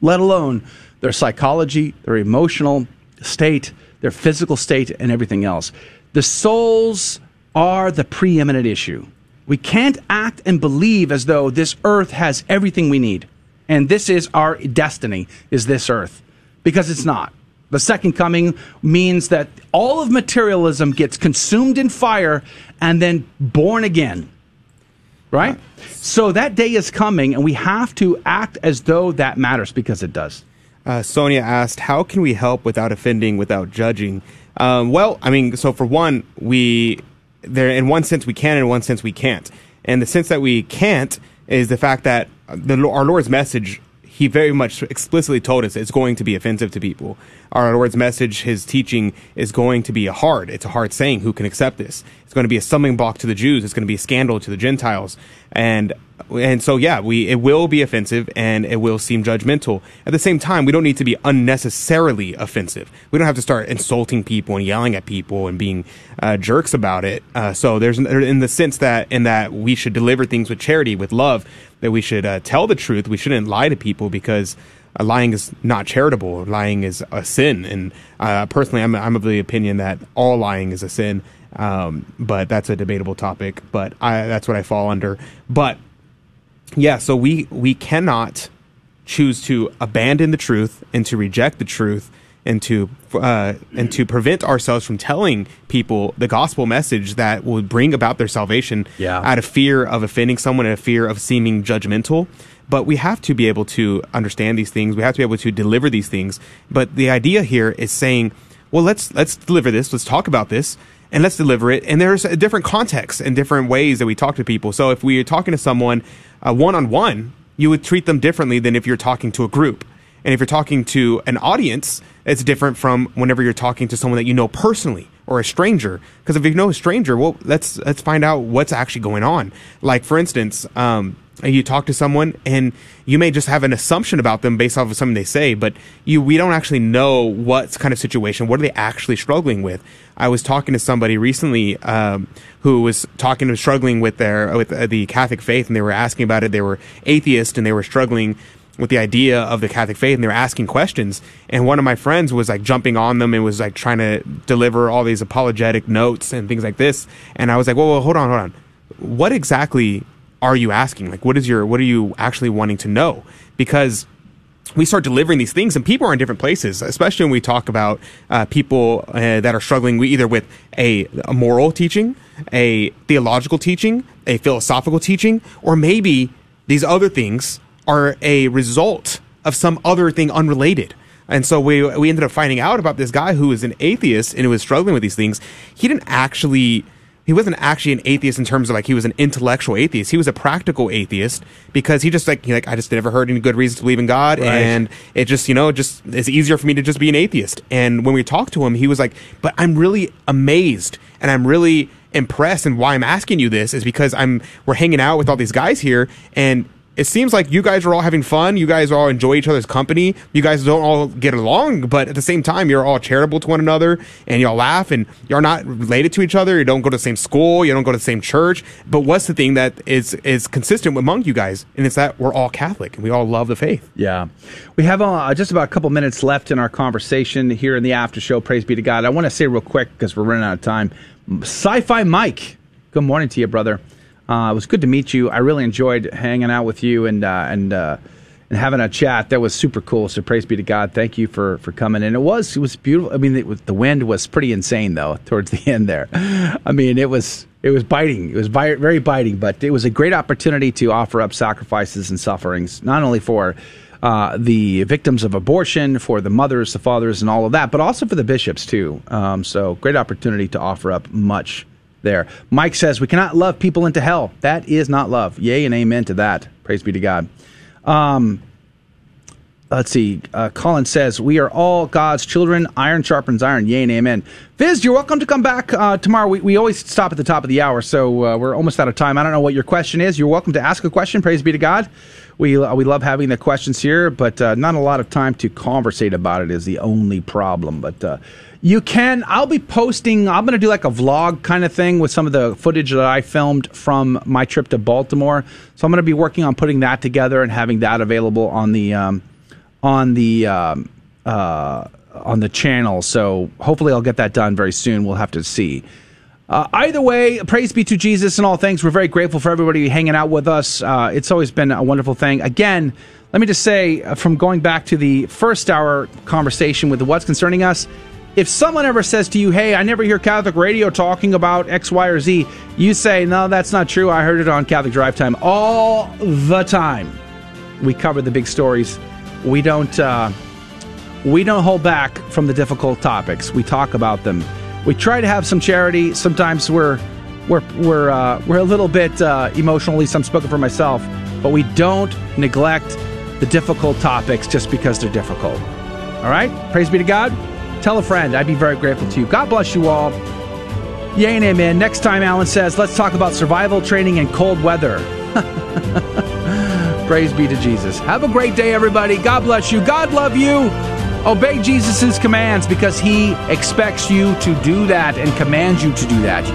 let alone their psychology, their emotional state, their physical state, and everything else? The souls are the preeminent issue. We can't act and believe as though this earth has everything we need. And this is our destiny, is this earth. Because it's not. The second coming means that all of materialism gets consumed in fire and then born again. Right? So that day is coming, and we have to act as though that matters because it does. Uh, Sonia asked, "How can we help without offending, without judging?" Um, well, I mean, so for one, we there in one sense we can, in one sense we can't. And the sense that we can't is the fact that the, our Lord's message he very much explicitly told us it's going to be offensive to people. Our Lord's message, his teaching, is going to be hard. It's a hard saying. Who can accept this? It's going to be a stumbling block to the Jews. It's going to be a scandal to the Gentiles. And and so yeah, we it will be offensive and it will seem judgmental. At the same time, we don't need to be unnecessarily offensive. We don't have to start insulting people and yelling at people and being uh, jerks about it. Uh, so there's in the sense that in that we should deliver things with charity, with love. That we should uh, tell the truth. We shouldn't lie to people because uh, lying is not charitable. Lying is a sin. And uh, personally, I'm, I'm of the opinion that all lying is a sin. Um, but that's a debatable topic. But I, that's what I fall under. But yeah, so we we cannot choose to abandon the truth and to reject the truth and to uh, and to prevent ourselves from telling people the gospel message that will bring about their salvation Yeah. out of fear of offending someone, out of fear of seeming judgmental. But we have to be able to understand these things. We have to be able to deliver these things. But the idea here is saying, well, let's let's deliver this. Let's talk about this. And let's deliver it. And there's a different contexts and different ways that we talk to people. So if we are talking to someone one on one, you would treat them differently than if you're talking to a group. And if you're talking to an audience, it's different from whenever you're talking to someone that you know personally or a stranger. Because if you know a stranger, well, let's let's find out what's actually going on. Like for instance, um, you talk to someone and you may just have an assumption about them based off of something they say, but you we don't actually know what kind of situation. What are they actually struggling with? I was talking to somebody recently um, who was talking to struggling with their with uh, the Catholic faith, and they were asking about it. They were atheist and they were struggling with the idea of the Catholic faith and they were asking questions. And one of my friends was like jumping on them and was like trying to deliver all these apologetic notes and things like this. And I was like, well, well hold on, hold on. What exactly are you asking? Like, what is your, what are you actually wanting to know? Because we start delivering these things and people are in different places especially when we talk about uh, people uh, that are struggling either with a, a moral teaching a theological teaching a philosophical teaching or maybe these other things are a result of some other thing unrelated and so we we ended up finding out about this guy who was an atheist and who was struggling with these things he didn't actually he wasn't actually an atheist in terms of like he was an intellectual atheist. He was a practical atheist because he just like he like I just never heard any good reasons to believe in God, Right. and it just you know just it's easier for me to just be an atheist. And when we talked to him, he was like, "But I'm really amazed, and I'm really impressed, and why I'm asking you this is because I'm we're hanging out with all these guys here, and." It seems like you guys are all having fun. You guys all enjoy each other's company. You guys don't all get along, but at the same time, you're all charitable to one another and y'all laugh and you're not related to each other. You don't go to the same school. You don't go to the same church. But what's the thing that is, is consistent among you guys? And it's that we're all Catholic and we all love the faith. Yeah. We have uh, just about a couple minutes left in our conversation here in the after show. Praise be to God. I want to say real quick because we're running out of time. Sci fi Mike, good morning to you, brother. Uh, it was good to meet you. I really enjoyed hanging out with you and uh, and uh, and having a chat. That was super cool. So praise be to God. Thank you for for coming. And it was it was beautiful. I mean, it the wind was pretty insane though towards the end there. I mean, it was it was biting. It was bi- very biting, but it was a great opportunity to offer up sacrifices and sufferings, not only for uh, the victims of abortion, for the mothers, the fathers, and all of that, but also for the bishops too. Um, so great opportunity to offer up much there. Mike says, We cannot love people into hell. That is not love. Yay and amen to that. Praise be to God. Um, let's see. Uh, Colin says, We are all God's children. Iron sharpens iron. Yay and amen. Viz, you're welcome to come back uh, tomorrow. We, we always stop at the top of the hour, so uh, we're almost out of time. I don't know what your question is. You're welcome to ask a question. Praise be to God. We, uh, we love having the questions here, but uh, not a lot of time to conversate about it is the only problem. But uh, you can, I'll be posting, I'm going to do like a vlog kind of thing with some of the footage that I filmed from my trip to Baltimore. So I'm going to be working on putting that together and having that available on the. Um, on the um, uh, on the channel. So hopefully I'll get that done very soon. We'll have to see. Uh, either way, praise be to Jesus and all things. We're very grateful for everybody hanging out with us. Uh, it's always been a wonderful thing. Again, let me just say, uh, from going back to the first hour conversation with what's concerning us, if someone ever says to you, "Hey, I never hear Catholic radio talking about X, Y, or Z," you say, "No, that's not true. I heard it on Catholic Drive Time all the time." We cover the big stories. We don't. Uh, we don't hold back from the difficult topics. We talk about them. We try to have some charity. Sometimes we're we're we're uh, we're a little bit uh, emotional. At least I'm spoken for myself. But we don't neglect the difficult topics just because they're difficult. All right. Praise be to God. Tell a friend. I'd be very grateful to you. God bless you all. Yay and amen. Next time, Alan says, let's talk about survival training and cold weather. Praise be to Jesus. Have a great day, everybody. God bless you. God love you. Obey Jesus' commands because he expects you to do that and commands you to do that. You can't